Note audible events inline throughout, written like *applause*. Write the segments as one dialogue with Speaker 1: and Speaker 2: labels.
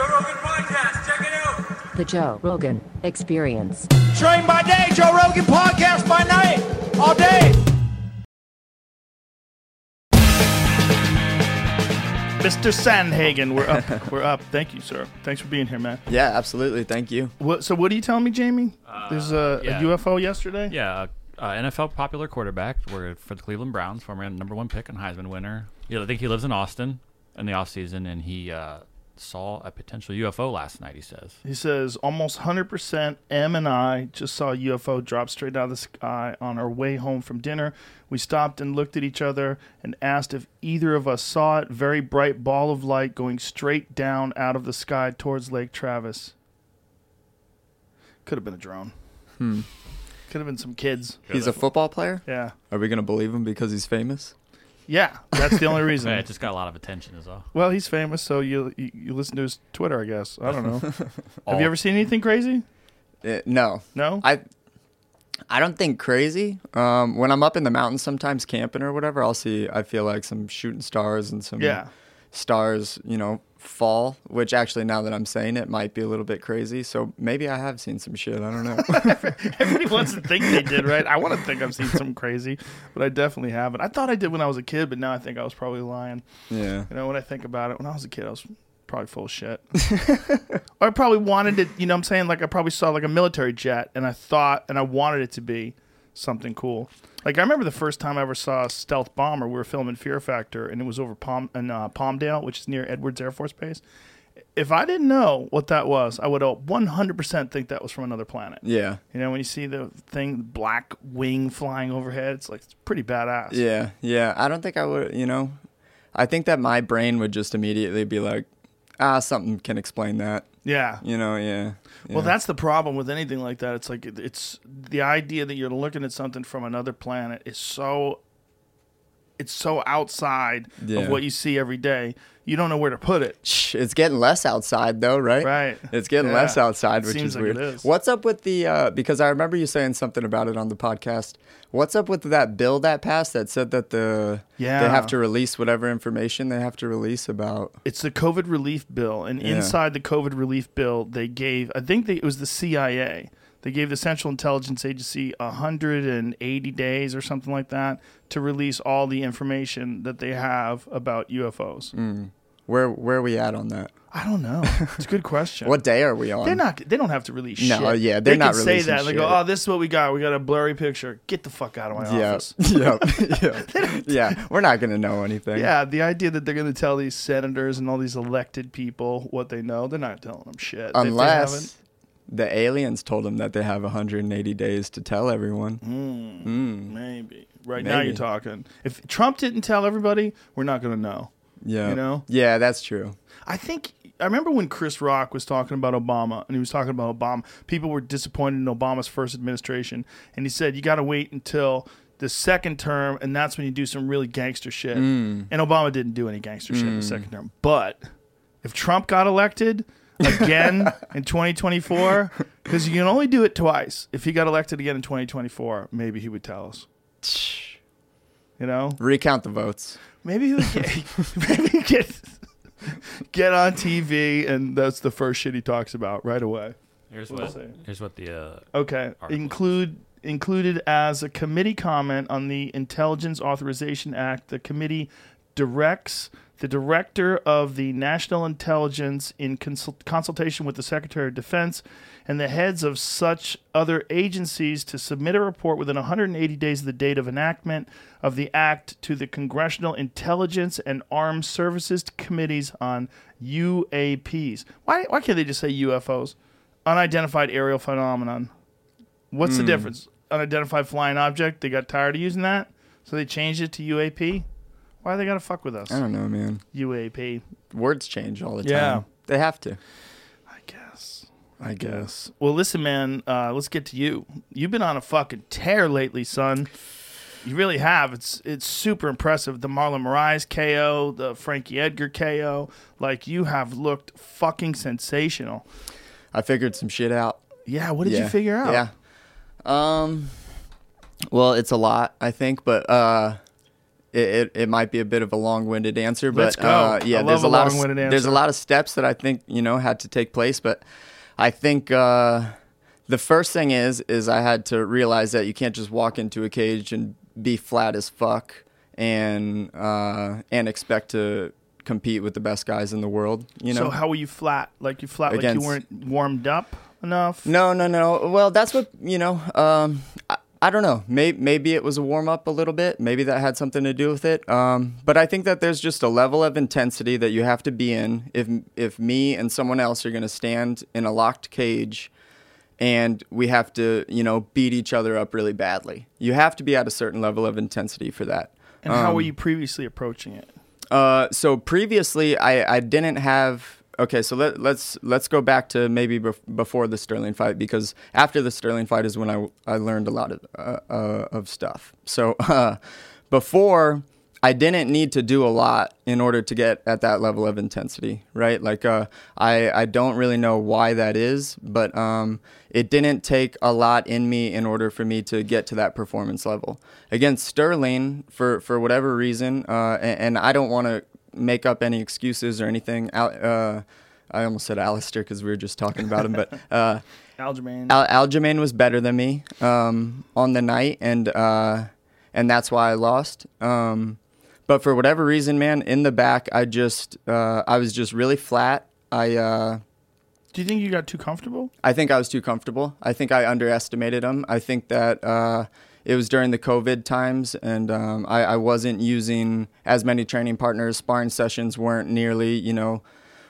Speaker 1: Joe Rogan Podcast. Check it out.
Speaker 2: The Joe Rogan Experience.
Speaker 3: Train by day, Joe Rogan podcast by night, all day.
Speaker 4: Mr. Sandhagen, we're up. *laughs* we're up. Thank you, sir. Thanks for being here, man.
Speaker 5: Yeah, absolutely. Thank you.
Speaker 4: What, so, what are you telling me, Jamie? There's a,
Speaker 6: yeah.
Speaker 4: a UFO yesterday.
Speaker 6: Yeah, uh, NFL popular quarterback. We're for the Cleveland Browns, former number one pick and Heisman winner. Yeah, I think he lives in Austin in the off season, and he uh, saw a potential UFO last night. He says.
Speaker 4: He says almost 100% M and I just saw a UFO drop straight out of the sky on our way home from dinner. We stopped and looked at each other and asked if either of us saw it. Very bright ball of light going straight down out of the sky towards Lake Travis. Could have been a drone.
Speaker 5: Hmm.
Speaker 4: Could have been some kids.
Speaker 5: He's a football player.
Speaker 4: Yeah.
Speaker 5: Are we gonna believe him because he's famous?
Speaker 4: Yeah, that's the only *laughs* reason.
Speaker 6: Yeah, it just got a lot of attention as well.
Speaker 4: Well, he's famous, so you, you you listen to his Twitter, I guess. I don't know. *laughs* Have you ever seen anything crazy?
Speaker 5: Uh, no,
Speaker 4: No.
Speaker 5: I. I don't think crazy. Um, when I'm up in the mountains, sometimes camping or whatever, I'll see. I feel like some shooting stars and some
Speaker 4: yeah.
Speaker 5: stars, you know, fall. Which actually, now that I'm saying it, might be a little bit crazy. So maybe I have seen some shit. I don't know. *laughs*
Speaker 4: Everybody wants to think they did, right? I want to think I've seen something crazy, but I definitely haven't. I thought I did when I was a kid, but now I think I was probably lying.
Speaker 5: yeah.
Speaker 4: You know, when I think about it, when I was a kid, I was probably full of shit. *laughs* or I probably wanted it, you know what I'm saying? Like I probably saw like a military jet and I thought and I wanted it to be something cool. Like I remember the first time I ever saw a stealth bomber, we were filming Fear Factor and it was over Palm in uh, Palmdale, which is near Edwards Air Force Base. If I didn't know what that was, I would 100% think that was from another planet.
Speaker 5: Yeah.
Speaker 4: You know, when you see the thing, the black wing flying overhead, it's like it's pretty badass.
Speaker 5: Yeah. Yeah. I don't think I would. You know, I think that my brain would just immediately be like, ah, something can explain that.
Speaker 4: Yeah.
Speaker 5: You know. Yeah.
Speaker 4: Well, that's the problem with anything like that. It's like it's the idea that you're looking at something from another planet is so it's so outside
Speaker 5: Yeah.
Speaker 4: of what you see every day. You don't know where to put it.
Speaker 5: It's getting less outside though, right?
Speaker 4: Right.
Speaker 5: It's getting
Speaker 4: Yeah.
Speaker 5: less outside, which
Speaker 4: seems
Speaker 5: is
Speaker 4: like
Speaker 5: weird.
Speaker 4: is.
Speaker 5: What's up with the? Uh, because I remember you saying something about it on the podcast. What's up with that bill that passed that said that the
Speaker 4: Yeah.
Speaker 5: they have to release whatever information they have to release about?
Speaker 4: It's the COVID relief bill, and
Speaker 5: Yeah.
Speaker 4: inside the COVID relief bill, they gave I think they, it was the CIA. They gave the Central Intelligence Agency 180 days or something like that to release all the information that they have about UFOs.
Speaker 5: Mm. Where where are we at on that?
Speaker 4: I don't know. It's a good question. *laughs*
Speaker 5: What day are we on?
Speaker 4: They're not. They don't have to release
Speaker 5: No,
Speaker 4: shit.
Speaker 5: yeah,
Speaker 4: they
Speaker 5: they're not
Speaker 4: can say that. They go, "Oh, this is what we got. We got a blurry picture. Get the fuck out of my
Speaker 5: Yeah,
Speaker 4: office." *laughs*
Speaker 5: yeah, *laughs* yeah, yeah. We're not gonna know anything.
Speaker 4: Yeah, the idea that they're going to tell these senators and all these elected people what they know, they're not telling them shit. They
Speaker 5: unless the aliens told them that they have 180 days to tell everyone.
Speaker 4: Hmm.
Speaker 5: Mm.
Speaker 4: maybe right now you're talking. If Trump didn't tell everybody, we're not going to know.
Speaker 5: Yeah,
Speaker 4: You know?
Speaker 5: Yeah, that's true.
Speaker 4: I think I remember when Chris Rock was talking about Obama and he was talking about Obama. People were disappointed in Obama's first administration, and he said you got to wait until the second term, and that's when you do some really gangster shit.
Speaker 5: Mm.
Speaker 4: And Obama didn't do any gangster shit in the second term. But if Trump got elected again *laughs* in 2024, because you can only do it twice. If he got elected again in 2024, maybe he would tell us. You know,
Speaker 5: Recount the votes.
Speaker 4: Maybe he would *laughs* get, *laughs* maybe he'd get *laughs* get on TV, and that's the first shit he talks about right away.
Speaker 6: Here's
Speaker 4: We'll
Speaker 6: what. Here's what the. Uh,
Speaker 4: Okay.
Speaker 6: Articles.
Speaker 4: Include included as a committee comment on the Intelligence Authorization Act. The committee directs the director of the National Intelligence in consult- consultation with the Secretary of Defense and the heads of such other agencies to submit a report within 180 days of the date of enactment of the act to the Congressional Intelligence and Armed Services Committees on UAPs. Why why can't they just say UFOs? Unidentified aerial phenomenon. What's the hmm. difference? Unidentified flying object. They got tired of using that, so they changed it to UAP. Why are they gotta fuck with us?
Speaker 5: I don't know, man.
Speaker 4: UAP.
Speaker 5: Words change all the time.
Speaker 4: Yeah.
Speaker 5: They have to.
Speaker 4: I guess. Well, listen, man. Uh, let's get to you. You've been on a fucking tear lately, son. You really have. It's it's super impressive. The Marlon Moraes KO, the Frankie Edgar KO. Like you have looked fucking sensational.
Speaker 5: I figured some shit out.
Speaker 4: Yeah. What did
Speaker 5: yeah.
Speaker 4: you figure out?
Speaker 5: Yeah. Um. Well, it's a lot, I think, but uh, it, it, it might be a bit of a long-winded answer, but. Uh, yeah, there's a
Speaker 4: a
Speaker 5: lot of
Speaker 4: long-winded
Speaker 5: there's a lot of steps that I think you know had to take place, but I think uh, the first thing is is I had to realize that you can't just walk into a cage and be flat as fuck and uh, and expect to compete with the best guys in the world. You know,
Speaker 4: so how were you flat? Like you flat? like you weren't warmed up enough?
Speaker 5: No, no, no. Well, that's what you know. Um, I, I don't know. Maybe maybe it was a warm up a little bit. Maybe that had something to do with it. Um, but I think that there's just a level of intensity that you have to be in. If if me and someone else are going to stand in a locked cage, and we have to you know beat each other up really badly, you have to be at a certain level of intensity for that.
Speaker 4: And how were
Speaker 5: Um,
Speaker 4: you previously approaching it?
Speaker 5: uh, so previously, I, I didn't have. Okay, so let, let's let's go back to maybe bef- before the Sterling fight because after the Sterling fight is when I I learned a lot of uh, uh, of stuff. So *laughs* uh, before I didn't need to do a lot in order to get at that level of intensity, right? Like uh, I I don't really know why that is, but um, it didn't take a lot in me in order for me to get to that performance level against Sterling for for whatever reason, uh, and, and I don't want to make up any excuses or anything. Al, uh, I almost said Alistair because we were just talking about him, but *laughs* uh,
Speaker 4: Aljamain.
Speaker 5: Al- Aljamain was better than me um, on the night, and uh, and that's why I lost. Um, but for whatever reason, man, in the back, I just uh, I was just really flat. I uh,
Speaker 4: Do you think you got too comfortable?
Speaker 5: I think I was too comfortable. I think I underestimated him. I think that uh, it was during the COVID times, and um, I, I wasn't using as many training partners. Sparring sessions weren't nearly, you know,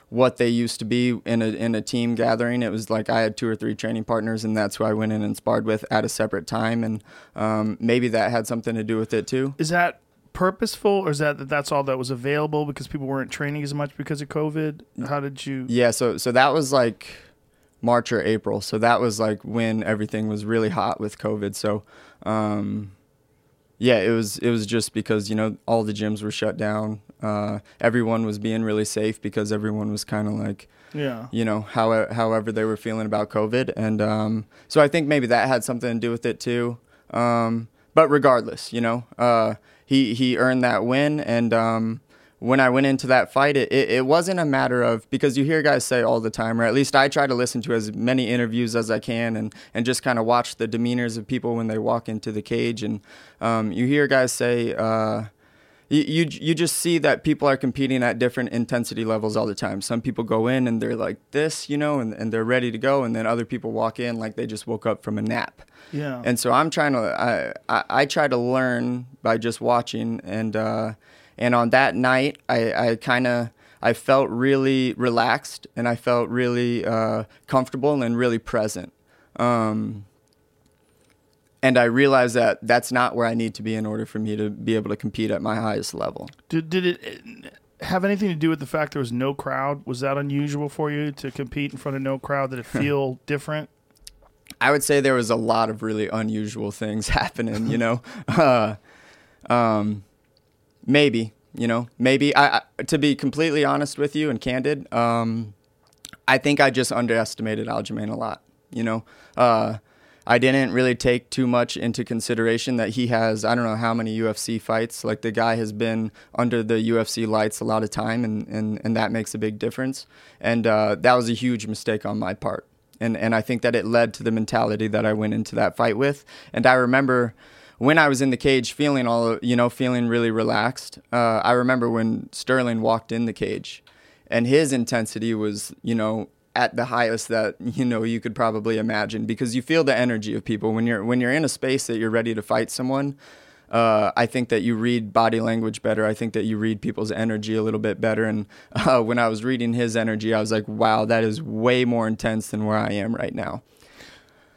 Speaker 5: what they used to be in a in a team gathering. It was like I had two or three training partners, and that's who I went in and sparred with at a separate time, and um, maybe that had something to do with it too.
Speaker 4: Is that purposeful, or is that that that's all that was available because people weren't training as much because of COVID? How did you?
Speaker 5: Yeah, so so that was like March or April. So that was like when everything was really hot with COVID. So um yeah, it was it was just because, you know, all the gyms were shut down. Uh everyone was being really safe because everyone was kind of like
Speaker 4: Yeah.
Speaker 5: you know, how, however they were feeling about COVID. And um, so I think maybe that had something to do with it too. Um, but regardless, you know, uh, he, he earned that win. And um, when I went into that fight, it, it, it wasn't a matter of, because you hear guys say all the time, or at least I try to listen to as many interviews as I can and, and just kind of watch the demeanors of people when they walk into the cage. And um, you hear guys say, uh, you, you you just see that people are competing at different intensity levels all the time. Some people go in and they're like this, you know, and, and they're ready to go, and then other people walk in like they just woke up from a nap.
Speaker 4: Yeah.
Speaker 5: And so I'm trying to I, I, I try to learn by just watching and uh, and on that night I, I kind of I felt really relaxed and I felt really uh, comfortable and really present. Um, and I realized that that's not where I need to be in order for me to be able to compete at my highest level.
Speaker 4: Did did it have anything to do with the fact there was no crowd? Was that unusual for you to compete in front of no crowd? Did it *laughs* feel different?
Speaker 5: I would say there was a lot of really unusual things *laughs* happening, you know. *laughs* uh, um, maybe, you know, maybe. I, I to be completely honest with you and candid, um, I think I just underestimated Aljamain a lot. You know, uh, I didn't really take too much into consideration that he has I don't know how many UFC fights. Like the guy has been under the UFC lights a lot of time, and and, and that makes a big difference. And uh, that was a huge mistake on my part. And and I think that it led to the mentality that I went into that fight with. And I remember when I was in the cage feeling all you know feeling really relaxed. Uh, I remember when Sterling walked in the cage, and his intensity was you know at the highest that you know you could probably imagine because you feel the energy of people when you're when you're in a space that you're ready to fight someone. Uh, I think that you read body language better. I think that you read people's energy a little bit better. And uh, when I was reading his energy, I was like, wow, that is way more intense than where I am right now.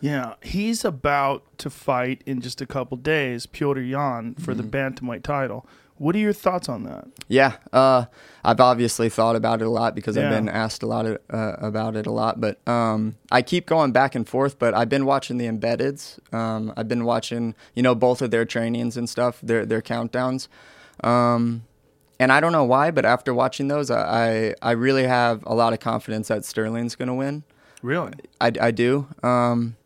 Speaker 4: Yeah, he's about to fight in just a couple days, Petr Yan for the bantamweight title. What are your thoughts on that?
Speaker 5: Yeah, uh, I've obviously thought about it a lot because
Speaker 4: Yeah.
Speaker 5: I've been asked a lot of, uh, about it a lot. But um, I keep going back and forth. But I've been watching the embeddeds. Um, I've been watching, you know, both of their trainings and stuff, their their countdowns. Um, and I don't know why, but after watching those, I I, I really have a lot of confidence that Sterling's going to win.
Speaker 4: Really?
Speaker 5: I, I do. Um,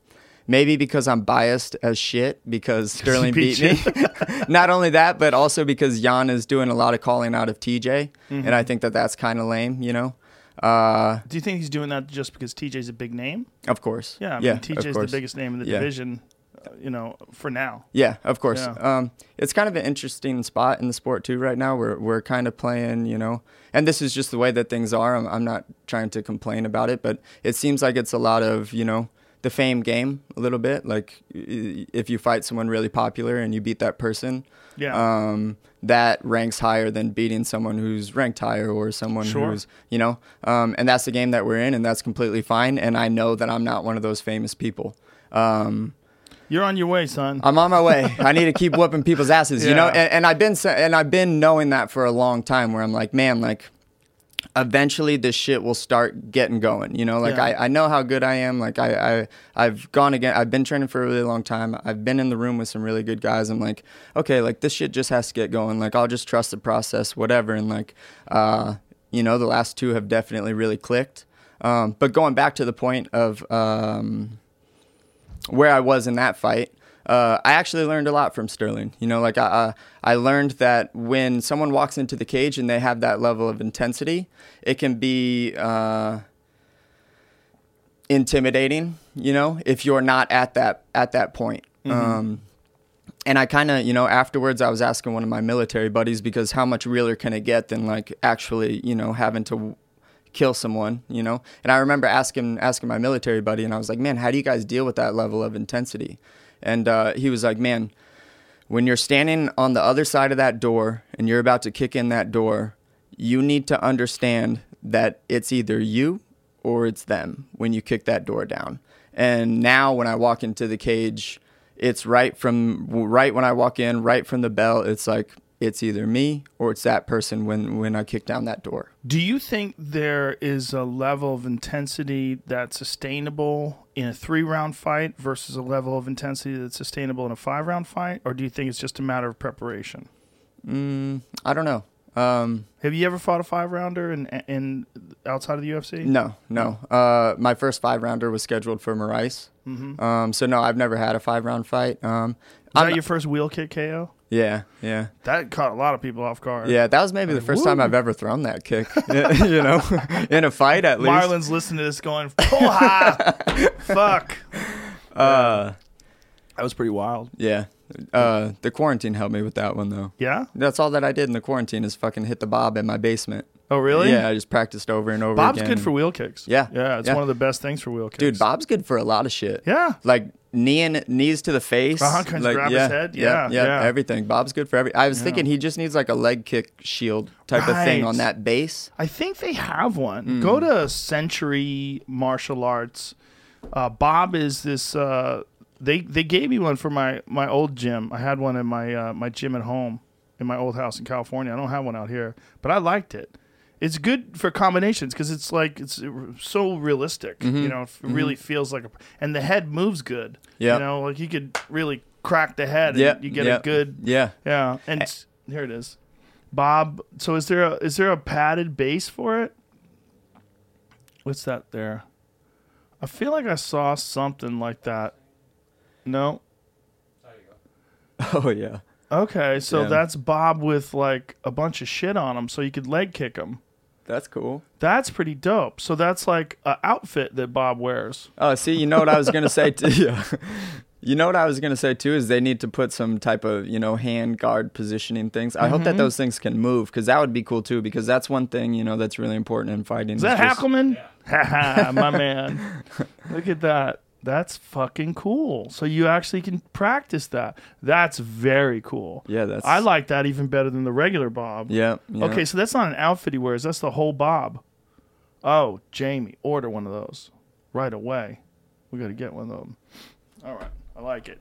Speaker 5: maybe because I'm biased as shit because Sterling
Speaker 4: beat
Speaker 5: beat, me. *laughs* Not only that, but also because Yan is doing a lot of calling out of TJ,
Speaker 4: Mm-hmm.
Speaker 5: and I think that that's kind of lame. You know. Uh,
Speaker 4: Do you think he's doing that just because TJ's a big name?
Speaker 5: of course.
Speaker 4: Yeah, I mean,
Speaker 5: yeah, of
Speaker 4: TJ's the biggest name in the
Speaker 5: Yeah.
Speaker 4: division, uh, you know, for now.
Speaker 5: Yeah, of course.
Speaker 4: Yeah.
Speaker 5: Um, it's kind of an interesting spot in the sport too right now. We're we're kind of playing, you know, and this is just the way that things are. I'm, I'm not trying to complain about it, but it seems like it's a lot of, you know, the fame game a little bit. Like if you fight someone really popular and you beat that person,
Speaker 4: Yeah.
Speaker 5: um, that ranks higher than beating someone who's ranked higher or someone
Speaker 4: Sure.
Speaker 5: who's, you know, um, and that's the game that we're in, and that's completely fine. And I know that I'm not one of those famous people. Um,
Speaker 4: You're on your way, son.
Speaker 5: I'm on my way. I need to keep *laughs* whooping people's asses, you know. And, and I've been and I've been knowing that for a long time. Where I'm like, man, like, eventually this shit will start getting going. You know, like
Speaker 4: Yeah.
Speaker 5: I, I know how good I am. Like I, I I've gone again. I've been training for a really long time. I've been in the room with some really good guys. I'm like, okay, like this shit just has to get going. Like I'll just trust the process, whatever. And like, uh, you know, the last two have definitely really clicked. Um, but going back to the point of um, where I was in that fight, uh, I actually learned a lot from Sterling. You know, like I, uh, I learned that when someone walks into the cage and they have that level of intensity, it can be uh, intimidating. You know, if you're not at that at that point. Um, and I kind of, you know, afterwards, I was asking one of my military buddies because how much realer can it get than like actually, you know, having to kill someone, you know? And I remember asking asking my military buddy, and I was like, man, how do you guys deal with that level of intensity? And uh, he was like, man, when you're standing on the other side of that door and you're about to kick in that door, you need to understand that it's either you or it's them when you kick that door down. And now when I walk into the cage, it's right from right when I walk in, right from the bell, it's like it's either me or it's that person when when I kick down that door.
Speaker 4: Do you think there is a level of intensity that's sustainable in a three round fight versus a level of intensity that's sustainable in a five round fight? Or do you think it's just a matter of preparation?
Speaker 5: Mm, I don't know. Um,
Speaker 4: Have you ever fought a five rounder in, in outside of the UFC?
Speaker 5: No, no. Uh, my first five rounder was scheduled for Moraes. Um, so no, I've never had a five round fight. Um,
Speaker 4: Is
Speaker 5: I'm-
Speaker 4: that your first wheel kick KO?
Speaker 5: yeah, yeah,
Speaker 4: That caught a lot of people off guard.
Speaker 5: yeah. That was maybe the first time. I've ever thrown that kick. *laughs* *laughs* you know, *laughs* in a fight at least.
Speaker 4: Marlon's listening to this going, "Poha, fuck."
Speaker 5: Uh,
Speaker 4: That was pretty wild.
Speaker 5: yeah. Uh, the quarantine helped me with that one though.
Speaker 4: Yeah.
Speaker 5: That's all that I did in the quarantine is fucking hit the bob in my basement.
Speaker 4: Oh, really?
Speaker 5: Yeah, I just practiced over and over
Speaker 4: Bob's
Speaker 5: again.
Speaker 4: good for wheel kicks.
Speaker 5: Yeah,
Speaker 4: Yeah, it's
Speaker 5: yeah.
Speaker 4: one of the best things for wheel kicks.
Speaker 5: Dude, Bob's good for a lot of shit.
Speaker 4: Yeah.
Speaker 5: Like knee and knees to the face.
Speaker 4: Uh-huh,
Speaker 5: like,
Speaker 4: grab his
Speaker 5: yeah,
Speaker 4: head.
Speaker 5: Yeah,
Speaker 4: Yeah,
Speaker 5: yeah,
Speaker 4: yeah.
Speaker 5: everything. Bob's good for every. I was thinking he just needs like a leg kick shield type of thing on that base.
Speaker 4: I think they have one.
Speaker 5: Mm.
Speaker 4: Go to Century Martial Arts. Uh, Bob is this. Uh, they they gave me one for my my old gym. I had one in my uh, my gym at home in my old house in California. I don't have one out here, but I liked it. It's good for combinations because it's like it's so realistic.
Speaker 5: Mm-hmm.
Speaker 4: You know, it really feels like a and the head moves good.
Speaker 5: Yep.
Speaker 4: you know, like you could really crack the head.
Speaker 5: Yeah,
Speaker 4: and you get
Speaker 5: yeah,
Speaker 4: a good
Speaker 5: Yeah.
Speaker 4: yeah, and s- here it is. Bob, so is there a is there a padded base for it? What's that there? I feel like I saw something like that. No. *laughs*
Speaker 5: Oh yeah.
Speaker 4: Okay, so
Speaker 5: Yeah.
Speaker 4: that's Bob with like a bunch of shit on him, so you could leg kick him.
Speaker 5: That's cool.
Speaker 4: That's pretty dope. So that's like an outfit that Bob wears.
Speaker 5: Oh, see, you know what I was gonna say too. *laughs* Yeah. You know what I was gonna say too is they need to put some type of you know hand guard positioning things. I hope that
Speaker 4: Mm-hmm.
Speaker 5: those things can move because that would be cool too. Because that's one thing you know that's really important in fighting.
Speaker 4: Is that
Speaker 5: just-
Speaker 4: Hackelman? Haha, *laughs* my man. Look at that. That's fucking cool. So you actually can practice that. That's very cool.
Speaker 5: Yeah, that's.
Speaker 4: I like that even better than the regular Bob.
Speaker 5: Yeah. yeah.
Speaker 4: Okay, so that's not an outfit he wears. That's the whole Bob. Oh, Jamie, order one of those right away. We got to get one of them. All right, I like it.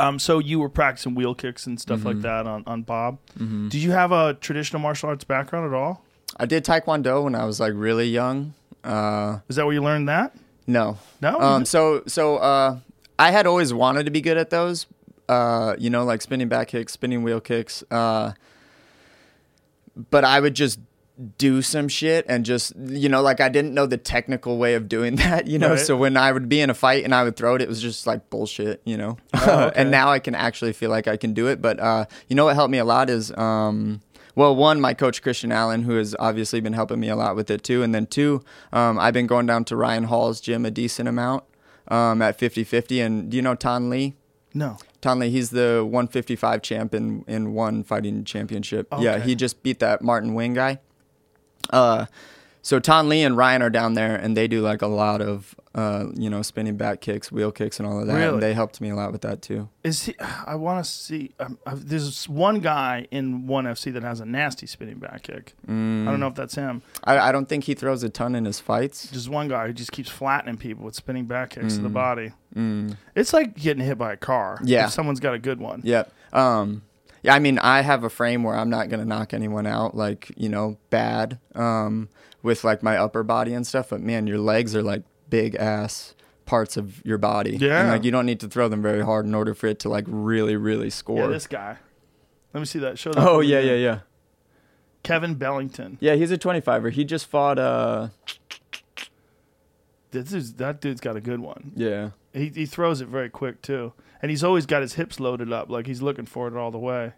Speaker 4: Um, so you were practicing wheel kicks and stuff
Speaker 5: Mm-hmm.
Speaker 4: like that on on Bob. Mm-hmm. Did you have a traditional martial arts background at all?
Speaker 5: I did Taekwondo when I was like really young. Uh,
Speaker 4: Is that where you learned that?
Speaker 5: No.
Speaker 4: No.
Speaker 5: Um, so so uh, I had always wanted to be good at those. Uh, you know, like spinning back kicks, spinning wheel kicks. Uh, but I would just do some shit and just you know like I didn't know the technical way of doing *laughs* that you know
Speaker 4: Right.
Speaker 5: so when I would be in a fight and I would throw it it was just like bullshit you know
Speaker 4: Oh, *laughs* okay.
Speaker 5: and now I can actually feel like I can do it but uh you know what helped me a lot is um well one my coach Christian Allen who has obviously been helping me a lot with it too and then two um I've been going down to Ryan Hall's gym a decent amount um at 50-50 and do you know Thanh Le
Speaker 4: No.
Speaker 5: Thanh Le, he's the 155 champ in, in one fighting championship. Yeah, he just beat that Martin Nguyen guy. Uh, so Thanh Le and Ryan are down there, and they do like a lot of, uh, you know, spinning back kicks, wheel kicks, and all of that.
Speaker 4: Really?
Speaker 5: And they helped me a lot with that too.
Speaker 4: Is he? I want to see. Um, uh, there's one guy in one FC that has a nasty spinning back kick. I don't know if that's him.
Speaker 5: I, I don't think he throws a ton in his fights.
Speaker 4: Just one guy who just keeps flattening people with spinning back kicks to the
Speaker 5: Mm.
Speaker 4: body. It's like getting hit by a car.
Speaker 5: Yeah.
Speaker 4: If someone's got a good one.
Speaker 5: Yep. Um, yeah, I mean, I have a frame where I'm not gonna knock anyone out, like you know, bad, um, with like my upper body and stuff. But man, your legs are like big ass parts of your body.
Speaker 4: Yeah.
Speaker 5: And like you don't need to throw them very hard in order for it to like really, really score.
Speaker 4: Yeah, this guy. Let me see that. Show that.
Speaker 5: oh yeah, yeah, yeah.
Speaker 4: Kevin Belingon.
Speaker 5: Yeah, he's a 25er. He just fought. Uh,
Speaker 4: This is, that dude's got a good one.
Speaker 5: yeah.
Speaker 4: He he throws it very quick too, and he's always got his hips loaded up, like he's looking for it all the way.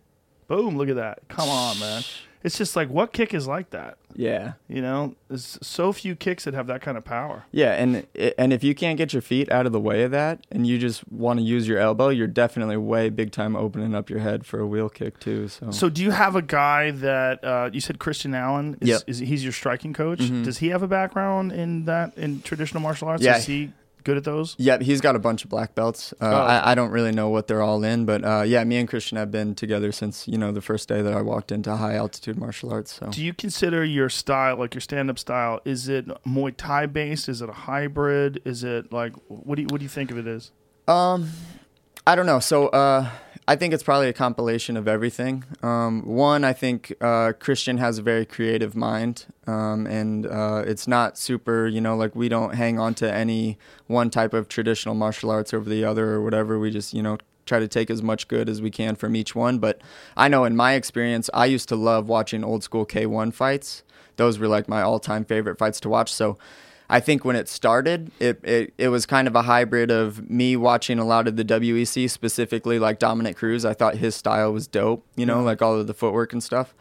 Speaker 4: Boom! Look at that. Come on, man. It's just like what kick is like that?
Speaker 5: Yeah.
Speaker 4: You know, there's so few kicks that have that kind of power.
Speaker 5: Yeah, and and if you can't get your feet out of the way of that, and you just want to use your elbow, you're definitely way big time opening up your head for a wheel kick too. So,
Speaker 4: So, do you have a guy that uh, you said Christian Allen? Is,
Speaker 5: Yep.
Speaker 4: is he's your striking coach?
Speaker 5: Mhm.
Speaker 4: Does he have a background in that in traditional martial arts?
Speaker 5: Yeah.
Speaker 4: Is he good at those?
Speaker 5: yeah, he's got a bunch of black belts. Uh,
Speaker 4: Oh.
Speaker 5: I, I don't really know what they're all in, but uh, yeah, me and Christian have been together since you know the first day that I walked into high altitude martial arts. So
Speaker 4: Do you consider your style, like your stand-up style, is it Muay Thai based? Is it a hybrid? Is it like what do you what do you think of it as?
Speaker 5: Um, I don't know. So, uh, I think it's probably a compilation of everything. Um, one, I think uh, Christian has a very creative mind, um, and uh, it's not super. You know, like we don't hang on to any one type of traditional martial arts over the other or whatever. We just, you know, try to take as much good as we can from each one. But I know in my experience, I used to love watching old school K1 fights. Those were like my all-time favorite fights to watch. So. I think when it started, it, it, it was kind of a hybrid of me watching a lot of the WEC, specifically like Dominick Cruz. I thought his style was dope, you know, like all of the footwork and stuff.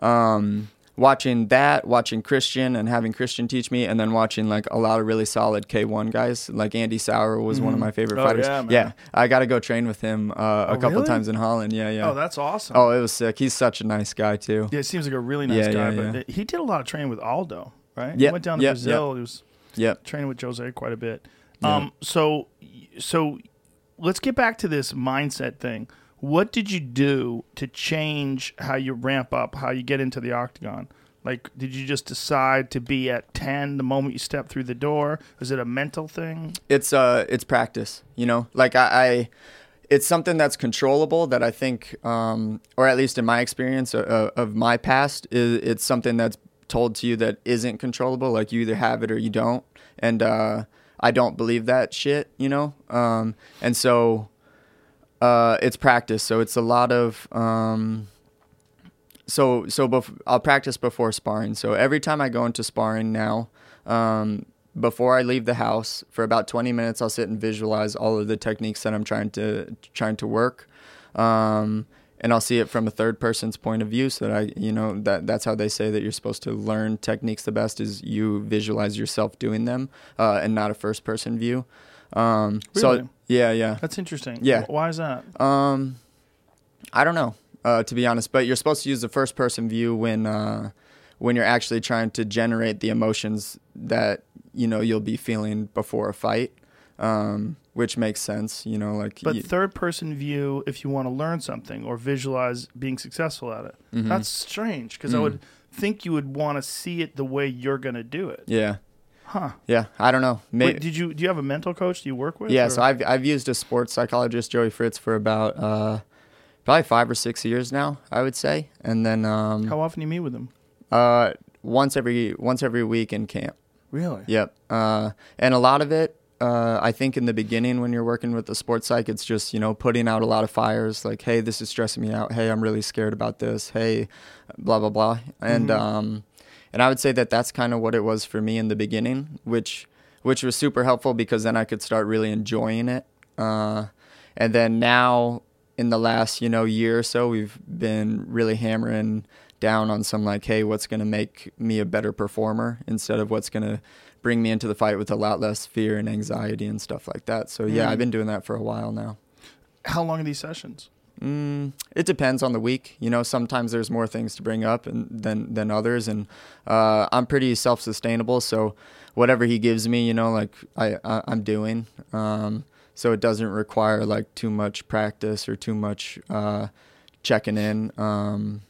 Speaker 5: Um, watching that, watching Christian and having Christian teach me, and then watching like a lot of really solid K1 guys. Like Andy Souwer was one of my favorite
Speaker 4: Oh,
Speaker 5: fighters.
Speaker 4: yeah, man.
Speaker 5: I got to go train with him uh, a
Speaker 4: Oh,
Speaker 5: couple
Speaker 4: really?
Speaker 5: times in Holland. Yeah, yeah.
Speaker 4: Oh, that's awesome.
Speaker 5: oh, it was sick. He's such a nice guy too.
Speaker 4: yeah, it seems like a really nice
Speaker 5: Yeah,
Speaker 4: guy.
Speaker 5: yeah,
Speaker 4: but he did a lot of training with Aldo, right? He went down to Brazil. He was
Speaker 5: Yep.
Speaker 4: training with Jose quite a bit.
Speaker 5: Yeah.
Speaker 4: Um, so so let's get back to this mindset thing. What did you do to change how you ramp up, how you get into the octagon? Like, did you just decide to be at ten the moment you step through the door? Is it a mental thing?
Speaker 5: it's uh it's practice you know like I, I it's something that's controllable that i think um or at least in my experience uh, of my past is it's something that's told to you that isn't controllable like you either have it or you don't. And uh i don't believe that shit you know? Um and so uh it's practice. So it's a lot of um so so bef- I'll practice before sparring. So every time I go into sparring now, um, before I leave the house for about 20 minutes, I'll sit and visualize all of the techniques that I'm trying to trying to work, um, and I'll see it from a third person's point of view. So that I, you know, that that's how they say that you're supposed to learn techniques the best is you visualize yourself doing them, uh, and not a first person view. Um,
Speaker 4: Really?
Speaker 5: So yeah, yeah.
Speaker 4: That's interesting.
Speaker 5: Yeah.
Speaker 4: Why is that?
Speaker 5: Um, I don't know, uh, to be honest. But you're supposed to use the first person view when uh, when you're actually trying to generate the emotions that you know you'll be feeling before a fight, um, which makes sense. You know, like
Speaker 4: But
Speaker 5: y-
Speaker 4: third person view, if you want to learn something or visualize being successful at it,
Speaker 5: Mm-hmm.
Speaker 4: that's strange because I
Speaker 5: Mm.
Speaker 4: would think you would want to see it the way you're going to do it.
Speaker 5: yeah,
Speaker 4: Huh.
Speaker 5: yeah. I don't know. Maybe.
Speaker 4: Wait, did you do you have a mental coach? Do you work with?
Speaker 5: yeah,
Speaker 4: or-
Speaker 5: so I've I've used a sports psychologist, Joey Fritz, for about uh, probably five or six years now. I would say, and then um,
Speaker 4: how often do you meet with him?
Speaker 5: uh, once every once every week in camp.
Speaker 4: Really?
Speaker 5: Yep. Uh, and a lot of it, uh, I think in the beginning when you're working with the sports psych, it's just, you know, putting out a lot of fires like, hey, this is stressing me out. Hey, I'm really scared about this. Hey, blah, blah, blah. And, um, and I would say that that's kind of what it was for me in the beginning, which which was super helpful because then I could start really enjoying it. Uh, and then now in the last you know year or so, we've been really hammering down on some like, hey, what's going to make me a better performer instead of what's going to bring me into the fight with a lot less fear and anxiety and stuff like that. So yeah, I've been doing that for a while now.
Speaker 4: How long are these sessions?
Speaker 5: Mm, it depends on the week. You know, sometimes there's more things to bring up and, than than others, and uh, I'm pretty self-sustainable. So whatever he gives me, you know, like I, I I'm doing. Um, so it doesn't require like too much practice or too much uh, checking in. Um,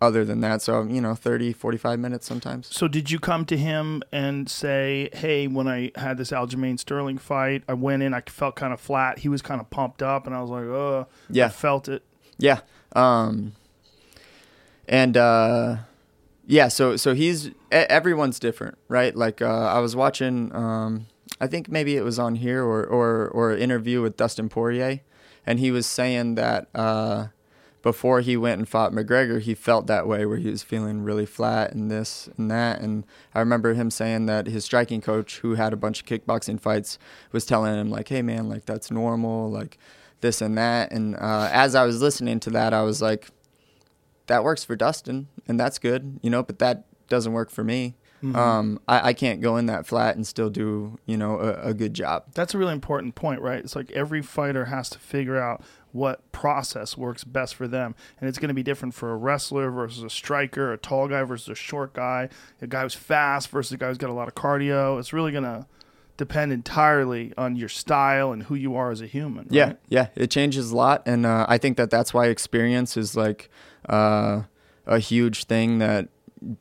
Speaker 5: other than that, so you know, 30, 45 minutes sometimes.
Speaker 4: So did you come to him and say, "Hey, when I had this Aljamain Sterling fight, I went in, I felt kind of flat. He was kind of pumped up, and I was like, oh,
Speaker 5: Yeah.
Speaker 4: I felt it."
Speaker 5: Yeah. Um, and uh, yeah, so so he's everyone's different, right? Like uh, I was watching, um, I think maybe it was on here or or or an interview with Dustin Poirier, and he was saying that uh, before he went and fought McGregor, he felt that way where he was feeling really flat and this and that. And I remember him saying that his striking coach, who had a bunch of kickboxing fights, was telling him like, "Hey man, like that's normal, like." this and that. And uh, as I was listening to that, I was like, that works for Dustin, and that's good, you know, but that doesn't work for me. Um, I, I can't go in that flat and still do, you know, a, a good job.
Speaker 4: That's a really important point, right? It's like every fighter has to figure out what process works best for them. And it's going to be different for a wrestler versus a striker, a tall guy versus a short guy, a guy who's fast versus a guy who's got a lot of cardio. It's really going to depend entirely on your style and who you are as a human.
Speaker 5: Yeah, yeah, it changes a lot, and uh, I think that that's why experience is like uh, a huge thing that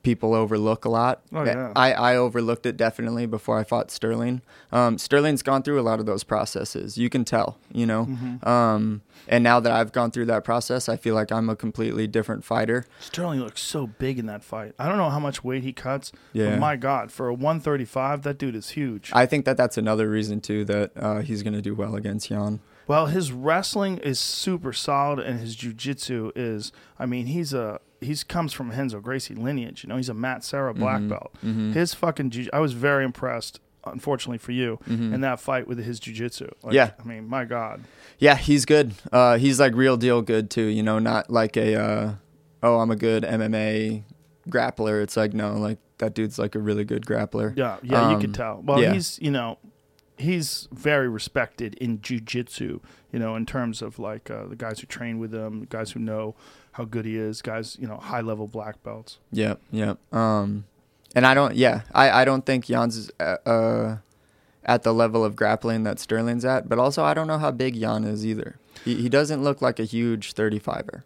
Speaker 5: people overlook a lot.
Speaker 4: Oh, yeah.
Speaker 5: I, I overlooked it definitely before I fought Sterling. Um, Sterling's gone through a lot of those processes. You can tell, you know.
Speaker 4: Mm-hmm.
Speaker 5: Um, and now that I've gone through that process, I feel like I'm a completely different fighter.
Speaker 4: Sterling looks so big in that fight. I don't know how much weight he cuts.
Speaker 5: Yeah.
Speaker 4: But my God, for a 135, that dude is huge.
Speaker 5: I think that that's another reason too that uh, he's going to do well against Yan.
Speaker 4: Well, his wrestling is super solid, and his jiu-jitsu is. I mean, he's a he's comes from Renzo Gracie lineage. You know, he's a Matt Serra black
Speaker 5: Mm-hmm.
Speaker 4: belt. His fucking. Jiu- I was very impressed. Unfortunately for you, in that fight with his jujitsu. Like,
Speaker 5: Mm-hmm. Yeah.
Speaker 4: I mean, my God.
Speaker 5: Yeah, he's good. Uh, he's like real deal good too. You know, not like a uh, oh I'm a good MMA grappler. It's like no, like that dude's like a really good grappler.
Speaker 4: Yeah, yeah, you
Speaker 5: Um,
Speaker 4: could tell. Well,
Speaker 5: yeah.
Speaker 4: he's you know, he's very respected in jujitsu. You know, in terms of like uh, the guys who train with him, the guys who know how good he is, guys you know high level black belts.
Speaker 5: Yeah, yeah. Um, and I don't. Yeah, I I don't think Yan's is, uh, uh at the level of grappling that Sterling's at. But also, I don't know how big Yan is either. He he doesn't look like a huge 35er.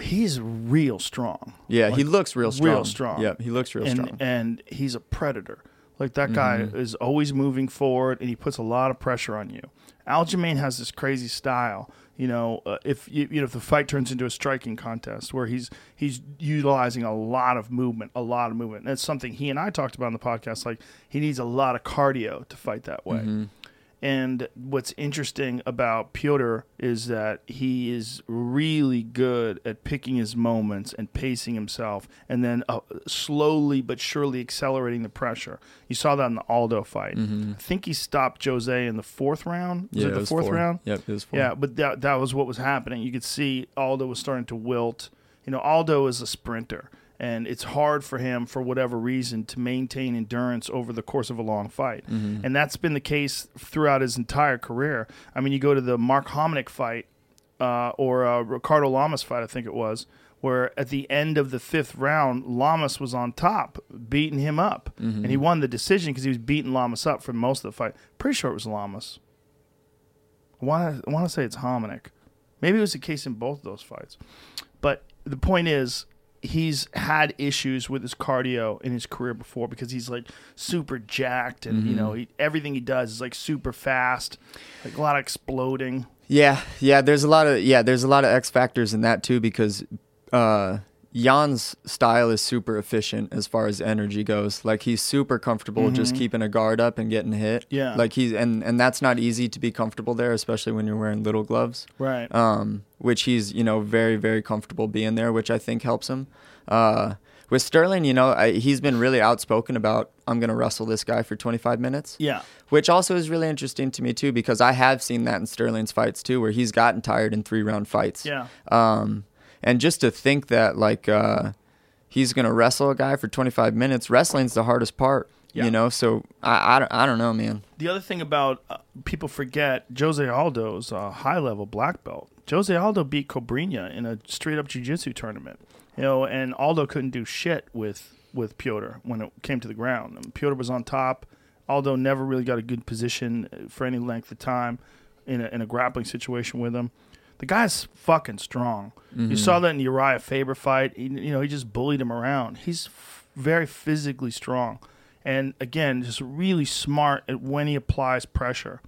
Speaker 4: He's real strong.
Speaker 5: Yeah, he looks real strong.
Speaker 4: real strong.
Speaker 5: Yep, he looks real
Speaker 4: and
Speaker 5: strong.
Speaker 4: and he's a predator. Like that guy
Speaker 5: Mm-hmm.
Speaker 4: is always moving forward, and he puts a lot of pressure on you. Aljamain has this crazy style. You know, uh, if you, you know if the fight turns into a striking contest where he's he's utilizing a lot of movement, a lot of movement. And that's something he and I talked about on the podcast. Like he needs a lot of cardio to fight that way.
Speaker 5: Mm-hmm.
Speaker 4: And what's interesting about Petr is that he is really good at picking his moments and pacing himself, and then uh, slowly but surely accelerating the pressure. You saw that in the Aldo fight. I think he stopped Jose in the fourth round. Was
Speaker 5: Mm-hmm. yeah,
Speaker 4: it the
Speaker 5: was
Speaker 4: fourth
Speaker 5: four.
Speaker 4: round?
Speaker 5: Yep, it was four.
Speaker 4: Yeah, but that that was what was happening. You could see Aldo was starting to wilt. You know, Aldo is a sprinter, and it's hard for him for whatever reason to maintain endurance over the course of a long fight. And that's been the case throughout his entire career. I mean, you go to the Mark Hominick fight uh, or uh, Ricardo Lamas fight, I think it was, where at the end of the fifth round, Lamas was on top, beating him up, and he won the decision because he was beating Lamas up for most of the fight. Pretty sure it was Lamas. I want to I want to say it's Hominick. Maybe it was the case in both of those fights. But the point is, he's had issues with his cardio in his career before because he's like super jacked and you know he, everything he does is like super fast, like a lot of exploding.
Speaker 5: Yeah, yeah. There's a lot of yeah. There's a lot of X factors in that too because uh, Yan's style is super efficient as far as energy goes. Like he's super comfortable just keeping a guard up and getting hit.
Speaker 4: Mm-hmm. Yeah.
Speaker 5: Like he's and and that's not easy to be comfortable there, especially when you're wearing little gloves.
Speaker 4: Right.
Speaker 5: Um, which he's you know very very comfortable being there, which I think helps him. Uh, With Sterling, you know, I, he's been really outspoken about I'm going to wrestle this guy for 25 minutes.
Speaker 4: Yeah.
Speaker 5: Which also is really interesting to me too because I have seen that in Sterling's fights too where he's gotten tired in 3 round fights.
Speaker 4: Yeah.
Speaker 5: Um and just to think that like uh he's going to wrestle a guy for 25 minutes, wrestling's the hardest part,
Speaker 4: Yeah.
Speaker 5: you know? So I I, don't- I don't know, man.
Speaker 4: The other thing about uh, people forget Jose Aldo's a high level black belt. Jose Aldo beat Cobrinha in a straight up jiu-jitsu tournament. You know, and Aldo couldn't do shit with with Petr when it came to the ground. And Petr was on top. Aldo never really got a good position uh, for any length of time in a, in a grappling situation with him. The guy's fucking strong. You mm-hmm. saw that in the Uriah Faber fight. He, you know, he just bullied him around. He's f- very physically strong, and again, just really smart at when he applies pressure.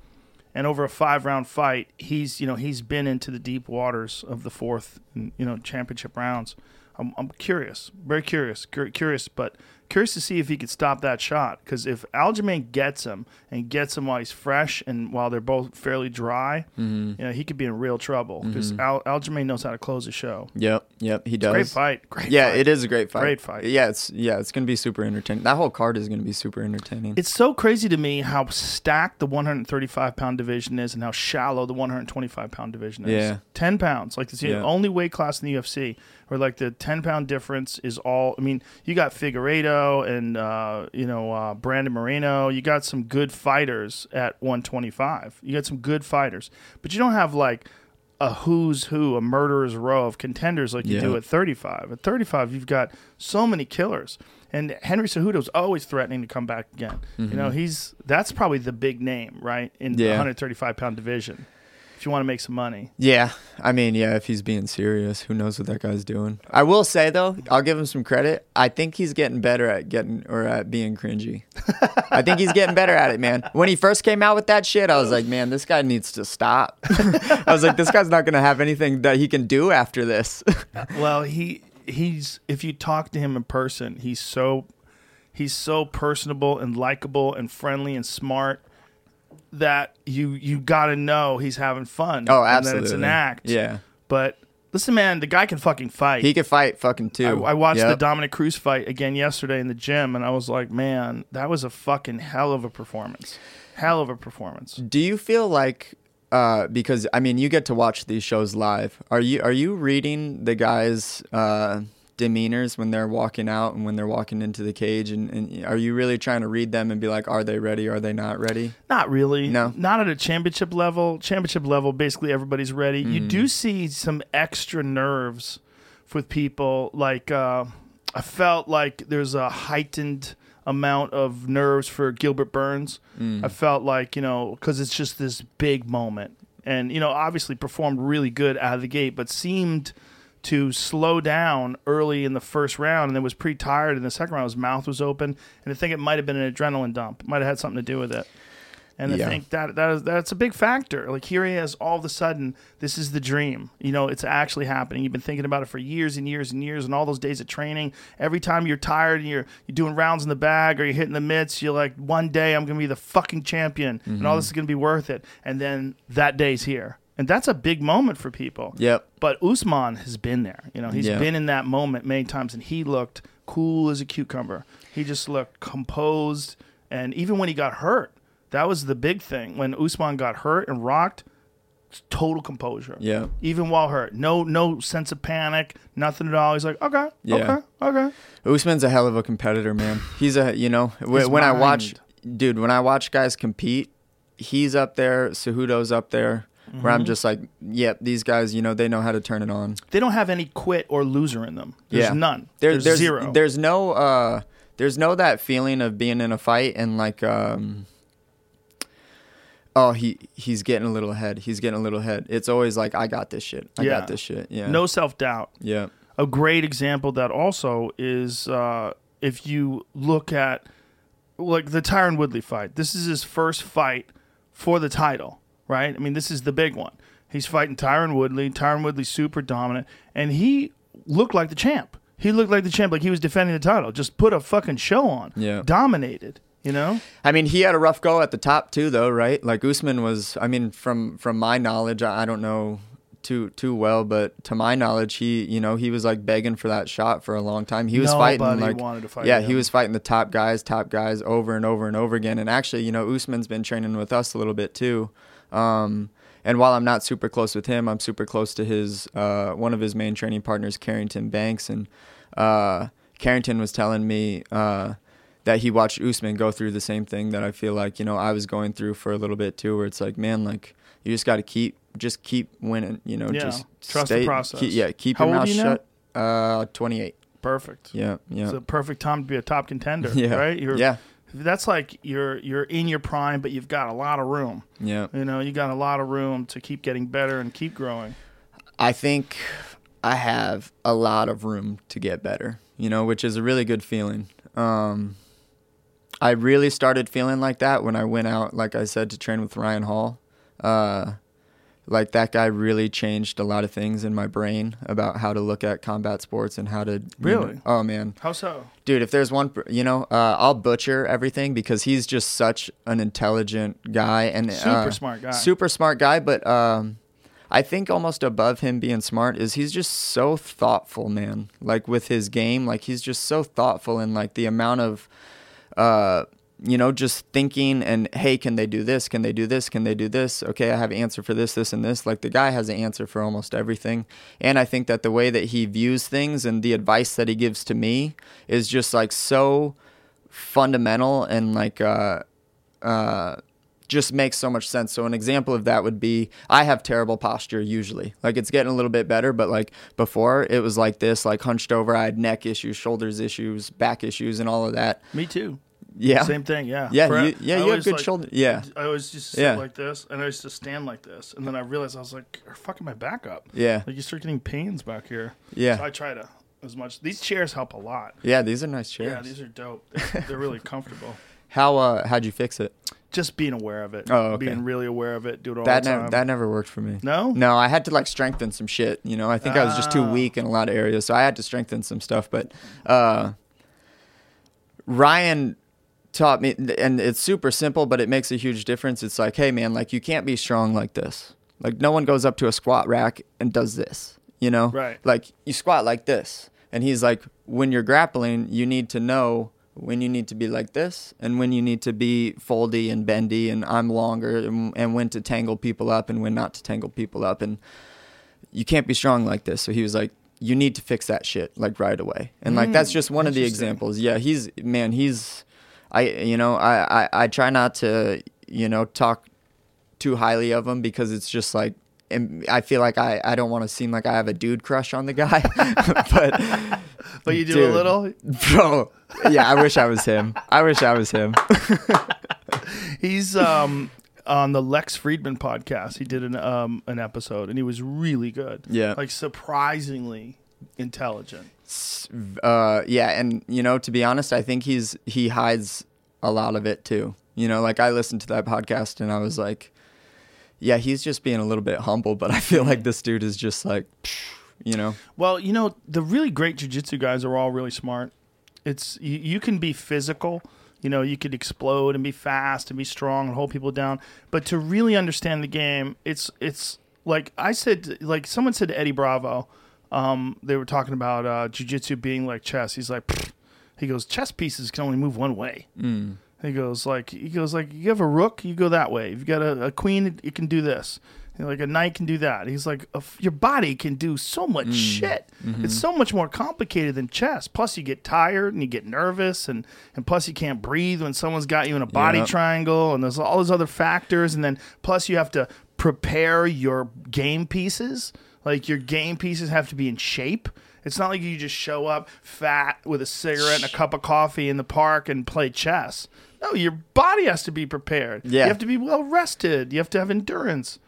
Speaker 4: And over a five round fight, he's you know he's been into the deep waters of the fourth you know championship rounds. I'm, I'm curious, very curious, cur- curious, but curious to see if he could stop that shot. Because if Aljamain gets him and gets him while he's fresh and while they're both fairly dry,
Speaker 5: Mm-hmm.
Speaker 4: you know he could be in real trouble. Because Al- Aljamain knows how to close a show.
Speaker 5: Yep, yep, he does.
Speaker 4: Great fight, great. Fight.
Speaker 5: Yeah,
Speaker 4: fight.
Speaker 5: it is a great fight.
Speaker 4: Great fight.
Speaker 5: Yeah, it's yeah, it's gonna be super entertaining. That whole card is gonna be super entertaining.
Speaker 4: It's so crazy to me how stacked the 135 pound division is and how shallow the 125 pound division is.
Speaker 5: Yeah.
Speaker 4: 10 pounds. Like, it's the
Speaker 5: Yeah.
Speaker 4: only weight class in the UFC where, like, the 10 pound difference is all. I mean, you got Figueiredo and, uh, you know, uh, Brandon Moreno. You got some good fighters at 125. You got some good fighters. But you don't have, like, a who's who, a murderer's row of contenders like you
Speaker 5: Yeah.
Speaker 4: do at 35. At 35, you've got so many killers. And Henry Cejudo's always threatening to come back again. You know, he's that's probably the big name, right, in the 135 pound division. If you want to make some money,
Speaker 5: Yeah, I mean, yeah, if he's being serious, who knows what that guy's doing? I will say though, I'll give him some credit. I think he's getting better at getting or at being cringy. *laughs* I think he's getting better at it, man. When he first came out with that shit, I was like, man, this guy needs to stop. *laughs* I was like, this guy's not gonna have anything that he can do after this. *laughs*
Speaker 4: well, he he's if you talk to him in person, he's so he's so personable and likable and friendly and smart that you you got to know he's having fun.
Speaker 5: oh,
Speaker 4: and
Speaker 5: absolutely.
Speaker 4: that it's an act.
Speaker 5: Yeah,
Speaker 4: But listen, man, the guy can fucking fight.
Speaker 5: he can fight fucking too.
Speaker 4: I watched the Dominick Cruz fight again yesterday in the gym, and I was like, man, that was a fucking hell of a performance. Hell of a performance.
Speaker 5: Do you feel like uh, because I mean you get to watch these shows live? Are you are you reading the guys' uh, demeanors when they're walking out and when they're walking into the cage? And, and are you really trying to read them and be like, are they ready? Are they not ready?
Speaker 4: Not really.
Speaker 5: No.
Speaker 4: Not at a championship level. Championship level, basically everybody's ready. You
Speaker 5: Mm-hmm.
Speaker 4: do see some extra nerves with people. Like, uh, I felt like there's a heightened amount of nerves for Gilbert Burns.
Speaker 5: Mm.
Speaker 4: I felt like, you know, because it's just this big moment. And, you know, obviously performed really good out of the gate, but seemed to slow down early in the first round and then was pretty tired in the second round. His mouth was open. And I think it might have been an adrenaline dump. It might have had something to do with it. And
Speaker 5: Yeah.
Speaker 4: I think that that is that's a big factor. Like here he is, all of a sudden, this is the dream. You know, it's actually happening. You've been thinking about it for years and years and years, and all those days of training. Every time you're tired and you're you're doing rounds in the bag or you're hitting the mitts, you're like, one day I'm gonna be the fucking champion, and
Speaker 5: Mm-hmm.
Speaker 4: all this is gonna be worth it. And then that day's here, and that's a big moment for people.
Speaker 5: Yep.
Speaker 4: But Usman has been there. You know, he's
Speaker 5: Yeah.
Speaker 4: been in that moment many times, and he looked cool as a cucumber. He just looked composed, and even when he got hurt, that was the big thing. When Usman got hurt and rocked, total composure.
Speaker 5: Yeah.
Speaker 4: Even while hurt, no no sense of panic, nothing at all. He's like, okay,
Speaker 5: Yeah.
Speaker 4: okay, okay.
Speaker 5: Usman's a hell of a competitor, man. He's a you know
Speaker 4: His
Speaker 5: when I watch, dude, when I watch guys compete, he's up there. Cejudo's up there. Where
Speaker 4: Mm-hmm.
Speaker 5: I'm just like, yep, these guys, you know, they know how to turn it on.
Speaker 4: They don't have any quit or loser in them. There's
Speaker 5: yeah.
Speaker 4: none.
Speaker 5: There-
Speaker 4: there's,
Speaker 5: there's
Speaker 4: zero.
Speaker 5: There's no uh there's no that feeling of being in a fight and like um oh he he's getting a little ahead. He's getting a little ahead. It's always like I got this shit. I
Speaker 4: Yeah.
Speaker 5: got this shit. Yeah.
Speaker 4: no self doubt.
Speaker 5: Yeah.
Speaker 4: a great example that also is uh, if you look at like the Tyron Woodley fight. This is his first fight for the title, right? I mean, this is the big one. He's fighting Tyron Woodley. Tyron Woodley's super dominant, and he looked like the champ. He looked like the champ, like he was defending the title. Just put a fucking show on.
Speaker 5: Yeah.
Speaker 4: dominated. You know,
Speaker 5: I mean, he had a rough go at the top too, though, right? Like Usman was. I mean, from from my knowledge, I I don't know too too well, but to my knowledge, he you know he was like begging for that shot for a long time. He was fighting like
Speaker 4: wanted to fight
Speaker 5: yeah,
Speaker 4: him.
Speaker 5: he was fighting the top guys, top guys over and over and over again. And actually, you know, Usman's been training with us a little bit too. Um, and while I'm not super close with him, I'm super close to his uh, one of his main training partners, Carrington Banks, and uh, Carrington was telling me. Uh, that he watched Usman go through the same thing that I feel like you know I was going through for a little bit too, where it's like, man, like you just got to keep, just keep winning, you know,
Speaker 4: Yeah.
Speaker 5: just
Speaker 4: Trust the
Speaker 5: stay,
Speaker 4: process.
Speaker 5: keep- yeah, keep
Speaker 4: How
Speaker 5: your mouth
Speaker 4: you now?
Speaker 5: shut. Uh, 28.
Speaker 4: Perfect.
Speaker 5: Yeah, yeah,
Speaker 4: It's a perfect time to be a top contender, *laughs*
Speaker 5: yeah,
Speaker 4: right? You're,
Speaker 5: yeah,
Speaker 4: That's like you're you're in your prime, but you've got a lot of room.
Speaker 5: yeah.
Speaker 4: You know, you got a lot of room to keep getting better and keep growing.
Speaker 5: I think I have a lot of room to get better, you know, which is a really good feeling. Um, I really started feeling like that when I went out, like I said, to train with Ryan Hall. Uh, like that guy really changed a lot of things in my brain about how to look at combat sports and how to
Speaker 4: Really?
Speaker 5: know- oh man,
Speaker 4: How so?
Speaker 5: dude if there's one you know uh, i'll butcher everything because he's just such an intelligent guy and
Speaker 4: Super
Speaker 5: uh,
Speaker 4: smart guy.
Speaker 5: super smart guy but um i think almost above him being smart is he's just so thoughtful man like with his game like he's just so thoughtful and like the amount of uh you know just thinking and hey can they do this can they do this can they do this okay i have an answer for this this and this like the guy has an answer for almost everything and i think that the way that he views things and the advice that he gives to me is just like so fundamental and like uh uh just makes so much sense. So an example of that would be I have terrible posture usually. Like it's getting a little bit better, but like before it was like this, like hunched over. I had neck issues, shoulders issues, back issues, and all of that.
Speaker 4: Me too.
Speaker 5: Yeah,
Speaker 4: Same thing. Yeah.
Speaker 5: Yeah,
Speaker 4: For-
Speaker 5: you- yeah,
Speaker 4: I
Speaker 5: you have good
Speaker 4: like,
Speaker 5: shoulder- yeah.
Speaker 4: I always just sit
Speaker 5: Yeah.
Speaker 4: like this, and I used to stand like this, and then I realized I was like, "You're fucking my back up."
Speaker 5: Yeah.
Speaker 4: Like you start getting pains back here.
Speaker 5: Yeah.
Speaker 4: So I try to as much. These chairs help a lot.
Speaker 5: yeah. These are nice chairs.
Speaker 4: Yeah, these are dope. They're, they're really *laughs* comfortable.
Speaker 5: How uh how'd you fix it?
Speaker 4: Just being aware of it.
Speaker 5: Oh, okay.
Speaker 4: Being really aware of it. Do it all
Speaker 5: That
Speaker 4: the
Speaker 5: never
Speaker 4: time.
Speaker 5: that never worked for me.
Speaker 4: No?
Speaker 5: No, I had to like strengthen some shit. You know, I think I was just too
Speaker 4: Ah.
Speaker 5: weak in a lot of areas, so I had to strengthen some stuff. But uh, Ryan taught me, and it's super simple, but it makes a huge difference. It's like, hey man, like you can't be strong like this. Like no one goes up to a squat rack and does this. You know,
Speaker 4: Right.
Speaker 5: Like you squat like this, and he's like, when you're grappling, you need to know when you need to be like this and when you need to be foldy and bendy and I'm longer and, and when to tangle people up and when not to tangle people up and you can't be strong like this. So he was like, you need to fix that shit like right away. And like that's hmm, just one of the examples. Yeah, he's man, he's I you know, I, I I try not to, you know, talk too highly of him because it's just like and I feel like I, I don't want to seem like I have a dude crush on the guy, *laughs* but *laughs*
Speaker 4: But you do a little.
Speaker 5: bro, yeah, I wish I was him. I wish I was him. *laughs*
Speaker 4: He's um on the Lex Fridman podcast. He did an um an episode, and he was really good.
Speaker 5: Yeah.
Speaker 4: Like surprisingly intelligent.
Speaker 5: Uh, yeah, and you know, to be honest, I think he's he hides a lot of it too. You know, like I listened to that podcast and I was like, yeah, he's just being a little bit humble, but I feel like this dude is just like, you know,
Speaker 4: Well, you know, the really great jujitsu guys are all really smart. It's you, you can be physical, you know, you could explode and be fast and be strong and hold people down, but to really understand the game, it's it's like I said, like someone said to Eddie Bravo, um, they were talking about uh, jujitsu being like chess. He's like, "Pfft." he goes, chess pieces can only move one way. He goes like he goes like you have a rook, you go that way. If you got a, a queen, it, it can do this. Know, like a knight can do that. He's like your body can do so much shit. It's so much more complicated than chess. Plus you get tired and you get nervous and and plus you can't breathe when someone's got you in a body
Speaker 5: Yep.
Speaker 4: triangle and there's all those other factors and then plus you have to prepare your game pieces. Like your game pieces have to be in shape. It's not like you just show up fat with a cigarette and a cup of coffee in the park and play chess. No, your body has to be prepared.
Speaker 5: Yeah.
Speaker 4: You have to be well rested. You have to have endurance.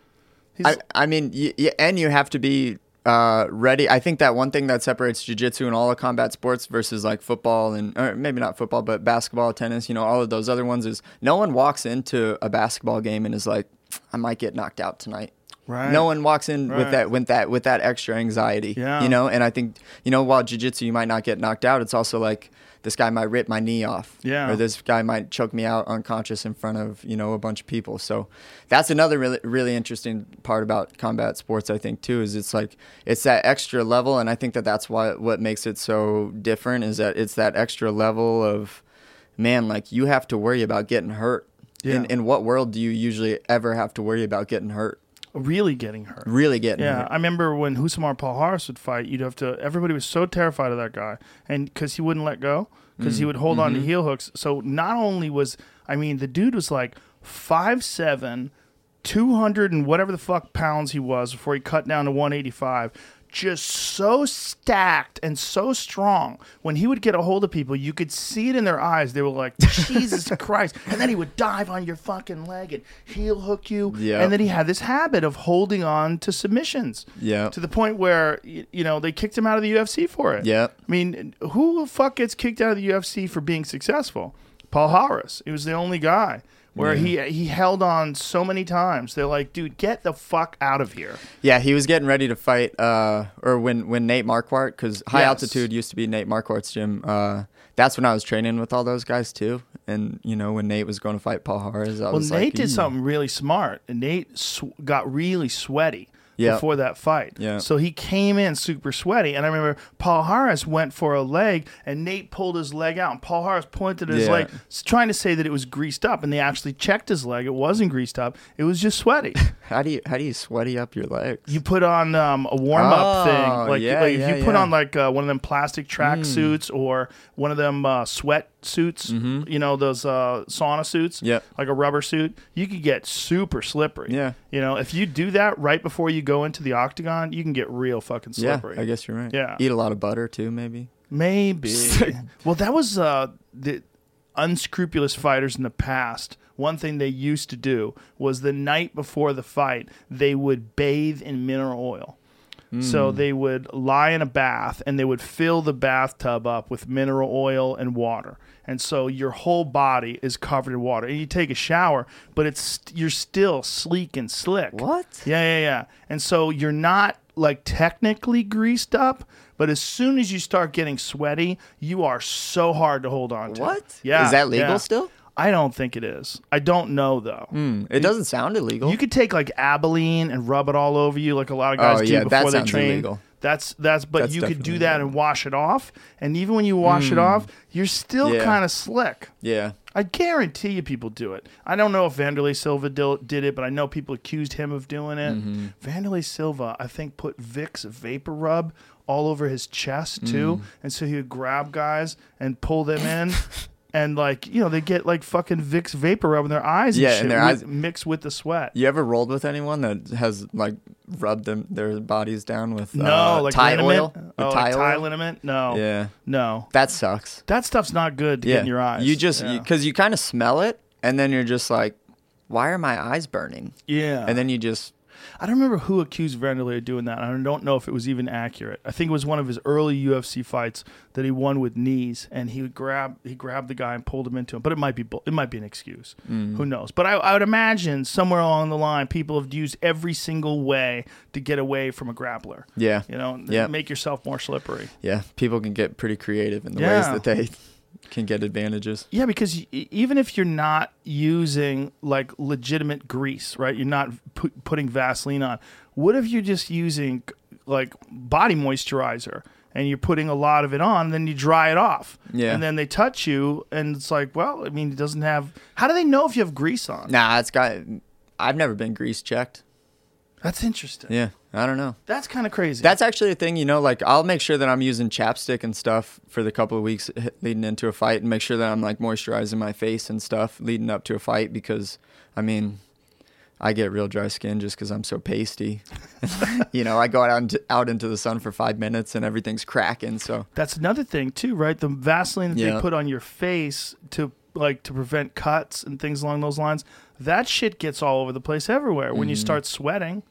Speaker 4: He's,
Speaker 5: I, I mean, y- y- and you have to be uh, ready. I think that one thing that separates jujitsu and all the combat sports versus like football and or maybe not football, but basketball, tennis, you know, all of those other ones is no one walks into a basketball game and is like, I might get knocked out tonight.
Speaker 4: Right.
Speaker 5: No one walks in
Speaker 4: Right.
Speaker 5: with that with that with that extra anxiety.
Speaker 4: Yeah.
Speaker 5: You know, and I think you know while jujitsu you might not get knocked out, it's also like this guy might rip my knee off.
Speaker 4: Yeah.
Speaker 5: Or this guy might choke me out unconscious in front of you know a bunch of people. So that's another really really interesting part about combat sports. I think too is it's like it's that extra level, and I think that that's why what makes it so different is that it's that extra level of man, like you have to worry about getting hurt.
Speaker 4: Yeah.
Speaker 5: In, in what world do you usually ever have to worry about getting hurt?
Speaker 4: Really getting hurt.
Speaker 5: Really getting hurt.
Speaker 4: Yeah,
Speaker 5: hurt.
Speaker 4: I remember when Rousimar Palhares would fight, you'd have to. Everybody was so terrified of that guy, and because he wouldn't let go, because
Speaker 5: Mm.
Speaker 4: he would hold on to
Speaker 5: Mm-hmm.
Speaker 4: heel hooks. So not only was, I mean, the dude was like five seven, two hundred and whatever the fuck pounds he was before he cut down to one eighty five. Just so stacked and so strong. When he would get a hold of people, you could see it in their eyes. They were like, *laughs* Jesus Christ. And then he would dive on your fucking leg and heel hook you.
Speaker 5: Yeah.
Speaker 4: And then he had this habit of holding on to submissions.
Speaker 5: Yeah.
Speaker 4: To the point where y- you know they kicked him out of the UFC for it.
Speaker 5: Yeah.
Speaker 4: I mean, who the fuck gets kicked out of the UFC for being successful? Palhares. He was the only guy where he he held on so many times. They're like, dude, get the fuck out of here.
Speaker 5: Yeah, he was getting ready to fight, uh, or when, when Nate Marquardt, because High
Speaker 4: Yes.
Speaker 5: Altitude used to be Nate Marquardt's gym. Uh, that's when I was training with all those guys too. And you know, when Nate was going to fight Palhares, I
Speaker 4: Well,
Speaker 5: was
Speaker 4: Nate
Speaker 5: like,
Speaker 4: did
Speaker 5: "Ooh."
Speaker 4: something really smart. And Nate sw- got really sweaty
Speaker 5: Yeah.
Speaker 4: before that fight.
Speaker 5: Yeah.
Speaker 4: So he came in super sweaty. And I remember Palhares went for a leg, and Nate pulled his leg out. And Palhares pointed at his
Speaker 5: Yeah.
Speaker 4: leg, trying to say that it was greased up. And they actually checked his leg. It wasn't greased up, it was just sweaty. *laughs*
Speaker 5: How do you how do you sweaty up your legs?
Speaker 4: you put on um, a warm up
Speaker 5: Oh,
Speaker 4: thing, like,
Speaker 5: yeah,
Speaker 4: like
Speaker 5: yeah,
Speaker 4: if you put on like uh, one of them plastic track suits or one of them uh, sweat suits, you know those uh, sauna suits,
Speaker 5: Mm-hmm. Yep.
Speaker 4: like a rubber suit, you could get super slippery.
Speaker 5: Yeah.
Speaker 4: you know if you do that right before you go into the octagon, you can get real fucking slippery. yeah.
Speaker 5: I guess you're right.
Speaker 4: Yeah.
Speaker 5: Eat a lot of butter too, maybe.
Speaker 4: Maybe. *laughs* well, that was uh, the unscrupulous fighters in the past. One thing they used to do was the night before the fight, they would bathe in mineral oil. So hmm. they would lie in a bath and they would fill the bathtub up with mineral oil and water. And so your whole body is covered in water. And you take a shower, but it's you're still sleek and slick.
Speaker 5: What?
Speaker 4: Yeah, yeah, yeah. And so you're not like technically greased up, but as soon as you start getting sweaty, you are so hard to hold on to.
Speaker 5: What?
Speaker 4: Yeah.
Speaker 5: Is that legal
Speaker 4: yeah.
Speaker 5: still?
Speaker 4: I don't think it is. I don't know though.
Speaker 5: Hmm, It doesn't sound illegal.
Speaker 4: You could take like Albolene and rub it all over you, like a lot of guys
Speaker 5: Oh,
Speaker 4: do
Speaker 5: yeah,
Speaker 4: before they train.
Speaker 5: illegal.
Speaker 4: That's that's, but
Speaker 5: That's
Speaker 4: you could do that
Speaker 5: illegal.
Speaker 4: and wash it off, and even when you wash it off, you're still
Speaker 5: Hmm. Yeah.
Speaker 4: kind of slick.
Speaker 5: yeah.
Speaker 4: I guarantee you people do it. I don't know if Wanderlei Silva did it, but I know people accused him of doing it.
Speaker 5: Mm-hmm.
Speaker 4: Wanderlei Silva, I think, put Vicks VapoRub all over his chest too,
Speaker 5: Mm.
Speaker 4: and so he would grab guys and pull them in. *laughs* And like you know, they get like fucking Vicks VapoRub in their eyes,
Speaker 5: Yeah,
Speaker 4: and, shit,
Speaker 5: their
Speaker 4: with-
Speaker 5: eyes.
Speaker 4: mixed with the sweat.
Speaker 5: You ever rolled with anyone that has like rubbed them their bodies down with
Speaker 4: No,
Speaker 5: uh,
Speaker 4: like
Speaker 5: Thai
Speaker 4: liniment.
Speaker 5: oil? With
Speaker 4: Oh,
Speaker 5: Thai
Speaker 4: like
Speaker 5: oil?
Speaker 4: liniment? No,
Speaker 5: Yeah,
Speaker 4: no,
Speaker 5: that sucks.
Speaker 4: that stuff's not good to
Speaker 5: yeah,
Speaker 4: get in your eyes.
Speaker 5: You just
Speaker 4: yeah.
Speaker 5: because you, kind of smell it, and then you're just like, "Why are my eyes burning?"
Speaker 4: yeah,
Speaker 5: And then you just
Speaker 4: I don't remember who accused Wanderlei of doing that. I don't know if it was even accurate. I think it was one of his early UFC fights that he won with knees, and he would grab he grabbed the guy and pulled him into him. But it might be it might be an excuse.
Speaker 5: Mm.
Speaker 4: Who knows? But I, I would imagine somewhere along the line, people have used every single way to get away from a grappler.
Speaker 5: yeah,
Speaker 4: You know,
Speaker 5: Yeah.
Speaker 4: make yourself more slippery.
Speaker 5: yeah. People can get pretty creative in the
Speaker 4: Yeah.
Speaker 5: ways that they can get advantages.
Speaker 4: Yeah, because even if you're not using like legitimate grease, right? You're not pu- putting Vaseline on. What if you're just using like body moisturizer and you're putting a lot of it on, then you dry it off,
Speaker 5: Yeah.
Speaker 4: and then they touch you, and it's like, well, I mean, it doesn't have. How do they know if you have grease on?
Speaker 5: Nah, it's got. I've never been grease checked.
Speaker 4: That's interesting.
Speaker 5: Yeah, I don't know.
Speaker 4: That's kind of crazy.
Speaker 5: That's actually a thing, you know. Like I'll make sure that I'm using chapstick and stuff for the couple of weeks leading into a fight, and make sure that I'm like moisturizing my face and stuff leading up to a fight because, I mean, I get real dry skin just because I'm so pasty. *laughs* you know, I go out into, out into the sun for five minutes and everything's cracking. So
Speaker 4: That's another thing too, right? The Vaseline that they put on your face to like to prevent cuts and things along those lines. That shit gets all over the place everywhere when you
Speaker 5: Mm-hmm.
Speaker 4: start sweating.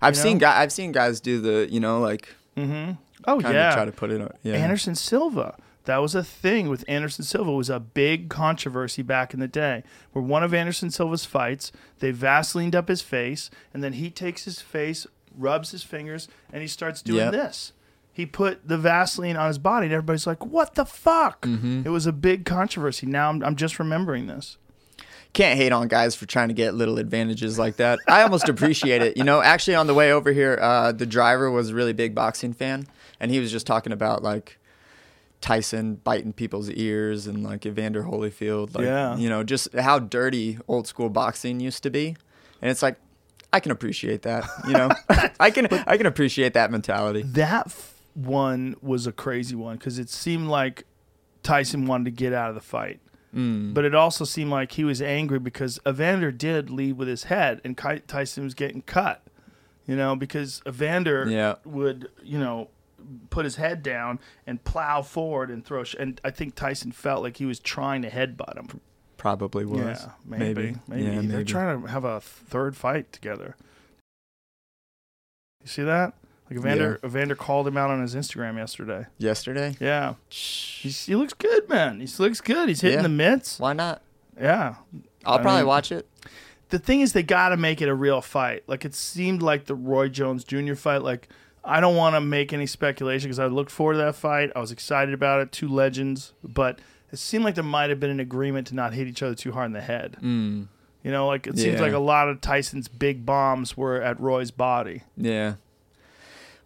Speaker 5: I've
Speaker 4: You
Speaker 5: seen guy, I've seen guys do the, you know, like
Speaker 4: Oh
Speaker 5: kind of
Speaker 4: yeah,
Speaker 5: try to put it on. Yeah.
Speaker 4: Anderson Silva. That was a thing with Anderson Silva. It was a big controversy back in the day where one of Anderson Silva's fights, they Vaselined up his face, and then he takes his face, rubs his fingers, and he starts doing
Speaker 5: Yep.
Speaker 4: this. He put the Vaseline on his body, and everybody's like, "What the fuck?"
Speaker 5: Mm-hmm.
Speaker 4: It was a big controversy. Now I'm, I'm just remembering this.
Speaker 5: Can't hate on guys for trying to get little advantages like that. I almost appreciate it. You know, actually on the way over here, uh, the driver was a really big boxing fan, and he was just talking about like Tyson biting people's ears and like Evander Holyfield, like
Speaker 4: Yeah.
Speaker 5: you know, just how dirty old school boxing used to be, and it's like I can appreciate that. You know, *laughs* I can I can appreciate that mentality.
Speaker 4: That f- one was a crazy one because it seemed like Tyson wanted to get out of the fight.
Speaker 5: Mm.
Speaker 4: But it also seemed like he was angry because Evander did lead with his head and Tyson was getting cut. You know, because Evander
Speaker 5: Yeah.
Speaker 4: would, you know, put his head down and plow forward and throw. Sh- and I think Tyson felt like he was trying to headbutt him.
Speaker 5: Probably was.
Speaker 4: Yeah, maybe. Maybe.
Speaker 5: Yeah,
Speaker 4: They're
Speaker 5: maybe.
Speaker 4: trying to have a third fight together. You see that? Like Evander, Evander called him out on his Instagram yesterday.
Speaker 5: Yesterday.
Speaker 4: Yeah, He's, he looks good, man. He looks good. He's hitting
Speaker 5: Yeah.
Speaker 4: the mitts.
Speaker 5: Why not?
Speaker 4: Yeah.
Speaker 5: I'll
Speaker 4: I
Speaker 5: probably
Speaker 4: mean-
Speaker 5: watch it.
Speaker 4: The thing is, they got to make it a real fight. Like it seemed like the Roy Jones Jr. fight. Like I don't want to make any speculation because I looked forward to that fight. I was excited about it. Two legends, but it seemed like there might have been an agreement to not hit each other too hard in the head.
Speaker 5: Mm.
Speaker 4: You know, like it seems like a lot of Tyson's big bombs were at Roy's body.
Speaker 5: Yeah.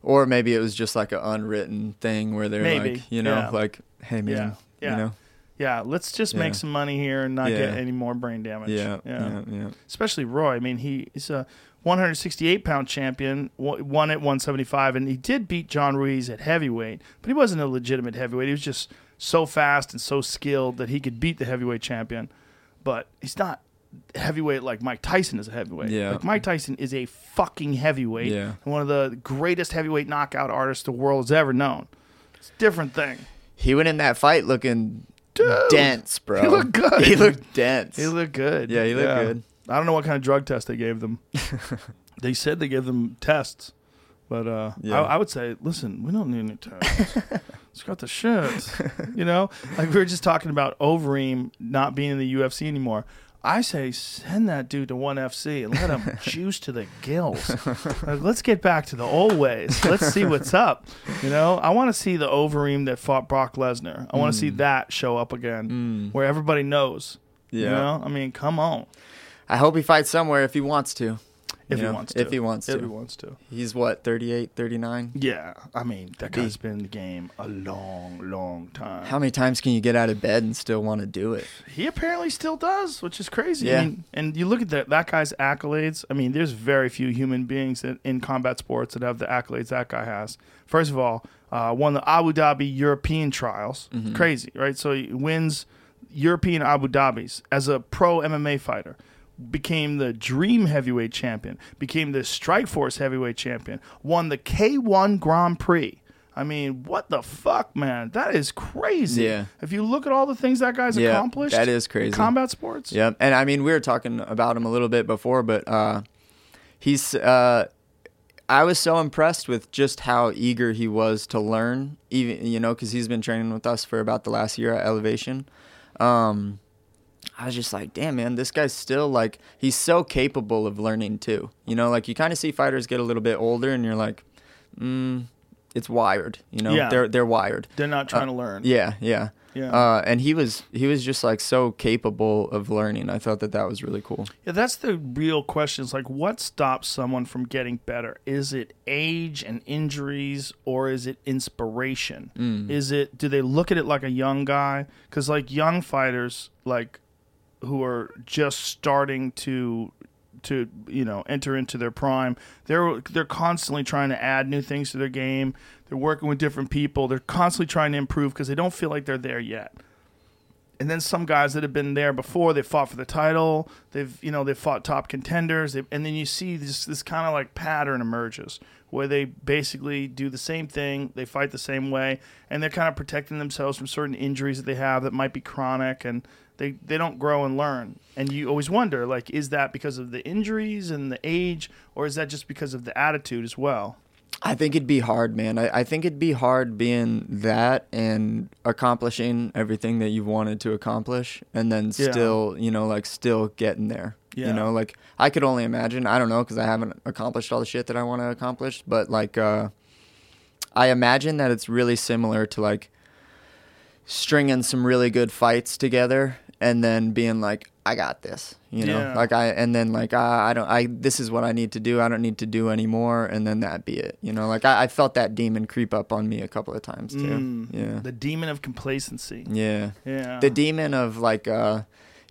Speaker 5: Or maybe it was just like an unwritten thing where they're
Speaker 4: Maybe,
Speaker 5: like, you know,
Speaker 4: yeah.
Speaker 5: like, hey man,
Speaker 4: Yeah,
Speaker 5: you know,
Speaker 4: Yeah, let's just make some money here and not get any more brain damage.
Speaker 5: yeah, yeah, yeah,
Speaker 4: especially Roy. I mean, he, he's a 168 pound champion, won at 175, and he did beat John Ruiz at heavyweight, but he wasn't a legitimate heavyweight. He was just so fast and so skilled that he could beat the heavyweight champion, but he's not heavyweight like Mike Tyson is a heavyweight.
Speaker 5: Yeah.
Speaker 4: Like Mike Tyson is a fucking heavyweight
Speaker 5: Yeah.
Speaker 4: and one of the greatest heavyweight knockout artists the world has ever known. It's a different thing.
Speaker 5: He went in that fight looking
Speaker 4: Dude,
Speaker 5: dense, bro.
Speaker 4: he looked good.
Speaker 5: He looked dense.
Speaker 4: He looked good.
Speaker 5: Yeah, he looked good.
Speaker 4: I don't know what kind of drug test they gave them. *laughs* they said they gave them tests, but uh,
Speaker 5: Yeah.
Speaker 4: I, I would say, listen, we don't need any tests. *laughs* it's got the shit. You know, like we were just talking about Overeem not being in the UFC anymore. I say send that dude to ONE FC and let him *laughs* juice to the gills. Like, let's get back to the old ways. Let's see what's up. You know, I want to see the Overeem that fought Brock Lesnar. I want to see that show up again, where everybody knows. You
Speaker 5: Mm. Yeah.
Speaker 4: know, I mean, come on.
Speaker 5: I hope he fights somewhere if he wants to.
Speaker 4: If
Speaker 5: You
Speaker 4: he wants to.
Speaker 5: if he wants
Speaker 4: If
Speaker 5: to.
Speaker 4: he wants to.
Speaker 5: He's what, 38, 39?
Speaker 4: Yeah, I mean, that guy's been in the game a long, long time.
Speaker 5: How many times can you get out of bed and still want to do it?
Speaker 4: he apparently still does, which is crazy.
Speaker 5: Yeah.
Speaker 4: I mean, and you look at that that guy's accolades. I mean, there's very few human beings that, in combat sports that have the accolades that guy has. First of all, uh, won the Abu Dhabi European trials.
Speaker 5: Mm-hmm.
Speaker 4: Crazy, right? So he wins European Abu Dhabis as a pro MMA fighter. Became the Dream Heavyweight Champion. Became the Strikeforce Heavyweight Champion. Won the K-1 Grand Prix. I mean, what the fuck, man? That is crazy.
Speaker 5: Yeah.
Speaker 4: If you look at all the things that guy's
Speaker 5: Yeah,
Speaker 4: accomplished,
Speaker 5: that is crazy.
Speaker 4: combat sports.
Speaker 5: Yeah. And I mean, we were talking about him a little bit before, but uh, he's. Uh, I was so impressed with just how eager he was to learn, even you know, because he's been training with us for about the last year at Elevation. Um, I was just like, damn, man, this guy's still like, he's so capable of learning too. You know, like you kind of see fighters get a little bit older, and you're like, mm, it's wired. You know,
Speaker 4: Yeah.
Speaker 5: they're they're wired.
Speaker 4: They're not trying to learn.
Speaker 5: Uh, Yeah, yeah.
Speaker 4: Yeah.
Speaker 5: Uh, and he was he was just like so capable of learning. I thought that that was really cool.
Speaker 4: Yeah, that's the real question. Is like, what stops someone from getting better? Is it age and injuries, or is it inspiration?
Speaker 5: Mm.
Speaker 4: Is it? Do they look at it like a young guy? Because like young fighters, like who are just starting to to you know enter into their prime they're they're constantly trying to add new things to their game. They're working with different people. They're constantly trying to improve because they don't feel like they're there yet. And then some guys that have been there before they fought for the title. They've you know they've fought top contenders. They and then you see this this kind of like pattern emerges where they basically do the same thing. They fight the same way. And they're kind of protecting themselves from certain injuries that they have that might be chronic. And they they don't grow and learn and you always wonder like is that because of the injuries and the age or is that just because of the attitude as well
Speaker 5: I think it'd be hard, man. I, I think it'd be hard being that and accomplishing everything that you've wanted to accomplish and then
Speaker 4: Yeah.
Speaker 5: still, you know, like still getting there.
Speaker 4: Yeah.
Speaker 5: You know, like I could only imagine. I don't know because I haven't accomplished all the shit that I want to accomplish, but like, uh, I imagine that it's really similar to like stringing some really good fights together and then being like i got this you know
Speaker 4: Yeah.
Speaker 5: like i and then like I, I don't i this is what i need to do i don't need to do anymore and then that be it you know like i, I felt that demon creep up on me a couple of times too
Speaker 4: Mm,
Speaker 5: yeah
Speaker 4: The demon of complacency.
Speaker 5: yeah
Speaker 4: Yeah.
Speaker 5: the demon of like uh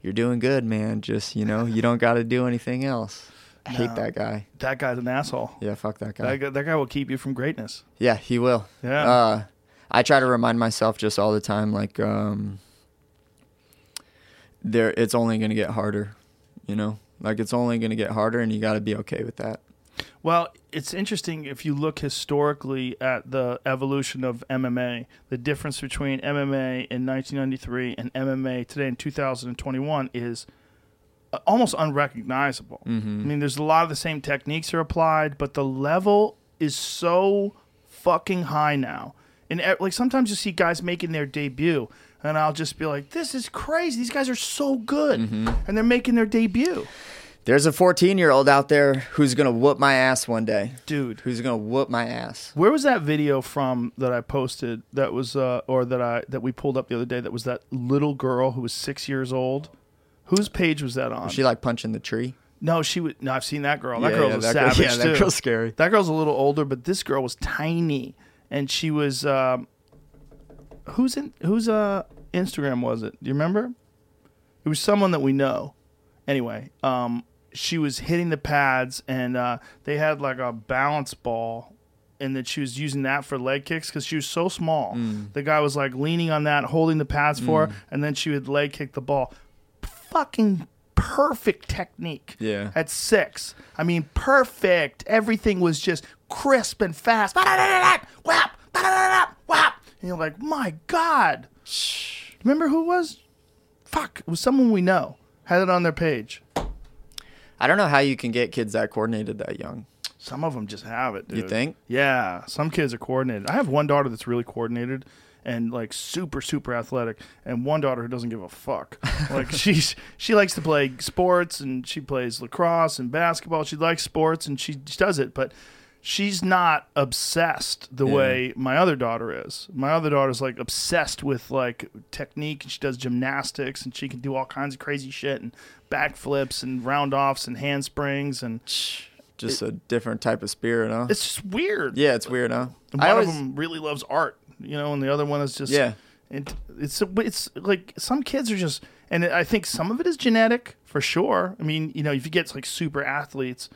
Speaker 5: you're doing good man just you know you don't got to do anything else i hate
Speaker 4: No.
Speaker 5: that guy
Speaker 4: that guy's an asshole.
Speaker 5: yeah fuck that guy
Speaker 4: That guy, that guy will keep you from greatness.
Speaker 5: Yeah, he will.
Speaker 4: Yeah.
Speaker 5: Uh, I try to remind myself just all the time, like, um, there, it's only gonna get harder, you know. Like it's only gonna get harder, and you got to be okay with that.
Speaker 4: Well, it's interesting if you look historically at the evolution of MMA, the difference between MMA in 1993 and MMA today in 2021 is uh, almost unrecognizable. I mean, there's a lot of the same techniques are applied, but the level is so fucking high now. And uh, like sometimes you see guys making their debut, and I'll just be like, "This is crazy! These guys are so good, and they're making their debut,
Speaker 5: There's a 14 year old out there who's gonna whoop my ass one day.
Speaker 4: dude."
Speaker 5: Who's gonna whoop my ass?
Speaker 4: Where was that video from that I posted? That was, uh, or that I that we pulled up the other day. That was that little girl who was six years old. Whose page was that on?
Speaker 5: Was she like punching the tree?
Speaker 4: no, she would. No, I've seen that girl. That
Speaker 5: Yeah,
Speaker 4: girl's
Speaker 5: yeah,
Speaker 4: a
Speaker 5: that girl-
Speaker 4: savage
Speaker 5: yeah, that
Speaker 4: too.
Speaker 5: girl's scary.
Speaker 4: That girl's a little older, but this girl was tiny, and she was. Um, who's in? Whose uh, Instagram was it? Do you remember? It was someone that we know. Anyway, um, she was hitting the pads, and uh, they had like a balance ball, and that she was using that for leg kicks because she was so small.
Speaker 5: Mm.
Speaker 4: The guy was like leaning on that, holding the pads for her, and then she would leg kick the ball. Fucking perfect technique.
Speaker 5: Yeah.
Speaker 4: At six, I mean, perfect. Everything was just crisp and fast. Whap, whap. And you're like, my God. Remember who it was? Fuck, it was someone we know. Had it on their page.
Speaker 5: I don't know how you can get kids that coordinated that young.
Speaker 4: Some of them just have it, dude.
Speaker 5: You think?
Speaker 4: Yeah, some kids are coordinated. I have one daughter that's really coordinated and like super super athletic, and one daughter who doesn't give a fuck. *laughs* like she's she likes to play sports and she plays lacrosse and basketball. She likes sports and she does it, but she's not obsessed the
Speaker 5: Yeah.
Speaker 4: way my other daughter is. My other daughter's like obsessed with like technique and she does gymnastics and she can do all kinds of crazy shit and backflips and round offs and handsprings and
Speaker 5: Just a different type of spirit, huh?
Speaker 4: it's just weird.
Speaker 5: yeah, it's weird, huh?
Speaker 4: And
Speaker 5: I
Speaker 4: one
Speaker 5: always,
Speaker 4: of them really loves art, you know, and the other one is just
Speaker 5: Yeah.
Speaker 4: And it's it's like some kids are just, and I think some of it is genetic for sure. I mean, you know, if you get like super athletes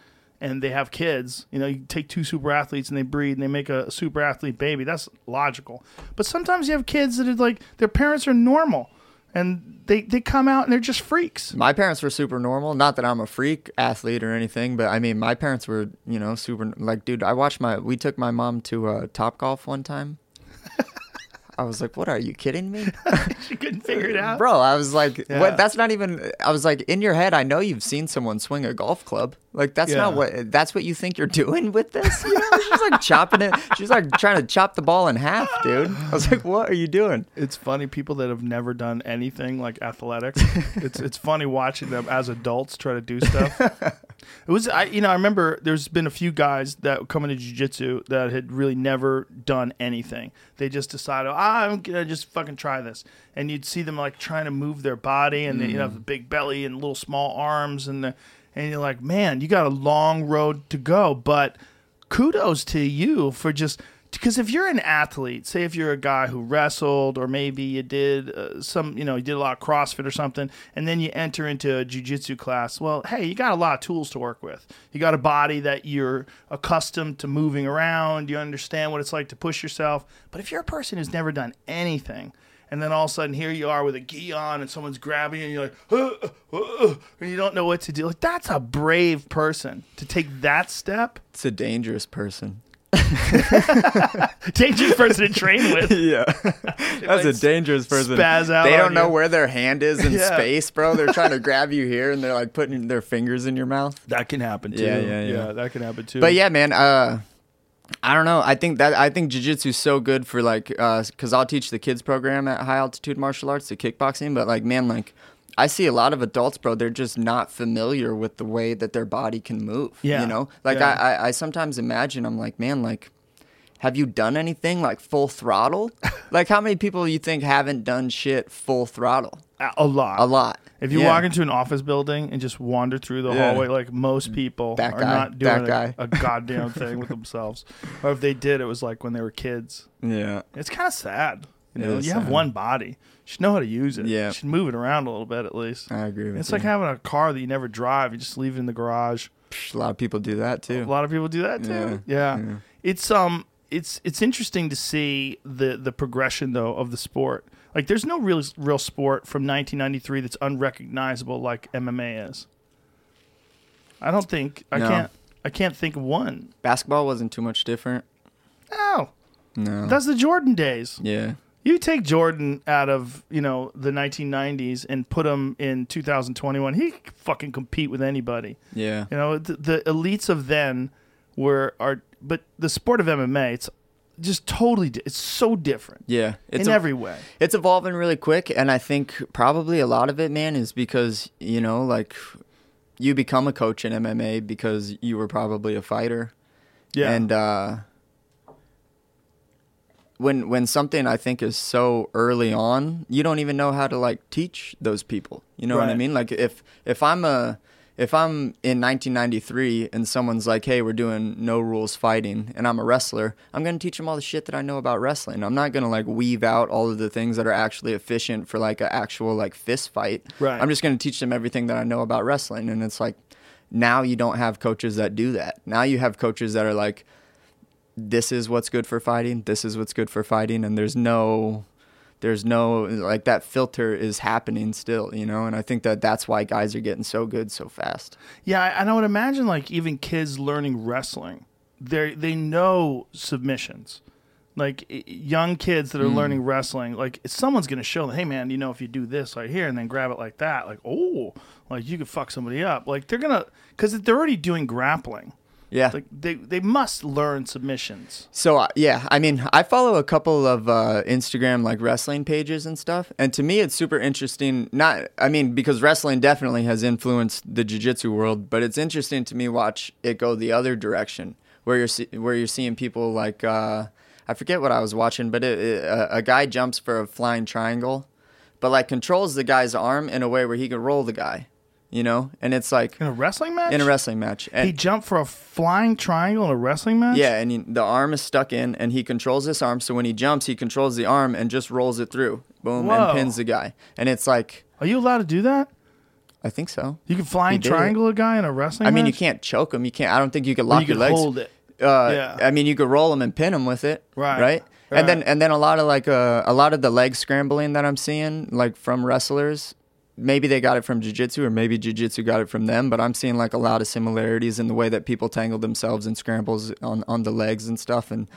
Speaker 4: and they have kids, you know, you take two super athletes and they breed and they make a super athlete baby. That's logical. But sometimes you have kids that are like their parents are normal and they they come out and they're just freaks.
Speaker 5: My parents were super normal. Not that I'm a freak athlete or anything, but I mean, my parents were, you know, super. Like, dude, I watched my. We took my mom to uh, Top Golf one time. *laughs* I was like, "What are you kidding me, *laughs*
Speaker 4: She couldn't figure it out.
Speaker 5: bro?" I was like,
Speaker 4: Yeah.
Speaker 5: "What? That's not even." I was like, "In your head, I know you've seen someone swing a golf club. Like, that's not what. That's what you think you're doing with this. *laughs* You know?" She's like chopping it. She's like trying to chop the ball in half, dude. I was like, "What are you doing?"
Speaker 4: It's funny people that have never done anything like athletics. *laughs* it's it's funny watching them as adults try to do stuff. it was I you know I remember there's been a few guys that come into jiu-jitsu that had really never done anything. They just decided, ah, I'm gonna just fucking try this, and you'd see them like trying to move their body, and they you know have the big belly and little small arms, and the, and you're like, man, you got a long road to go, but kudos to you for just because if you're an athlete, say if you're a guy who wrestled or maybe you did uh, some, you know, you did a lot of CrossFit or something, and then you enter into a jujitsu class, well, hey, you got a lot of tools to work with. You got a body that you're accustomed to moving around. You understand what it's like to push yourself. But if you're a person who's never done anything, and then all of a sudden here you are with a gi on and someone's grabbing you and you're like, uh, uh, and you don't know what to do. Like that's a brave person to take that step.
Speaker 5: It's a dangerous person. *laughs*
Speaker 4: Dangerous person to train *laughs* with.
Speaker 5: Yeah, *laughs* that's a dangerous person.
Speaker 4: spaz out
Speaker 5: they don't know
Speaker 4: you.
Speaker 5: where their hand is in
Speaker 4: Yeah.
Speaker 5: space, bro. They're trying to grab you here, and they're like putting their fingers in your mouth.
Speaker 4: That can happen too.
Speaker 5: Yeah, yeah, yeah.
Speaker 4: that can happen too.
Speaker 5: But yeah, man. Uh, I don't know. I think that I think jujitsu is so good for like, uh, because I'll teach the kids program at High Altitude Martial Arts, the kickboxing. But like, man, like, I see a lot of adults, bro. They're just not familiar with the way that their body can move.
Speaker 4: Yeah.
Speaker 5: You know, like
Speaker 4: Yeah.
Speaker 5: I, I, I sometimes imagine I'm like, man, like, have you done anything like full throttle? *laughs* like, how many people you think haven't done shit full throttle?
Speaker 4: A lot.
Speaker 5: A lot.
Speaker 4: If you
Speaker 5: Yeah.
Speaker 4: walk into an office building and just wander through the
Speaker 5: Yeah.
Speaker 4: hallway, like most people
Speaker 5: That
Speaker 4: are
Speaker 5: guy,
Speaker 4: not doing a,
Speaker 5: guy.
Speaker 4: a goddamn thing with themselves. *laughs* Or if they did, it was like when they were kids.
Speaker 5: Yeah.
Speaker 4: It's kind of sad. You
Speaker 5: It
Speaker 4: know,
Speaker 5: is
Speaker 4: you have
Speaker 5: sad.
Speaker 4: one body. You should know how to use it.
Speaker 5: Yeah.
Speaker 4: You should move it around a little bit at least.
Speaker 5: I agree with
Speaker 4: It's
Speaker 5: you.
Speaker 4: like having a car that you never drive. You just leave it in the garage.
Speaker 5: a lot of people do that too.
Speaker 4: A lot of people do that too.
Speaker 5: Yeah,
Speaker 4: Yeah.
Speaker 5: yeah.
Speaker 4: It's um it's it's interesting to see the the progression though of the sport. Like there's no real real sport from 1993 that's unrecognizable like MMA is. I don't think I
Speaker 5: No.
Speaker 4: can't I can't think of one.
Speaker 5: Basketball wasn't too much different.
Speaker 4: No.
Speaker 5: No.
Speaker 4: That's the Jordan days.
Speaker 5: yeah.
Speaker 4: You take Jordan out of, you know, the 1990s and put him in 2021, he could fucking compete with anybody.
Speaker 5: Yeah.
Speaker 4: You know, the, the elites of then were are, but the sport of MMA, it's just totally, di- it's so different
Speaker 5: Yeah. It's
Speaker 4: in
Speaker 5: a-
Speaker 4: every way.
Speaker 5: it's evolving really quick and i think probably a lot of it man is because you know like you become a coach in mma because you were probably a fighter
Speaker 4: Yeah,
Speaker 5: and uh when when something i think is so early on you don't even know how to like teach those people you know what i mean like if if i'm a if i'm in 1993 and someone's like hey we're doing no rules fighting and i'm a wrestler i'm going to teach them all the shit that i know about wrestling. I'm not going to like weave out all of the things that are actually efficient for like an actual like fist fight.
Speaker 4: Right.
Speaker 5: i'm just going to teach them everything that i know about wrestling. And it's like now you don't have coaches that do that. Now you have coaches that are like this is what's good for fighting. This is what's good for fighting. And there's no there's no like that filter is happening still you know and i think that that's why guys are getting so good so fast
Speaker 4: yeah, and I would imagine like even kids learning wrestling, they they know submissions. Like young kids that are
Speaker 5: Hmm.
Speaker 4: learning wrestling, like someone's gonna show them, hey man, you know if you do this right here and then grab it like that, like oh, like you could fuck somebody up. Like they're gonna, because they're already doing grappling.
Speaker 5: Yeah
Speaker 4: Like they they must learn submissions.
Speaker 5: So uh, yeah, I mean, I follow a couple of uh, Instagram like wrestling pages and stuff, and to me, it's super interesting. Not, I mean, because wrestling definitely has influenced the jiu-jitsu world, but it's interesting to me watch it go the other direction, where you're see- where you're seeing people like uh, I forget what I was watching, but it, it, a, a guy jumps for a flying triangle, but like controls the guy's arm in a way where he can roll the guy, you know, and it's like
Speaker 4: In a wrestling match?
Speaker 5: in a wrestling match. And,
Speaker 4: He jumped for a flying triangle in a wrestling match?
Speaker 5: yeah, and he, the arm is stuck in, and he controls this arm. So when he jumps, he controls the arm and just rolls it through, boom,
Speaker 4: Whoa.
Speaker 5: and pins the guy. And it's like,
Speaker 4: Are you allowed to do that?
Speaker 5: I think so.
Speaker 4: You can flying
Speaker 5: did it.
Speaker 4: triangle a guy in a wrestling
Speaker 5: I mean, you can't choke him. You can't. I don't think you
Speaker 4: Or
Speaker 5: lock
Speaker 4: you
Speaker 5: your
Speaker 4: can
Speaker 5: legs.
Speaker 4: hold it.
Speaker 5: Uh,
Speaker 4: Yeah.
Speaker 5: I mean, you could roll him and pin him with it.
Speaker 4: Right,
Speaker 5: Right.
Speaker 4: right.
Speaker 5: And then and then a lot of like uh, a lot of the leg scrambling that I'm seeing like from wrestlers. Maybe they got it from jiu-jitsu or maybe jiu-jitsu got it from them, but I'm seeing like a lot of similarities in the way that people tangle themselves in scrambles on, on the legs and stuff. And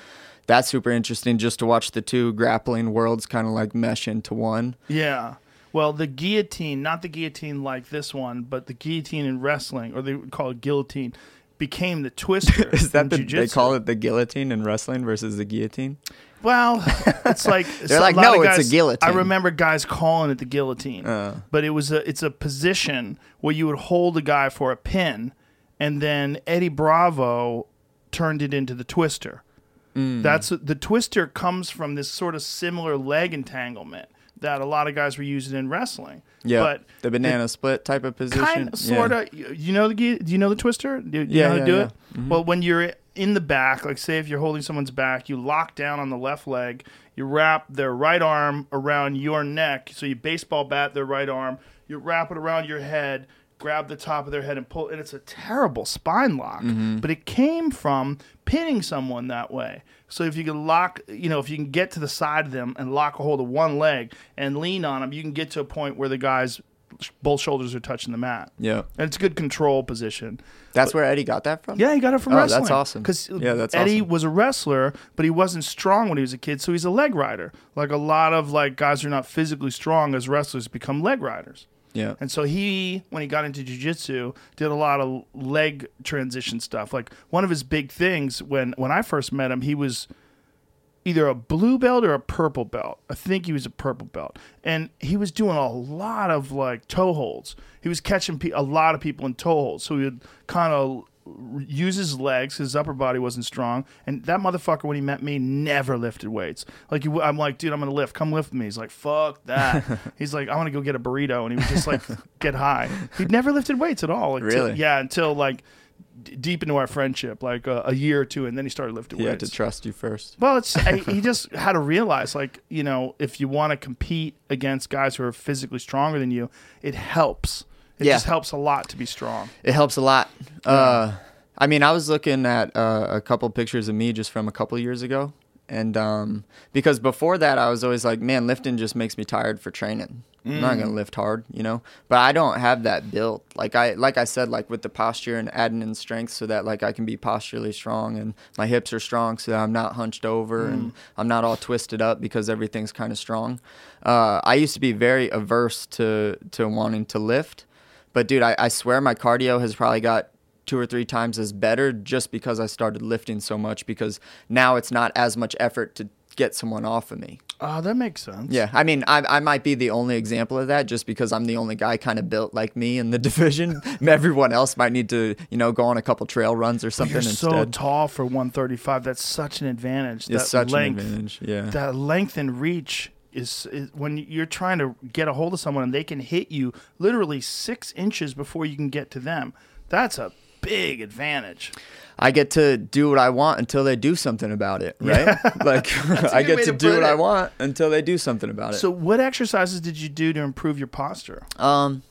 Speaker 5: that's super interesting just to watch the two grappling worlds kind of like mesh into one.
Speaker 4: Yeah. Well, the guillotine, not the guillotine like this one, but the guillotine in wrestling, or they call it guillotine, became the twister. *laughs*
Speaker 5: Is that the, they
Speaker 4: jiu-jitsu.
Speaker 5: call it the guillotine in wrestling versus the guillotine?
Speaker 4: Well, it's like *laughs*
Speaker 5: They're like, "No, it's a guillotine."
Speaker 4: I remember guys calling it the guillotine,
Speaker 5: Uh.
Speaker 4: but it was a it's a position where you would hold a guy for a pin, and then Eddie Bravo turned it into the twister.
Speaker 5: Mm.
Speaker 4: That's the twister comes from this sort of similar leg entanglement that a lot of guys were using in wrestling.
Speaker 5: Yeah,
Speaker 4: but
Speaker 5: the banana split type of position.
Speaker 4: kind of sort of you know the do you know the twister do you
Speaker 5: Yeah,
Speaker 4: know how to
Speaker 5: yeah,
Speaker 4: do
Speaker 5: yeah.
Speaker 4: it well when you're in the back like say if you're holding someone's back you lock down on the left leg you wrap their right arm around your neck so you baseball bat their right arm you wrap it around your head grab the top of their head and pull and it's a terrible spine lock
Speaker 5: Mm-hmm.
Speaker 4: but it came from pinning someone that way so if you can lock you know if you can get to the side of them and lock a hold of one leg and lean on them you can get to a point where the guy's both shoulders are touching the mat
Speaker 5: Yeah,
Speaker 4: and it's a good control position.
Speaker 5: that's where Eddie got that from.
Speaker 4: Yeah, he got it from
Speaker 5: Oh,
Speaker 4: wrestling.
Speaker 5: that's awesome.
Speaker 4: Because
Speaker 5: Yeah, that's
Speaker 4: Eddie
Speaker 5: awesome.
Speaker 4: was a wrestler, but he wasn't strong when he was a kid, so he's a leg rider. Like a lot of like guys who are not physically strong as wrestlers become leg riders.
Speaker 5: Yeah.
Speaker 4: And so he, when he got into jujitsu, did a lot of leg transition stuff. Like one of his big things when when I first met him, he was either a blue belt or a purple belt. I think he was a purple belt, and he was doing a lot of like toe holds. He was catching pe- a lot of people in toe holds, so he would kind of use his legs. His upper body wasn't strong, and that motherfucker when he met me never lifted weights. Like he, I'm like, dude, I'm gonna lift. Come lift with me. He's like, fuck that. *laughs* He's like, I want to go get a burrito, and he would just like *laughs* get high. He'd never lifted weights at all. Until,
Speaker 5: Really?
Speaker 4: Yeah, until like d- deep into our friendship, like uh, a year or two, and then he started lifting weights.
Speaker 5: He had to trust you first.
Speaker 4: Well, it's I, he *laughs* just had to realize, like you know, if you want to compete against guys who are physically stronger than you, it helps. It
Speaker 5: Yeah.
Speaker 4: just helps a lot to be strong.
Speaker 5: It helps a lot. Uh, I mean, I was looking at uh, a couple pictures of me just from a couple years ago, and um, because before that, I was always like, man, lifting just makes me tired for training. I'm not gonna lift hard, you know. But I don't have that built. Like I, like I said, like with the posture and adding in strength, so that like I can be posturally strong and my hips are strong, so that I'm not hunched over and I'm not all twisted up because everything's kind of strong. Uh, I used to be very averse to to wanting to lift. But dude, I, I swear my cardio has probably got two or three times as better just because I started lifting so much because now it's not as much effort to get someone off of me.
Speaker 4: Oh, that makes sense.
Speaker 5: Yeah, I mean, I, I might be the only example of that just because I'm the only guy kind of built like me in the *laughs* division. Everyone else might need to, you know, go on a couple trail runs or something
Speaker 4: You're so tall for 135. That's such an advantage.
Speaker 5: it's
Speaker 4: that
Speaker 5: such
Speaker 4: length,
Speaker 5: an advantage. Yeah.
Speaker 4: That length and reach is, is when you're trying to get a hold of someone and they can hit you literally six inches before you can get to them. That's a big advantage.
Speaker 5: I get to do what I want until they do something about it, right? *laughs* Like *laughs* I get to
Speaker 4: to
Speaker 5: do what I want until they do something about it.
Speaker 4: So, what exercises did you do to improve your posture?
Speaker 5: Um,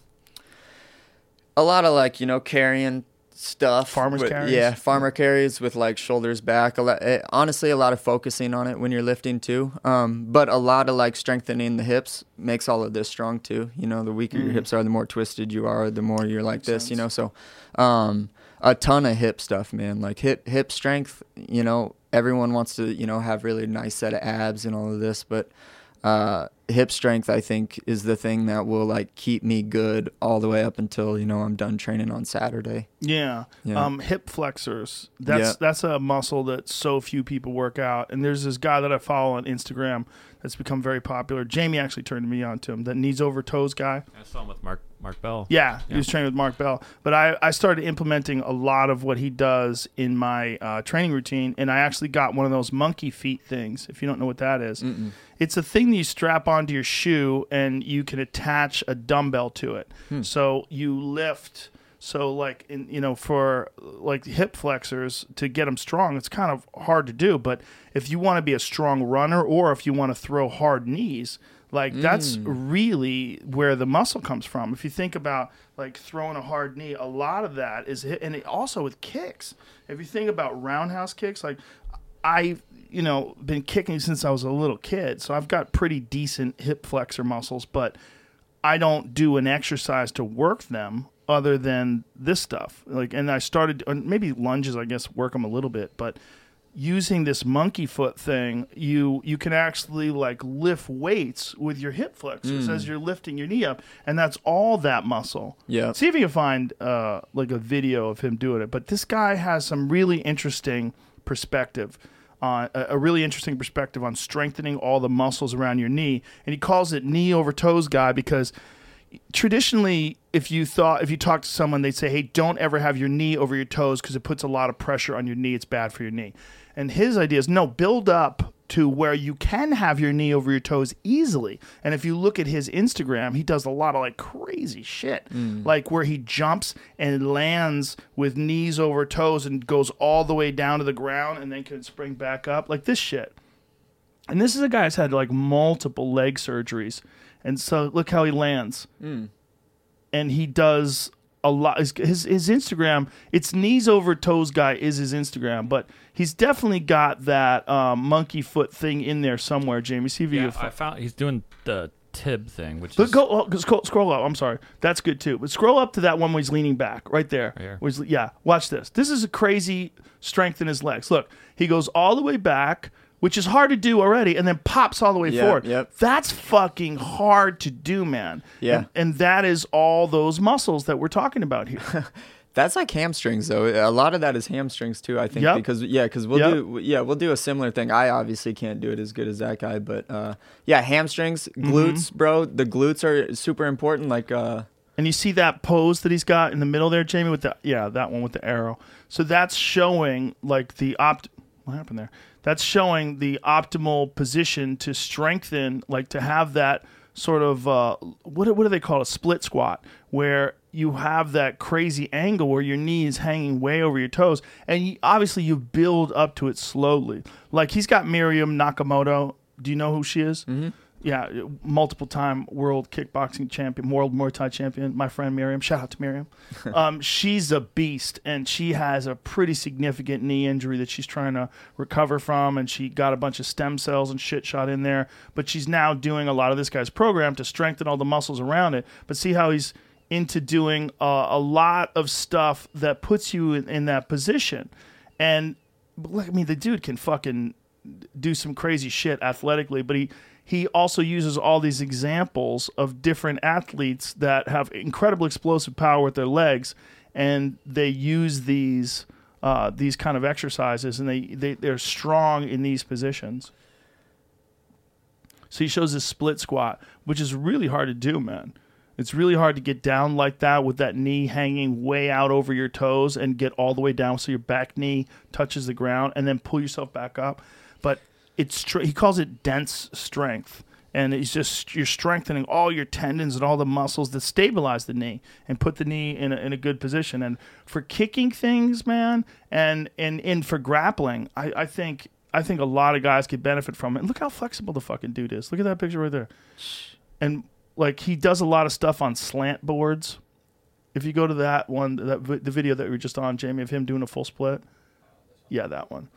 Speaker 5: a lot of like you know carrying stuff.
Speaker 4: Farmer's
Speaker 5: with-
Speaker 4: carries?
Speaker 5: Yeah, farmer carries with like shoulders back. A lot, eh, honestly, a lot of focusing on it when you're lifting too. Um, but a lot of like strengthening the hips makes all of this strong too. You know, the weaker your hips are, the more twisted you are, the more you're like this. You know, so um, a ton of hip stuff, man. Like hip hip strength. You know, everyone wants to you know have really nice set of abs and all of this, but uh, hip strength I think is the thing that will like keep me good all the way up until you know I'm done training on Saturday.
Speaker 4: Yeah.
Speaker 5: Yeah.
Speaker 4: Um, hip flexors. That's
Speaker 5: Yeah.
Speaker 4: that's a muscle that so few people work out. And there's this guy that I follow on Instagram that's become very popular. Jamie actually turned me on to him. That knees over toes guy.
Speaker 6: I saw him with Mark Mark Bell.
Speaker 4: Yeah, he was training with Mark Bell. But I, I started implementing a lot of what he does in my uh, training routine, and I actually got one of those monkey feet things. If you don't know what that is, it's a thing that you strap onto your shoe, and you can attach a dumbbell to it. So you lift. So like in you know for like hip flexors to get them strong, it's kind of hard to do. But if you want to be a strong runner, or if you want to throw hard knees, like that's mm. really where the muscle comes from. If you think about like throwing a hard knee, a lot of that is hit, and it also with kicks. If you think about roundhouse kicks, like I've you know been kicking since I was a little kid, so I've got pretty decent hip flexor muscles, but I don't do an exercise to work them other than this stuff. Like, and I started maybe lunges, I guess, work them a little bit, but using this monkey foot thing, you you can actually like lift weights with your hip flexors as you're lifting your knee up, and that's all that muscle.
Speaker 5: Yeah.
Speaker 4: See if you can find uh, like a video of him doing it. But this guy has some really interesting perspective. On a, a really interesting perspective on strengthening all the muscles around your knee, and he calls it knee over toes guy because traditionally if you thought if you talk to someone they'd say hey don't ever have your knee over your toes because it puts a lot of pressure on your knee it's bad for your knee and his idea is no build up to where you can have your knee over your toes easily. And if you look at his instagram he does a lot of like crazy shit. Mm. Like where he jumps and lands with knees over toes and goes all the way down to the ground and then can spring back up. Like this shit. And this is a guy that's had like multiple leg surgeries. And so look how he lands. Mm. And he does a lot. His, his his Instagram, it's knees over toes guy is his Instagram, but he's definitely got that um, monkey foot thing in there somewhere. Jamie, see if you
Speaker 6: Yeah, I found he's doing the tib thing, which
Speaker 4: but
Speaker 6: is
Speaker 4: go oh, scroll, scroll up. I'm sorry. That's good too. But scroll up to that one where he's leaning back, right there.
Speaker 6: Right here.
Speaker 4: Where he's- yeah, watch this. This is a crazy strength in his legs. Look, he goes all the way back which is hard to do already, and then pops all the way
Speaker 5: Yeah,
Speaker 4: forward.
Speaker 5: yep.
Speaker 4: That's fucking hard to do, man.
Speaker 5: Yeah.
Speaker 4: And, and that is all those muscles that we're talking about here. *laughs*
Speaker 5: That's like hamstrings though. A lot of that is hamstrings too. I think
Speaker 4: Yep.
Speaker 5: because yeah, because we'll
Speaker 4: Yep.
Speaker 5: do yeah we'll do a similar thing. I obviously can't do it as good as that guy, but uh, yeah, hamstrings,
Speaker 4: Mm-hmm.
Speaker 5: glutes, bro. The glutes are super important. Like uh,
Speaker 4: And you see that pose that he's got in the middle there, Jamie, with the yeah, that one with the arrow. So that's showing like the opt. What happened there? That's showing the optimal position to strengthen, like to have that sort of uh, what what do they call it? A split squat, where you have that crazy angle where your knee is hanging way over your toes, and you, obviously you build up to it slowly. Like he's got Miriam Nakamoto. Do you know who she is? Mm-hmm. Yeah, multiple time world kickboxing champion, world Muay Thai champion. My friend Miriam, shout out to Miriam. *laughs* um, she's a beast, and she has a pretty significant knee injury that she's trying to recover from, and she got a bunch of stem cells and shit shot in there. But she's now doing a lot of this guy's program to strengthen all the muscles around it. But see how he's into doing uh, a lot of stuff that puts you in, in that position, and look, I mean, the dude can fucking do some crazy shit athletically, but he he also uses all these examples of different athletes that have incredible explosive power with their legs, and they use these uh, these kind of exercises, and they, they they're strong in these positions. So he shows this split squat, which is really hard to do, man. It's really hard to get down like that with that knee hanging way out over your toes and get all the way down so your back knee touches the ground and then pull yourself back up. But it's str- he calls it dense strength. And it's just you're strengthening all your tendons and all the muscles that stabilize the knee and put the knee in a, in a good position. And for kicking things, man, and and, and for grappling, I, I think I think a lot of guys could benefit from it. And look how flexible the fucking dude is. Look at that picture right there. And like he does a lot of stuff on slant boards. If you go to that one, that vi- the video that we were just on, Jamie, of him doing a full split, yeah, that one.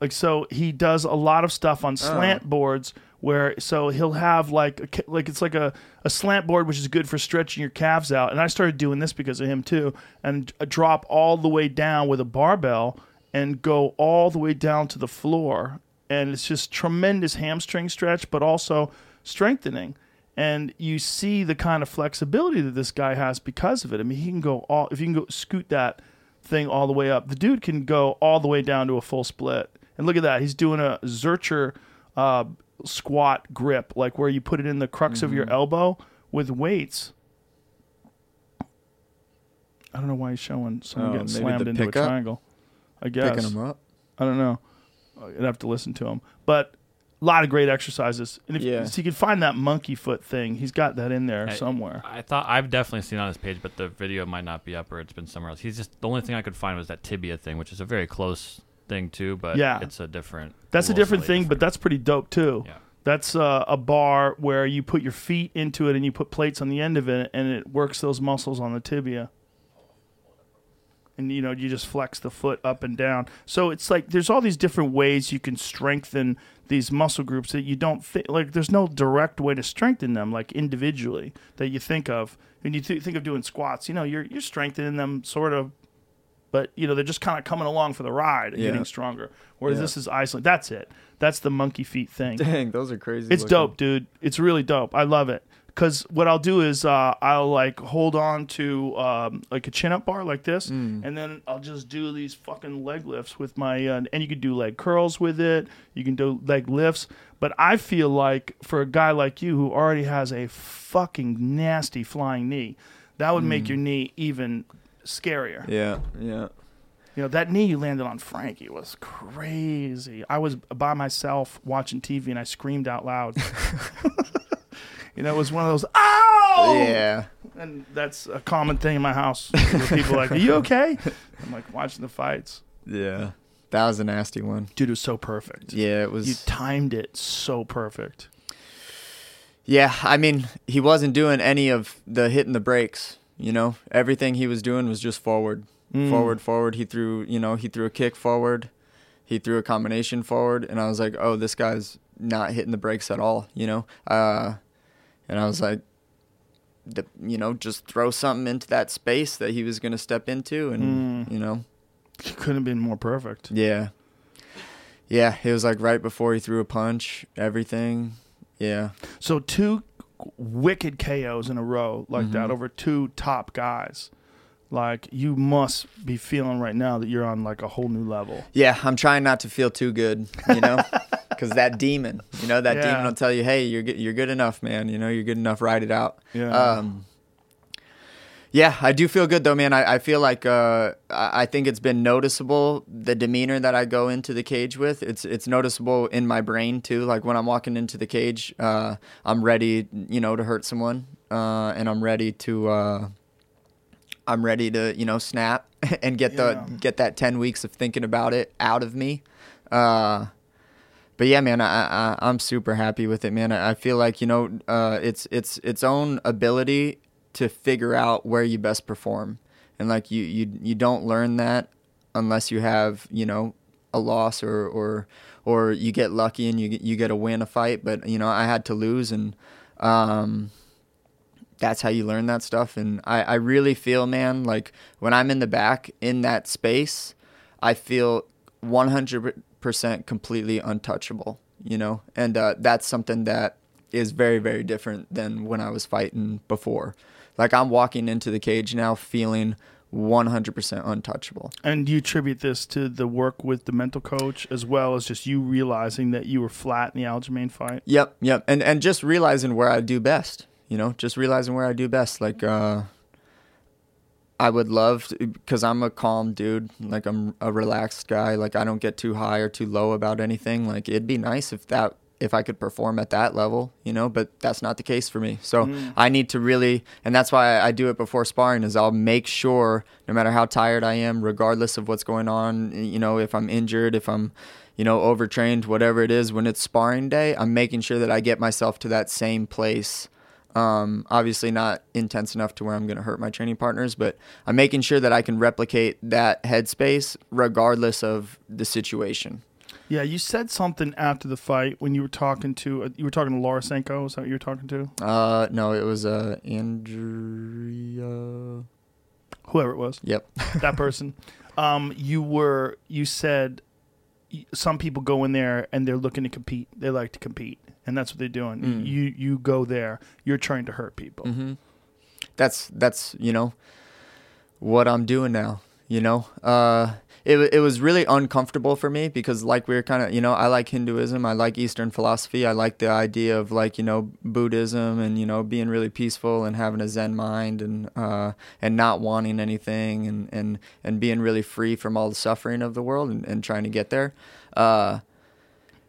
Speaker 4: Like so, he does a lot of stuff on oh. slant boards where so he'll have like a, ca- like it's like a, a slant board which is good for stretching your calves out. And I started doing this because of him too, and d- drop all the way down with a barbell and go all the way down to the floor, and it's just tremendous hamstring stretch, but also strengthening. And you see the kind of flexibility that this guy has because of it. I mean, he can go all if you can go scoot that thing all the way up. The dude can go all the way down to a full split. And look at that. He's doing a Zercher uh, squat grip, like where you put it in the crux of your elbow with weights. I don't know why he's showing someone
Speaker 5: Oh,
Speaker 4: getting slammed into a triangle. I guess.
Speaker 5: picking them up.
Speaker 4: I don't know. I'd have to listen to him. But a lot of great exercises. And if
Speaker 5: Yeah.
Speaker 4: so you can find that monkey foot thing, he's got that in there
Speaker 6: I-
Speaker 4: somewhere.
Speaker 6: I thought I've definitely seen it on his page, but the video might not be up or it's been somewhere else. He's just the only thing I could find was that tibia thing, which is a very close thing too, but
Speaker 4: Yeah.
Speaker 6: it's a different.
Speaker 4: That's a
Speaker 6: little
Speaker 4: different
Speaker 6: slightly
Speaker 4: thing, but that's pretty dope too.
Speaker 6: Yeah.
Speaker 4: That's uh, a bar where you put your feet into it and you put plates on the end of it, and it works those muscles on the tibia. And you know, you just flex the foot up and down. So it's like there's all these different ways you can strengthen these muscle groups that you don't think like. There's no direct way to strengthen them like individually that you think of when you th- think of doing squats. You know, you're you're strengthening them sort of but you know they're just kind of coming along for the ride and
Speaker 5: Yeah.
Speaker 4: getting stronger. Whereas
Speaker 5: Yeah.
Speaker 4: this is isolated. That's it. That's the monkey feet thing.
Speaker 5: Dang, those are crazy.
Speaker 4: It's
Speaker 5: looking.
Speaker 4: dope, dude. It's really dope. I love it. Cause what I'll do is uh, I'll like hold on to um, like a chin up bar like this,
Speaker 5: Mm.
Speaker 4: and then I'll just do these fucking leg lifts with my uh, and you can do leg curls with it. You can do leg lifts, but I feel like for a guy like you who already has a fucking nasty flying knee, that would make your knee even scarier.
Speaker 5: Mm. Yeah, yeah.
Speaker 4: You know, that knee you landed on Frankie was crazy. I was by myself watching TV and I screamed out loud. *laughs* you know, it was one of those, oh!
Speaker 5: Yeah.
Speaker 4: And that's a common thing in my house. Where people are like, are you okay? I'm like watching the fights.
Speaker 5: Yeah. That was a nasty one.
Speaker 4: Dude, it was so perfect.
Speaker 5: Yeah, it was.
Speaker 4: You timed it so perfect.
Speaker 5: Yeah, I mean, he wasn't doing any of the hitting the brakes. You know, everything he was doing was just forward,
Speaker 4: Mm.
Speaker 5: forward, forward. He threw, you know, he threw a kick forward, he threw a combination forward, and I was like, oh, this guy's not hitting the brakes at all. You know, uh, and I was like, the, you know, just throw something into that space that he was gonna step into, and
Speaker 4: Mm.
Speaker 5: you know,
Speaker 4: It couldn't have been more perfect.
Speaker 5: yeah, Yeah, it was like right before he threw a punch, everything. Yeah.
Speaker 4: So two wicked KOs in a row like that over two top guys. Like you must be feeling right now that you're on like a whole new level.
Speaker 5: Yeah, I'm trying not to feel too good, you know, *laughs* because that demon, you know, that
Speaker 4: Yeah.
Speaker 5: demon will tell you, "Hey, you're good, you're good enough, man. You know, you're good enough. Ride it out."
Speaker 4: Yeah.
Speaker 5: Um, yeah, I do feel good though, man. I, I feel like uh, I I think it's been noticeable the demeanor that I go into the cage with. It's it's noticeable in my brain too. Like when I'm walking into the cage, uh, I'm ready, you know, to hurt someone, uh, and I'm ready to. Uh, I'm ready to, you know, snap *laughs* and get
Speaker 4: Yeah.
Speaker 5: the get that ten weeks of thinking about it out of me. Uh, but yeah, man, I, I I'm super happy with it, man. I, I feel like you know, uh, it's it's its own ability to figure out where you best perform, and like you you you don't learn that unless you have you know a loss or or or you get lucky and you you get a win a fight. But you know, I had to lose and. Um, that's how you learn that stuff. And I, I really feel, man, like when I'm in the back in that space, I feel 100% completely untouchable, you know? And uh, that's something that is very, very different than when I was fighting before. Like I'm walking into the cage now feeling 100% untouchable.
Speaker 4: And do you attribute this to the work with the mental coach as well as just you realizing that you were flat in the Aljamain fight.
Speaker 5: Yep, yep. And and just realizing where I do best, you know, just realizing where I do best. Like uh I would love to, cuz I'm a calm dude, like I'm a relaxed guy, like I don't get too high or too low about anything. Like it'd be nice if that if I could perform at that level, you know, but that's not the case for me. So mm. I need to really, and that's why I do it before sparring. Is I'll make sure, no matter how tired I am, regardless of what's going on, you know, if I'm injured, if I'm, you know, overtrained, whatever it is, when it's sparring day, I'm making sure that I get myself to that same place. Um, obviously not intense enough to where I'm going to hurt my training partners, but I'm making sure that I can replicate that headspace regardless of the situation.
Speaker 4: Yeah, you said something after the fight when you were talking to uh, you were talking to Laura Sanko. Is that what you were talking to?
Speaker 5: Uh, no, it was uh, Andrea.
Speaker 4: Whoever it was,
Speaker 5: Yep. *laughs*
Speaker 4: that person. Um, you were you said some people go in there and they're looking to compete. They like to compete, and that's what they're doing.
Speaker 5: Mm.
Speaker 4: You you go there. You're trying to hurt people.
Speaker 5: hmm That's that's you know what I'm doing now. You know, uh, it it was really uncomfortable for me because like we were kind of you know I like Hinduism, I like Eastern philosophy, I like the idea of like you know Buddhism and you know being really peaceful and having a Zen mind and uh, and not wanting anything and and and being really free from all the suffering of the world and, and trying to get there. Uh,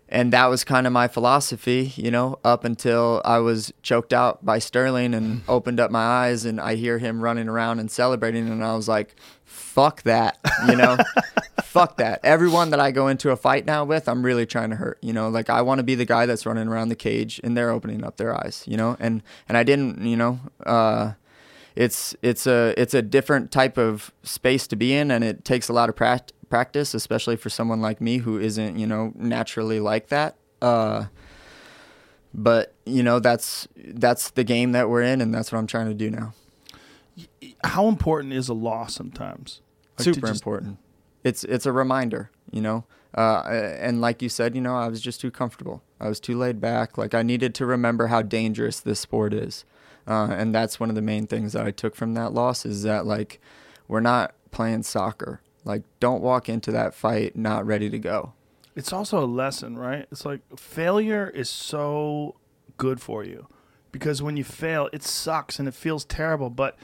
Speaker 5: and that was kind of my philosophy, you know, up until I was choked out by Sterling and *laughs* opened up my eyes and I hear him running around and celebrating and I was like, fuck that, you know. *laughs* fuck that. Everyone that I go into a fight now with, I'm really trying to hurt, you know. Like I want to be the guy that's running around the cage and they're opening up their eyes, you know. And and I didn't, you know, uh it's it's a it's a different type of space to be in and it takes a lot of prac- practice especially for someone like me who isn't you know naturally like that. Uh but you know that's that's the game that we're in and that's what i'm trying to do now.
Speaker 4: How important is a loss sometimes? Like,
Speaker 5: super
Speaker 4: just-
Speaker 5: important. It's it's a reminder you know? Uh, and like you said you know i was just too comfortable. I was too laid back. Like i needed to remember how dangerous this sport is. Uh, and that's one of the main things that i took from that loss is that like we're not playing soccer like don't walk into that fight not ready to go
Speaker 4: It's also a lesson, right? It's like failure is so good for you because when you fail, it sucks and it feels terrible. But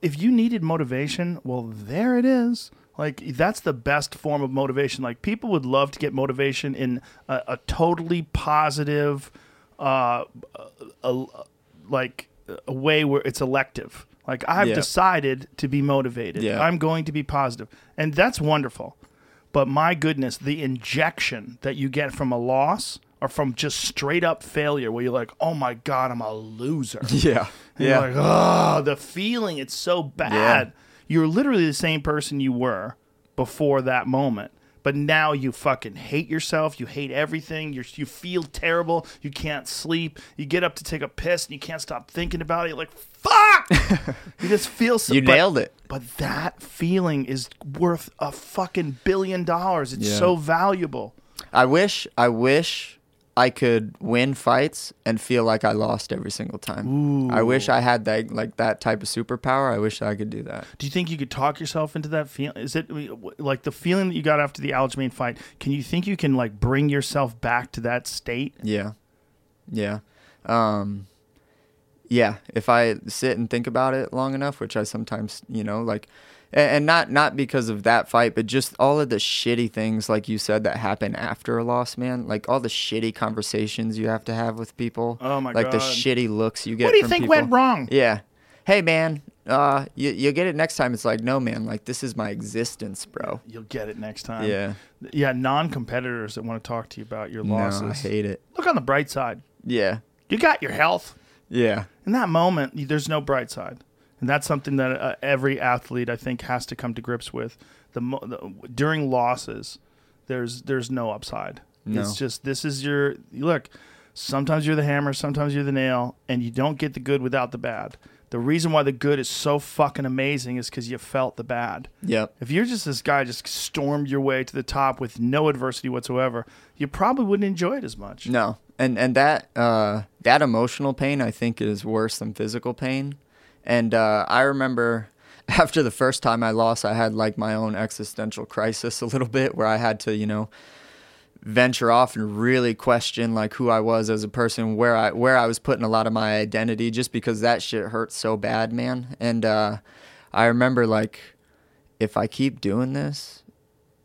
Speaker 4: if you needed motivation, well, there it is. Like that's the best form of motivation. Like people would love to get motivation in a, a totally positive, uh, a, like a way where it's elective. Like I've
Speaker 5: Yeah.
Speaker 4: decided to be motivated.
Speaker 5: Yeah.
Speaker 4: I'm going to be positive, and that's wonderful. But my goodness, the injection that you get from a loss or from just straight up failure, where you're like, "Oh my god, I'm a loser." *laughs*
Speaker 5: yeah
Speaker 4: And You're like, oh, the feeling, it's so bad. You're literally the same person you were before that moment. But now you fucking hate yourself. You hate everything. you you feel terrible. You can't sleep. You get up to take a piss and you can't stop thinking about it. You're like, fuck! *laughs* you just feel so.
Speaker 5: you
Speaker 4: but-
Speaker 5: nailed it
Speaker 4: but that feeling is worth a fucking billion dollars. It's
Speaker 5: Yeah.
Speaker 4: so valuable.
Speaker 5: I wish, I wish I could win fights and feel like I lost every single time. I wish I had that like that type of superpower. I wish I could do that.
Speaker 4: Do you think you could talk yourself into that feeling? Is it like the feeling that you got after the Aljamain fight? Can you think you can like bring yourself back to that state?
Speaker 5: Yeah. Yeah. Um yeah, if I sit and think about it long enough, which I sometimes, you know, like and, and not not because of that fight, but just all of the shitty things like you said that happen after a loss, man. Like all the shitty conversations you have to have with people.
Speaker 4: Oh my
Speaker 5: like the shitty looks you get
Speaker 4: What do you think
Speaker 5: people.
Speaker 4: went wrong?
Speaker 5: Yeah. Hey man, uh you you get it next time. It's like, no man, like this is my existence, bro.
Speaker 4: You'll get it next time.
Speaker 5: Yeah.
Speaker 4: Yeah, non-competitors that want to talk to you about your losses.
Speaker 5: No,
Speaker 4: losses.
Speaker 5: I hate it.
Speaker 4: Look on the bright side.
Speaker 5: Yeah.
Speaker 4: You got your health.
Speaker 5: Yeah.
Speaker 4: in that moment, there's no bright side, and that's something that uh, every athlete I think has to come to grips with. The, mo- the during losses, there's there's no upside.
Speaker 5: No.
Speaker 4: It's just this is your look. Sometimes you're the hammer, sometimes you're the nail, and you don't get the good without the bad. The reason why the good is so fucking amazing is because you felt the bad.
Speaker 5: Yep.
Speaker 4: If you're just this guy just stormed your way to the top with no adversity whatsoever, you probably wouldn't enjoy it as much.
Speaker 5: No, and and that uh, that emotional pain I think is worse than physical pain. And uh, I remember *laughs* after the first time I lost, I had like my own existential crisis a little bit, where I had to you know venture off and really question like who I was as a person, where I where I was putting a lot of my identity, just because that shit hurts so bad, man. And uh, I remember like if I keep doing this,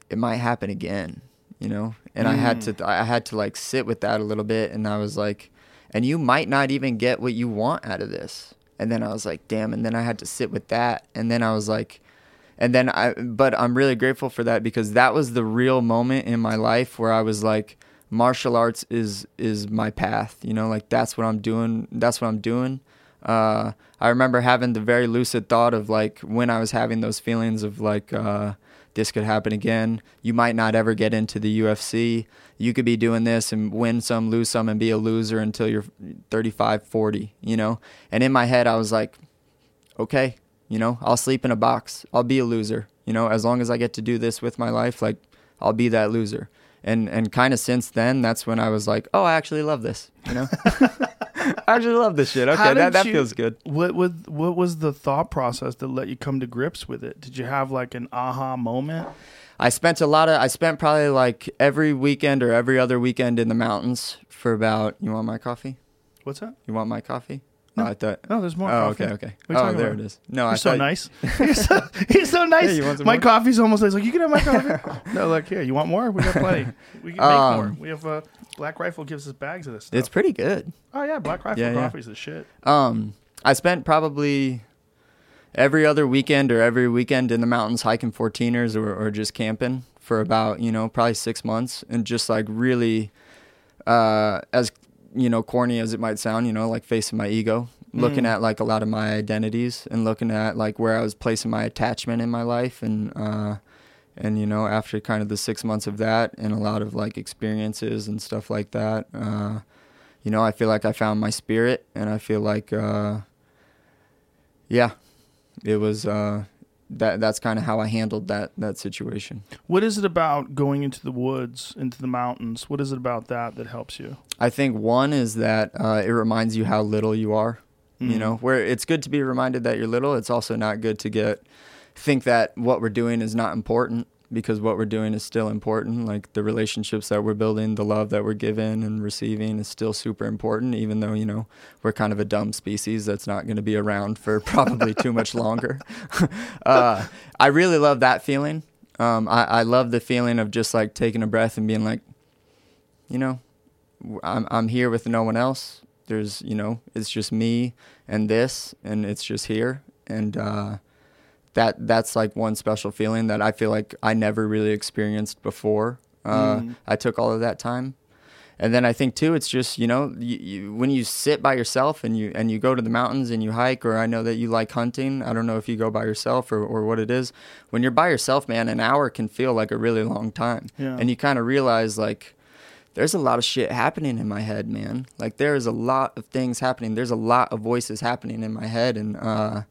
Speaker 5: it might happen again, you know. And I had to I had to like sit with that a little bit, and I was like, and you might not even get what you want out of this. And then I was like, damn. And then I had to sit with that, and then I was like. And then I, but I'm really grateful for that because that was the real moment in my life where I was like, martial arts is is my path. You know, like that's what I'm doing. That's what I'm doing. Uh, I remember having the very lucid thought of like when I was having those feelings of like uh, this could happen again. You might not ever get into the UFC. You could be doing this and win some, lose some, and be a loser until you're 35, 40. You know. And in my head, I was like, okay, you know, I'll sleep in a box. I'll be a loser. You know, as long as I get to do this with my life, like I'll be that loser. And and kind of since then, that's when I was like, oh, I actually love this. You know, *laughs* I actually love this shit. Okay, that, that
Speaker 4: you-
Speaker 5: feels good.
Speaker 4: What was what was the thought process that let you come to grips with it? Did you have like an aha moment?
Speaker 5: I spent a lot of I spent probably like every weekend or every other weekend in the mountains for about. You want my coffee?
Speaker 4: What's that?
Speaker 5: You want my coffee? Oh, I thought.
Speaker 4: No, there's more.
Speaker 5: Oh,
Speaker 4: coffee.
Speaker 5: okay, okay.
Speaker 4: What are you
Speaker 5: Oh, there
Speaker 4: about?
Speaker 5: it is. No,
Speaker 4: You're
Speaker 5: I
Speaker 4: so nice. *laughs* *laughs* You're so, you're so nice.
Speaker 5: Hey, you want some
Speaker 4: my
Speaker 5: more?
Speaker 4: coffee's almost like you can have my coffee. *laughs* no, look here. You want more? We got plenty. We can make
Speaker 5: Um,
Speaker 4: more. We have uh, Black Rifle gives us bags of this stuff.
Speaker 5: It's pretty good.
Speaker 4: oh yeah, Black Rifle
Speaker 5: Yeah, yeah.
Speaker 4: the shit.
Speaker 5: Um, I spent probably every other weekend or every weekend in the mountains hiking 14ers or, or just camping for about, you know, probably six months and just like really, uh, as, you know, corny as it might sound, you know, like facing my ego, looking at like a lot of my identities and looking at like where I was placing my attachment in my life and, uh, and you know after kind of the six months of that and a lot of like experiences and stuff like that uh, you know i feel like i found my spirit and i feel like uh, yeah it was uh, that that's kind of how i handled that that situation
Speaker 4: What is it about going into the woods, into the mountains? What is it about that that helps you?
Speaker 5: i think one is that uh, it reminds you how little you are you know where it's good to be reminded that you're little it's also not good to get think that what we're doing is not important because what we're doing is still important. Like the relationships that we're building the love that we're giving and receiving is still super important even though you know we're kind of a dumb species that's not going to be around for *laughs* probably too much longer. *laughs* Uh, i really love that feeling. Um, I, I love the feeling of just like taking a breath and being like you know I'm I'm here with no one else. There's you know it's just me and this, and it's just here, and uh, that that's like one special feeling that I feel like I never really experienced before. Uh, I took all of that time, and then I think too, it's just you know you, you, when you sit by yourself and you and you go to the mountains and you hike, or I know that you like hunting. I don't know if you go by yourself or or what it is. When you're by yourself, man, an hour can feel like a really long time,
Speaker 4: Yeah.
Speaker 5: and you kind of realize like there's a lot of shit happening in my head, man. Like there is a lot of things happening. There's a lot of voices happening in my head, and uh,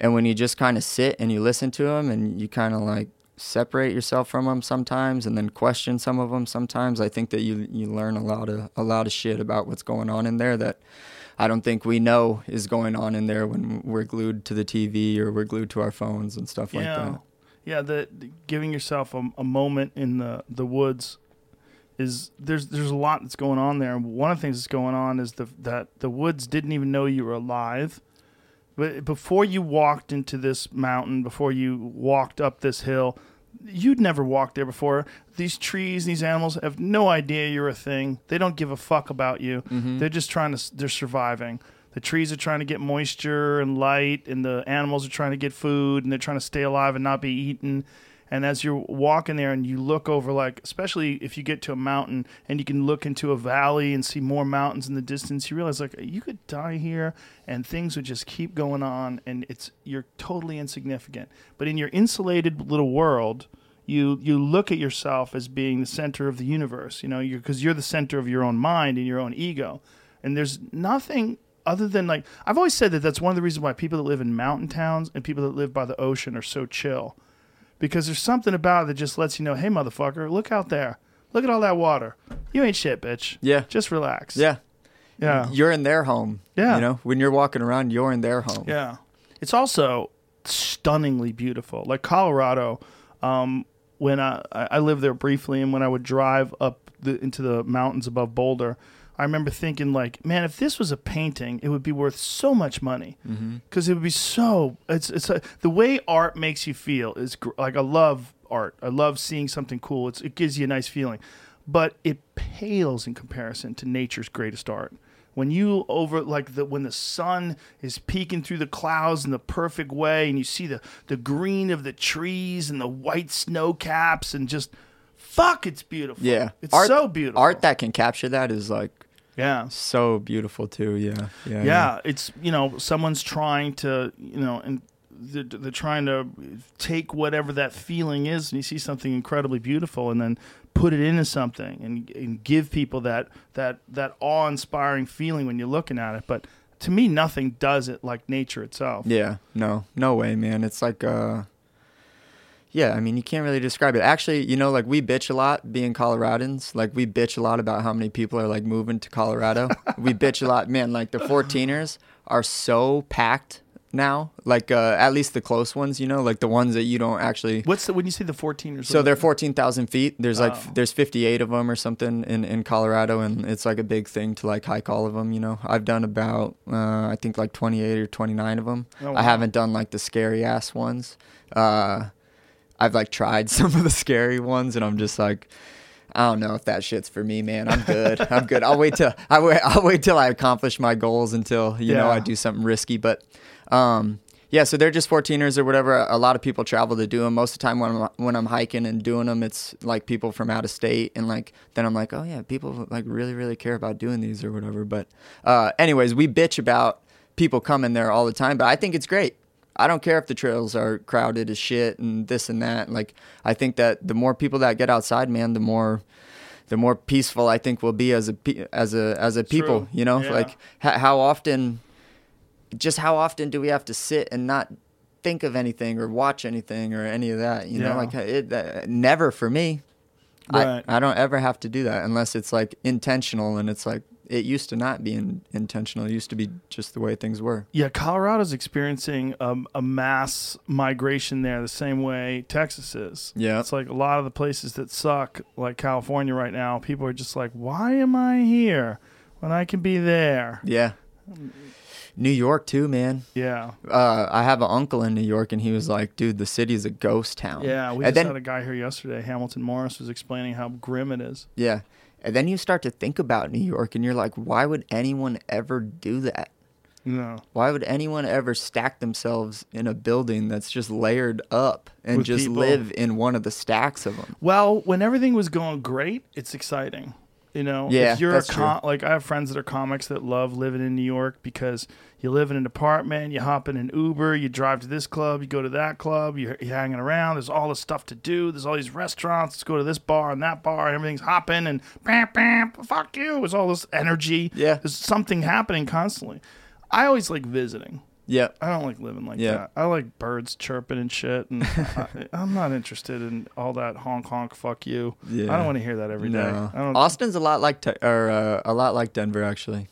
Speaker 5: and when you just kind of sit and you listen to them and you kind of like separate yourself from them sometimes and then question some of them sometimes i think that you you learn a lot of a lot of shit about what's going on in there that i don't think we know is going on in there when we're glued to the tv or we're glued to our phones and stuff like that
Speaker 4: yeah. The, the giving yourself a, a moment in the the woods is there's there's a lot that's going on there. One of the things that's going on is the that the woods didn't even know you were alive. But before you walked into this mountain, before you walked up this hill, you'd never walked there before. These trees, these animals have no idea you're a thing. They don't give a fuck about you. Mm-hmm. They're just trying to. They're surviving. The trees are trying to get moisture and light, and the animals are trying to get food, and they're trying to stay alive and not be eaten. And as you're walking there, and you look over, like especially if you get to a mountain and you can look into a valley and see more mountains in the distance, you realize like you could die here, and things would just keep going on, and it's you're totally insignificant. But in your insulated little world, you you look at yourself as being the center of the universe. You know, you're because you're the center of your own mind and your own ego, and there's nothing other than like I've always said that that's one of the reasons why people that live in mountain towns and people that live by the ocean are so chill, because there's something about it that just lets you know, hey motherfucker, look out there, look at all that water, you ain't shit, bitch.
Speaker 5: Yeah.
Speaker 4: just relax.
Speaker 5: yeah
Speaker 4: yeah,
Speaker 5: you're in their home
Speaker 4: Yeah.
Speaker 5: you know when you're walking around you're in their home
Speaker 4: Yeah. It's also stunningly beautiful. Like Colorado, um, when I, I lived there briefly, and when I would drive up the, into the mountains above Boulder, I remember thinking, like, man, if this was a painting, it would be worth so much money mm-hmm. because it would be so. It's it's a, the way art makes you feel is gr- like I love art. I love seeing something cool. It's, it gives you a nice feeling, but it pales in comparison to nature's greatest art when you over like the when the sun is peeking through the clouds in the perfect way and you see the the green of the trees and the white snow caps and just fuck it's beautiful
Speaker 5: yeah
Speaker 4: it's
Speaker 5: art,
Speaker 4: so beautiful
Speaker 5: art that can capture that is like
Speaker 4: yeah.
Speaker 5: So beautiful too. Yeah yeah
Speaker 4: yeah. It's you know someone's trying to you know and they're, they're trying to take whatever that feeling is and you see something incredibly beautiful and then put it into something and, and give people that that that awe-inspiring feeling when you're looking at it. But to me nothing does it like nature itself.
Speaker 5: Yeah, no, no way, man. It's like, uh, yeah, I mean, you can't really describe it. Actually, you know, like we bitch a lot being Coloradans. Like we bitch a lot about how many people are like moving to Colorado. *laughs* we bitch a lot, man. Like the 14ers are so packed now. Like uh, at least the close ones, you know, like the ones that you don't actually.
Speaker 4: what's the when you say the 14 or
Speaker 5: So they're 14,000 feet. There's like
Speaker 4: Oh.
Speaker 5: there's 58 of them or something in, in Colorado, and it's like a big thing to like hike all of them. You know, I've done about uh, I think like 28 or 29 of them.
Speaker 4: Oh, wow.
Speaker 5: I haven't done like the scary ass ones. Uh, I've like tried *laughs* some of the scary ones, and I'm just like. I don't know if that shit's for me, man. I'm good. *laughs* I'm good. I'll wait till I wait. I'll wait till I accomplish my goals until you know I do something risky. But um, yeah, so they're just 14ers or whatever. A lot of people travel to do them. Most of the time when I'm when I'm hiking and doing them, it's like people from out of state, and like then I'm like, oh yeah, people like really really care about doing these or whatever. But uh, anyways, we bitch about people coming there all the time, but I think it's great. I don't care if the trails are crowded as shit and this and that. Like I think that the more people that get outside, man, the more the more peaceful I think we'll be as a as a as a people.
Speaker 4: True.
Speaker 5: You know,
Speaker 4: Yeah.
Speaker 5: like how often just how often do we have to sit and not think of anything or watch anything or any of that you
Speaker 4: Yeah.
Speaker 5: know like it uh, never for me
Speaker 4: Right.
Speaker 5: I, I don't ever have to do that unless it's like intentional and it's like it used to not be in, intentional it used to be just the way things were
Speaker 4: Yeah, Colorado's experiencing um, a mass migration there the same way Texas is.
Speaker 5: Yeah.
Speaker 4: It's like a lot of the places that suck, like California right now, people are just like, why am I here when I can be there?
Speaker 5: yeah new york too man
Speaker 4: Yeah.
Speaker 5: uh, i have an uncle in new york and he was like dude the city's a ghost town
Speaker 4: Yeah. We
Speaker 5: and
Speaker 4: just
Speaker 5: then
Speaker 4: had a guy here yesterday, Hamilton Morris, was explaining how grim it is.
Speaker 5: Yeah. And then you start to think about New York and you're like, why would anyone ever do that?
Speaker 4: No.
Speaker 5: Why would anyone ever stack themselves in a building that's just layered up and
Speaker 4: With
Speaker 5: just
Speaker 4: people.
Speaker 5: live in one of the stacks of them?
Speaker 4: Well, when everything was going great, it's exciting. You know,
Speaker 5: Yeah,
Speaker 4: if you're
Speaker 5: that's
Speaker 4: a com- like I have friends that are comics that love living in New York because you live in an apartment, you hop in an Uber, you drive to this club, you go to that club, you're, you're hanging around. There's all this stuff to do. There's all these restaurants. Let's go to this bar and that bar, and everything's hopping and bam, bam, fuck you. There's all this energy.
Speaker 5: Yeah.
Speaker 4: there's something happening constantly. I always like visiting.
Speaker 5: Yep.
Speaker 4: I don't like living like
Speaker 5: Yeah.
Speaker 4: that. I like birds chirping and shit, and I, *laughs* I'm not interested in all that honk honk fuck you.
Speaker 5: Yeah.
Speaker 4: I don't want to hear that every day.
Speaker 5: No.
Speaker 4: I don't.
Speaker 5: Austin's a lot like te- or uh, a lot like Denver actually.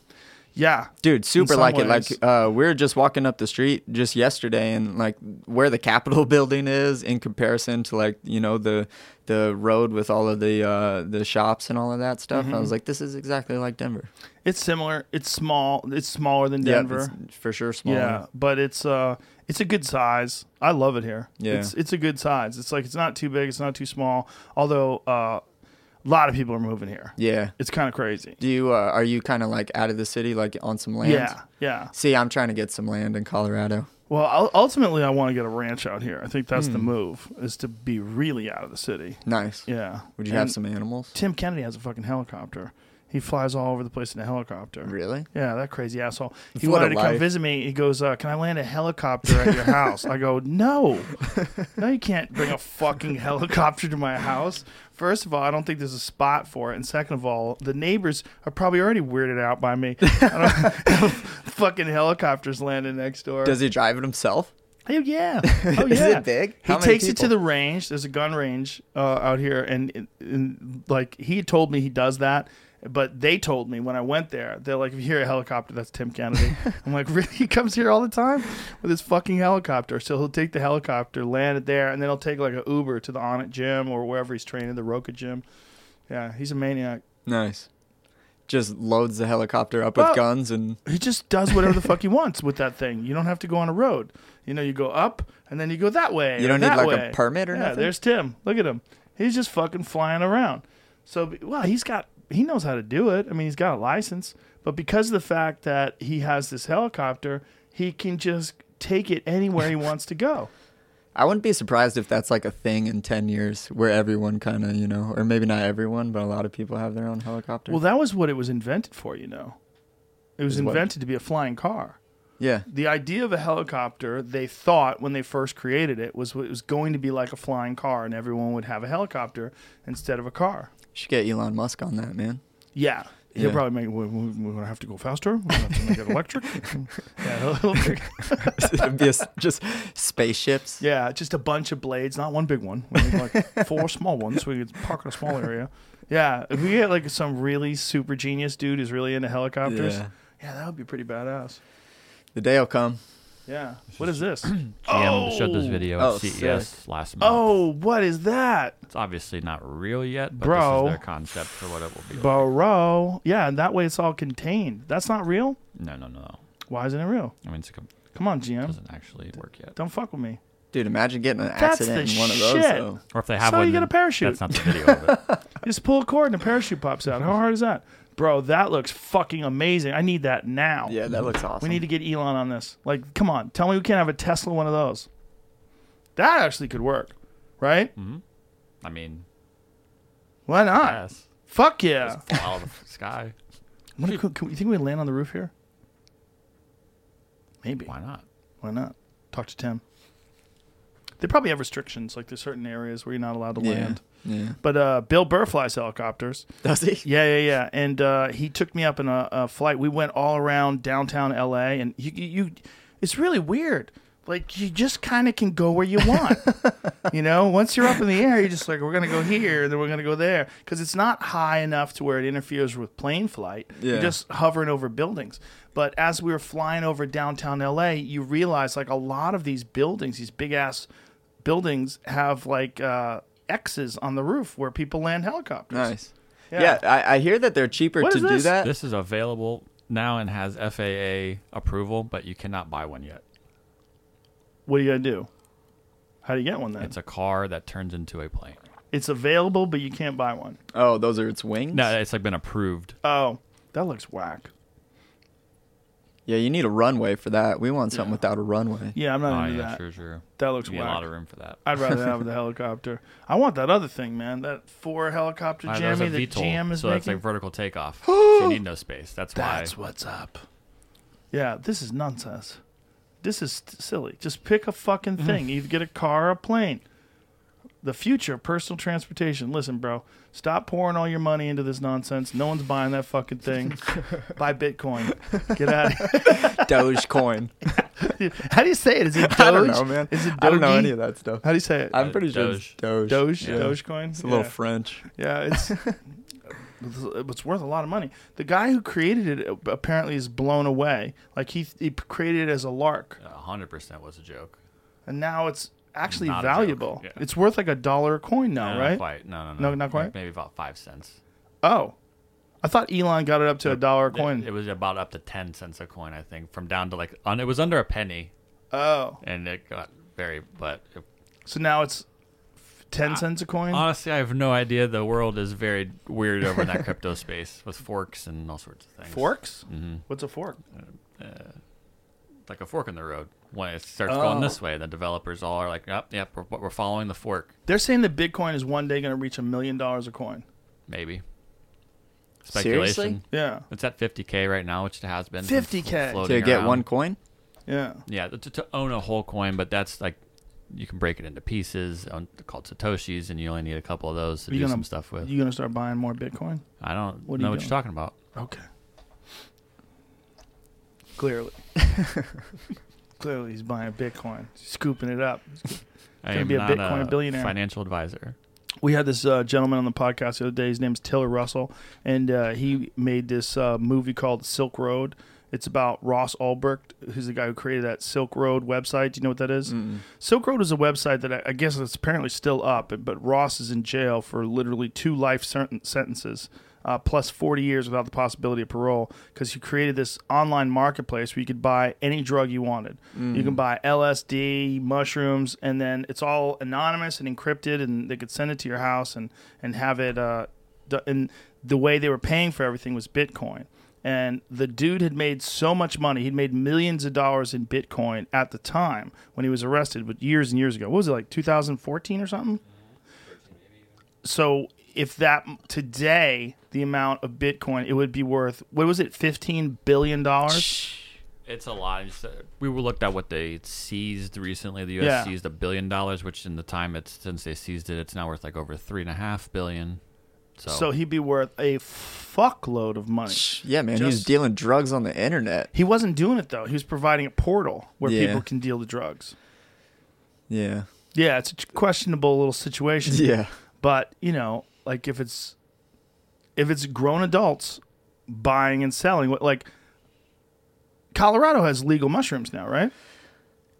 Speaker 4: yeah,
Speaker 5: Dude, super
Speaker 4: some
Speaker 5: like it.
Speaker 4: ways.
Speaker 5: Like uh, we were just walking up the street just yesterday, and like where the Capitol *laughs* building is in comparison to like you know the the road with all of the uh, the shops and all of that stuff.
Speaker 4: Mm-hmm.
Speaker 5: I was like, this is exactly like Denver.
Speaker 4: it's similar. It's small. It's smaller than Denver.
Speaker 5: Yeah, it's for sure small.
Speaker 4: Yeah, but it's uh it's a good size. I love it here.
Speaker 5: Yeah.
Speaker 4: It's it's a good size. It's like it's not too big, it's not too small. Although uh a lot of people are moving here.
Speaker 5: Yeah.
Speaker 4: It's kind of crazy.
Speaker 5: Do you uh, are you kind of like out of the city, like on some land?
Speaker 4: Yeah, yeah.
Speaker 5: See, I'm trying to get some land in Colorado.
Speaker 4: Well, ultimately I want to get a ranch out here. I think that's
Speaker 5: Hmm.
Speaker 4: the move is to be really out of the city.
Speaker 5: Nice.
Speaker 4: Yeah.
Speaker 5: Would you
Speaker 4: And
Speaker 5: have some animals?
Speaker 4: Tim Kennedy has a fucking helicopter. He flies all over the place in a helicopter.
Speaker 5: Really?
Speaker 4: Yeah, that crazy asshole. He
Speaker 5: What a
Speaker 4: wanted to come
Speaker 5: life.
Speaker 4: visit me. He goes, uh, "Can I land a helicopter at your house?" I go, *laughs* "No, no, you can't bring a fucking helicopter to my house." First of all, I don't think there's a spot for it, and second of all, the neighbors are probably already weirded out by me. I don't *laughs* fucking helicopters landing next door.
Speaker 5: Does he drive it himself?
Speaker 4: Oh yeah. *laughs* Oh yeah.
Speaker 5: Is it big?
Speaker 4: He
Speaker 5: How many
Speaker 4: takes it to
Speaker 5: people?
Speaker 4: the range. There's a gun range uh, out here, and, and like he told me he does that. But they told me when I went there, they're like, if you hear a helicopter, that's Tim Kennedy. *laughs* I'm like, really? He comes here all the time with his fucking helicopter. So he'll take the helicopter, land it there, and then he'll take like an Uber to the Onnit gym or wherever he's training, the Roca gym. Yeah, he's a maniac.
Speaker 5: Nice. Just loads the helicopter up
Speaker 4: Well-
Speaker 5: with guns and
Speaker 4: He just does whatever the fuck he wants with that thing. You don't have to go on a road. You know, you go up and then you go that way.
Speaker 5: You don't need,
Speaker 4: that
Speaker 5: like, a permit or
Speaker 4: yeah,
Speaker 5: nothing?
Speaker 4: there's Tim. Look at him. He's just fucking flying around. So, well, he's got he knows how to do it. I mean, he's got a license, but because of the fact that he has this helicopter, he can just take it anywhere he *laughs* wants to go.
Speaker 5: I wouldn't be surprised if that's like a thing in 10 years where everyone kind of, you know, or maybe not everyone, but a lot of people have their own helicopter.
Speaker 4: Well, that was what it was invented for, you know. It was
Speaker 5: Is what?
Speaker 4: invented to be a flying car.
Speaker 5: yeah.
Speaker 4: the idea of a helicopter they thought when they first created it was it was going to be like a flying car and everyone would have a helicopter instead of a car
Speaker 5: Should get Elon Musk on that, man.
Speaker 4: yeah he'll
Speaker 5: Yeah.
Speaker 4: probably make we, we, we're gonna have to go faster we're gonna have to make it electric *laughs* yeah he'll, he'll *laughs*
Speaker 5: be a just spaceships.
Speaker 4: yeah just a bunch of blades not one big one we need like *laughs* four small ones so we could park in a small area yeah if we get like some really super genius dude who's really into helicopters
Speaker 5: Yeah.
Speaker 4: yeah that would be pretty badass
Speaker 5: The day will come.
Speaker 4: Yeah what is this
Speaker 6: GM *clears throat* oh. showed this video at
Speaker 5: Oh,
Speaker 6: CES
Speaker 5: sick.
Speaker 6: last month.
Speaker 4: oh what is that
Speaker 6: It's obviously not real yet, but
Speaker 4: Bro.
Speaker 6: this is their concept for what it will be. like.
Speaker 4: Bro. Yeah, and that way it's all contained. That's not real?
Speaker 6: No, no, no, no.
Speaker 4: Why isn't it real?
Speaker 6: I mean, it's, it
Speaker 4: Come on, GM.
Speaker 6: doesn't actually work yet.
Speaker 4: Don't fuck with me.
Speaker 5: Dude, imagine getting an
Speaker 4: That's
Speaker 5: accident in one of those,
Speaker 4: shit.
Speaker 5: though.
Speaker 6: Or if they have
Speaker 4: So
Speaker 6: one,
Speaker 4: you get a parachute.
Speaker 6: That's not the video of it. *laughs*
Speaker 4: You just pull a cord and a parachute pops out. How hard is that? Bro, that looks fucking amazing. I need that now.
Speaker 5: Yeah, that looks awesome.
Speaker 4: We need to get Elon on this. Like, come on. Tell me we can't have a Tesla one of those. That actually could work. Right? Mm-hmm.
Speaker 6: I mean,
Speaker 4: Why not?
Speaker 6: yes.
Speaker 4: Fuck yeah.
Speaker 6: Just fly out of the *laughs* sky.
Speaker 4: What if- can we, you think we land on the roof here? Maybe.
Speaker 6: Why not?
Speaker 4: Why not? Talk to Tim. They probably have restrictions, like there's certain areas where you're not allowed to
Speaker 5: yeah.
Speaker 4: land.
Speaker 5: Yeah.
Speaker 4: But uh, Bill Burr flies helicopters.
Speaker 5: Does he?
Speaker 4: Yeah, yeah, yeah. And uh, he took me up in a, a flight. We went all around downtown LA, and you, you, it's really weird. Like you just kind of can go where you want. *laughs* you know, once you're up in the air, you're just like, we're gonna go here, and then we're gonna go there, because it's not high enough to where it interferes with plane flight.
Speaker 5: Yeah.
Speaker 4: You're just hovering over buildings. But as we were flying over downtown LA, you realize like a lot of these buildings, these big ass buildings, have like uh, X's on the roof where people land helicopters.
Speaker 5: Nice.
Speaker 4: Yeah.
Speaker 5: Yeah, I, I hear that they're cheaper
Speaker 4: What
Speaker 5: to do that.
Speaker 6: This is available now and has FAA approval, but you cannot buy one yet.
Speaker 4: What are you gonna do? How do you get one then?
Speaker 6: It's a car that turns into a plane.
Speaker 4: It's available, but you can't buy one.
Speaker 5: Oh, those are its wings?
Speaker 6: No, it's like been approved.
Speaker 4: Oh, that looks whack.
Speaker 5: Yeah, you need a runway for that. We want something without a runway.
Speaker 4: Yeah, I'm
Speaker 6: Oh
Speaker 4: not into
Speaker 6: yeah,
Speaker 4: that.
Speaker 6: true, true.
Speaker 4: That looks
Speaker 6: You get a
Speaker 4: whack.
Speaker 6: lot of room for that.
Speaker 4: I'd rather have *laughs* the helicopter. I want that other thing, man. That four helicopter jammy that
Speaker 6: VTOL,
Speaker 4: GM is
Speaker 6: so that's
Speaker 4: making.
Speaker 6: like vertical takeoff. *gasps* so you need no space. That's why.
Speaker 4: That's what's up. Yeah, this is nonsense. This is st- silly. Just pick a fucking
Speaker 6: Mm-hmm.
Speaker 4: thing. Either get a car or a plane. The future of personal transportation. Listen, bro. Stop pouring all your money into this nonsense. No one's buying that fucking thing. *laughs* Buy Bitcoin. Get out of here. *laughs*
Speaker 5: Dogecoin. *laughs*
Speaker 4: How do you say it? Is it Doge?
Speaker 5: I don't know, man.
Speaker 4: Is it
Speaker 5: I don't know any of that stuff.
Speaker 4: How do you say it?
Speaker 5: I'm
Speaker 6: Uh,
Speaker 5: pretty sure
Speaker 6: Doge.
Speaker 5: it's Doge.
Speaker 4: Doge,
Speaker 5: Yeah.
Speaker 4: Dogecoin.
Speaker 5: It's a little
Speaker 4: Yeah.
Speaker 5: French.
Speaker 4: Yeah, it's it's worth a lot of money. The guy who created it apparently is blown away. Like he he created it as a lark,
Speaker 6: A hundred percent was a joke.
Speaker 4: and now it's actually
Speaker 6: Not
Speaker 4: valuable.
Speaker 6: yeah.
Speaker 4: It's worth like a dollar a coin now,
Speaker 6: No,
Speaker 4: right?
Speaker 6: Not quite. No, no, no.
Speaker 4: No, not quite?
Speaker 6: Maybe about five cents.
Speaker 4: Oh, I thought Elon got it up to a dollar a coin.
Speaker 6: It, it was about up to ten cents a coin, I think, from down to like on. It was under a penny,
Speaker 4: oh,
Speaker 6: and it got very. But it,
Speaker 4: so now it's ten cents a coin.
Speaker 6: honestly, I have no idea. The world is very weird over in that *laughs* crypto space with forks and all sorts of things.
Speaker 4: Forks?
Speaker 6: Mm-hmm.
Speaker 4: What's a fork?
Speaker 6: like a fork in the road. When it starts going
Speaker 4: Oh.
Speaker 6: this way, the developers all are like, "Yep, yep, we're, we're following the fork."
Speaker 4: They're saying that Bitcoin is one day going to reach a million dollars a coin.
Speaker 6: Maybe
Speaker 5: Seriously?
Speaker 6: speculation.
Speaker 4: Yeah,
Speaker 6: It's at 50k right now, which it has been.
Speaker 4: 50K.
Speaker 5: To get
Speaker 6: around.
Speaker 5: one coin?
Speaker 4: yeah.
Speaker 6: Yeah, to, to own a whole coin, but that's like you can break it into pieces on, called satoshis, and you only need a couple of those to
Speaker 4: You
Speaker 6: do
Speaker 4: gonna
Speaker 6: some stuff with.
Speaker 4: You going to start buying more Bitcoin?
Speaker 6: I don't
Speaker 4: What are
Speaker 6: know
Speaker 4: you
Speaker 6: what
Speaker 4: doing?
Speaker 6: you're talking about.
Speaker 4: Okay. Clearly. *laughs* Clearly, he's buying Bitcoin, scooping it up.
Speaker 6: I
Speaker 4: gonna be a Bitcoin
Speaker 6: a
Speaker 4: billionaire.
Speaker 6: financial advisor.
Speaker 4: We had this uh, gentleman on the podcast the other day. His name's Tiller Russell, and uh, he made this uh, movie called Silk Road. It's about Ross Ulbricht, who's the guy who created that Silk Road website. Do you know what that is? Silk Road is a website that I, I guess it's apparently still up, but Ross is in jail for literally two life certain sentences, uh, plus 40 years without the possibility of parole, because he created this online marketplace where you could buy any drug you wanted. You can buy LSD, mushrooms, and then it's all anonymous and encrypted, and they could send it to your house and and have it. Uh, d- and the way they were paying for everything was Bitcoin. And the dude had made so much money. He'd made millions of dollars in Bitcoin at the time when he was arrested, but years and years ago. What was it, like 2014 or something? So if that today, the amount of Bitcoin, it would be worth, what was it, $15 billion?
Speaker 6: It's a lot. It's, uh, we were looked at what they seized recently. The U.S.
Speaker 4: Yeah.
Speaker 6: seized a billion dollars, which in the time it's since they seized it, it's now worth like over three and a half billion. So,
Speaker 4: So he'd be worth a fuckload of money.
Speaker 5: Yeah, man. he was dealing drugs on the internet.
Speaker 4: He wasn't doing it though. He was providing a portal where
Speaker 5: Yeah.
Speaker 4: people can deal the drugs.
Speaker 5: Yeah.
Speaker 4: Yeah, it's a questionable little situation.
Speaker 5: Yeah.
Speaker 4: But you know, like if it's if it's grown adults buying and selling, what like Colorado has legal mushrooms now, right?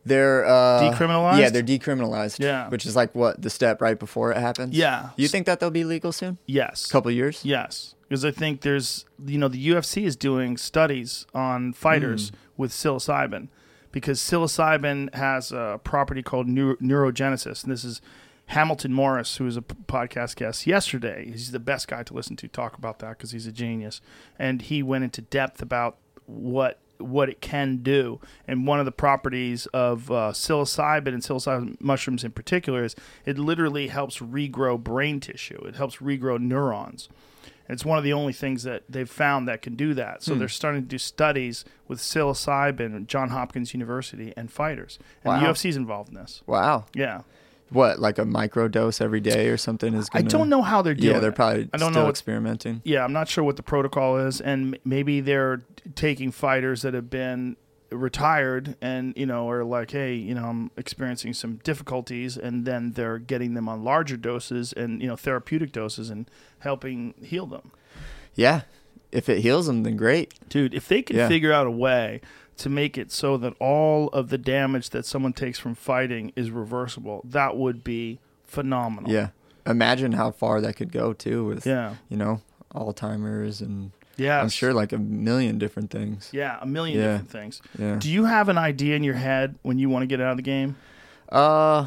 Speaker 5: They're uh,
Speaker 4: Decriminalized?
Speaker 5: Yeah, they're decriminalized.
Speaker 4: Yeah.
Speaker 5: which is like what the step right before it happens.
Speaker 4: Yeah.
Speaker 5: You think that they'll be legal soon?
Speaker 4: Yes.
Speaker 5: a couple years.
Speaker 4: Yes, because I think there's you know the UFC is doing studies on fighters with psilocybin because psilocybin has a property called neu- neurogenesis, and this is Hamilton Morris, who was a podcast guest yesterday. He's the best guy to listen to talk about that because he's a genius, and he went into depth about what what it can do. And one of the properties of uh, psilocybin and psilocybin mushrooms in particular is it literally helps regrow brain tissue. It helps regrow neurons. And it's one of the only things that they've found that can do that. So they're starting to do studies with psilocybin at John Hopkins University and fighters. And
Speaker 5: Wow.
Speaker 4: the UFC's involved in this.
Speaker 5: Wow.
Speaker 4: Yeah.
Speaker 5: What, like a micro dose every day or something is
Speaker 4: I
Speaker 5: gonna
Speaker 4: don't know how they're doing
Speaker 5: Yeah, they're probably
Speaker 4: I don't
Speaker 5: still
Speaker 4: know what
Speaker 5: experimenting.
Speaker 4: yeah, I'm not sure what the protocol is, and maybe they're taking fighters that have been retired and you know are like, hey, you know, I'm experiencing some difficulties, and then they're getting them on larger doses and you know therapeutic doses and helping heal them.
Speaker 5: Yeah. If it heals them, then great.
Speaker 4: Dude, if they can
Speaker 5: Yeah.
Speaker 4: figure out a way to make it so that all of the damage that someone takes from fighting is reversible, that would be phenomenal.
Speaker 5: Yeah. Imagine how far that could go too with
Speaker 4: Yeah.
Speaker 5: you know, Alzheimer's and
Speaker 4: Yeah.
Speaker 5: I'm sure like a million different things.
Speaker 4: Yeah, a million
Speaker 5: Yeah.
Speaker 4: different things.
Speaker 5: Yeah.
Speaker 4: Do you have an idea in your head when you want to get out of the game?
Speaker 5: Uh,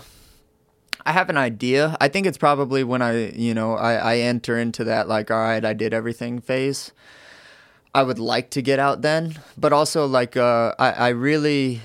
Speaker 5: I have an idea. I think it's probably when I, you know, I, I enter into that like, all right, I did everything phase. I would like to get out then, but also like, uh, I, I really,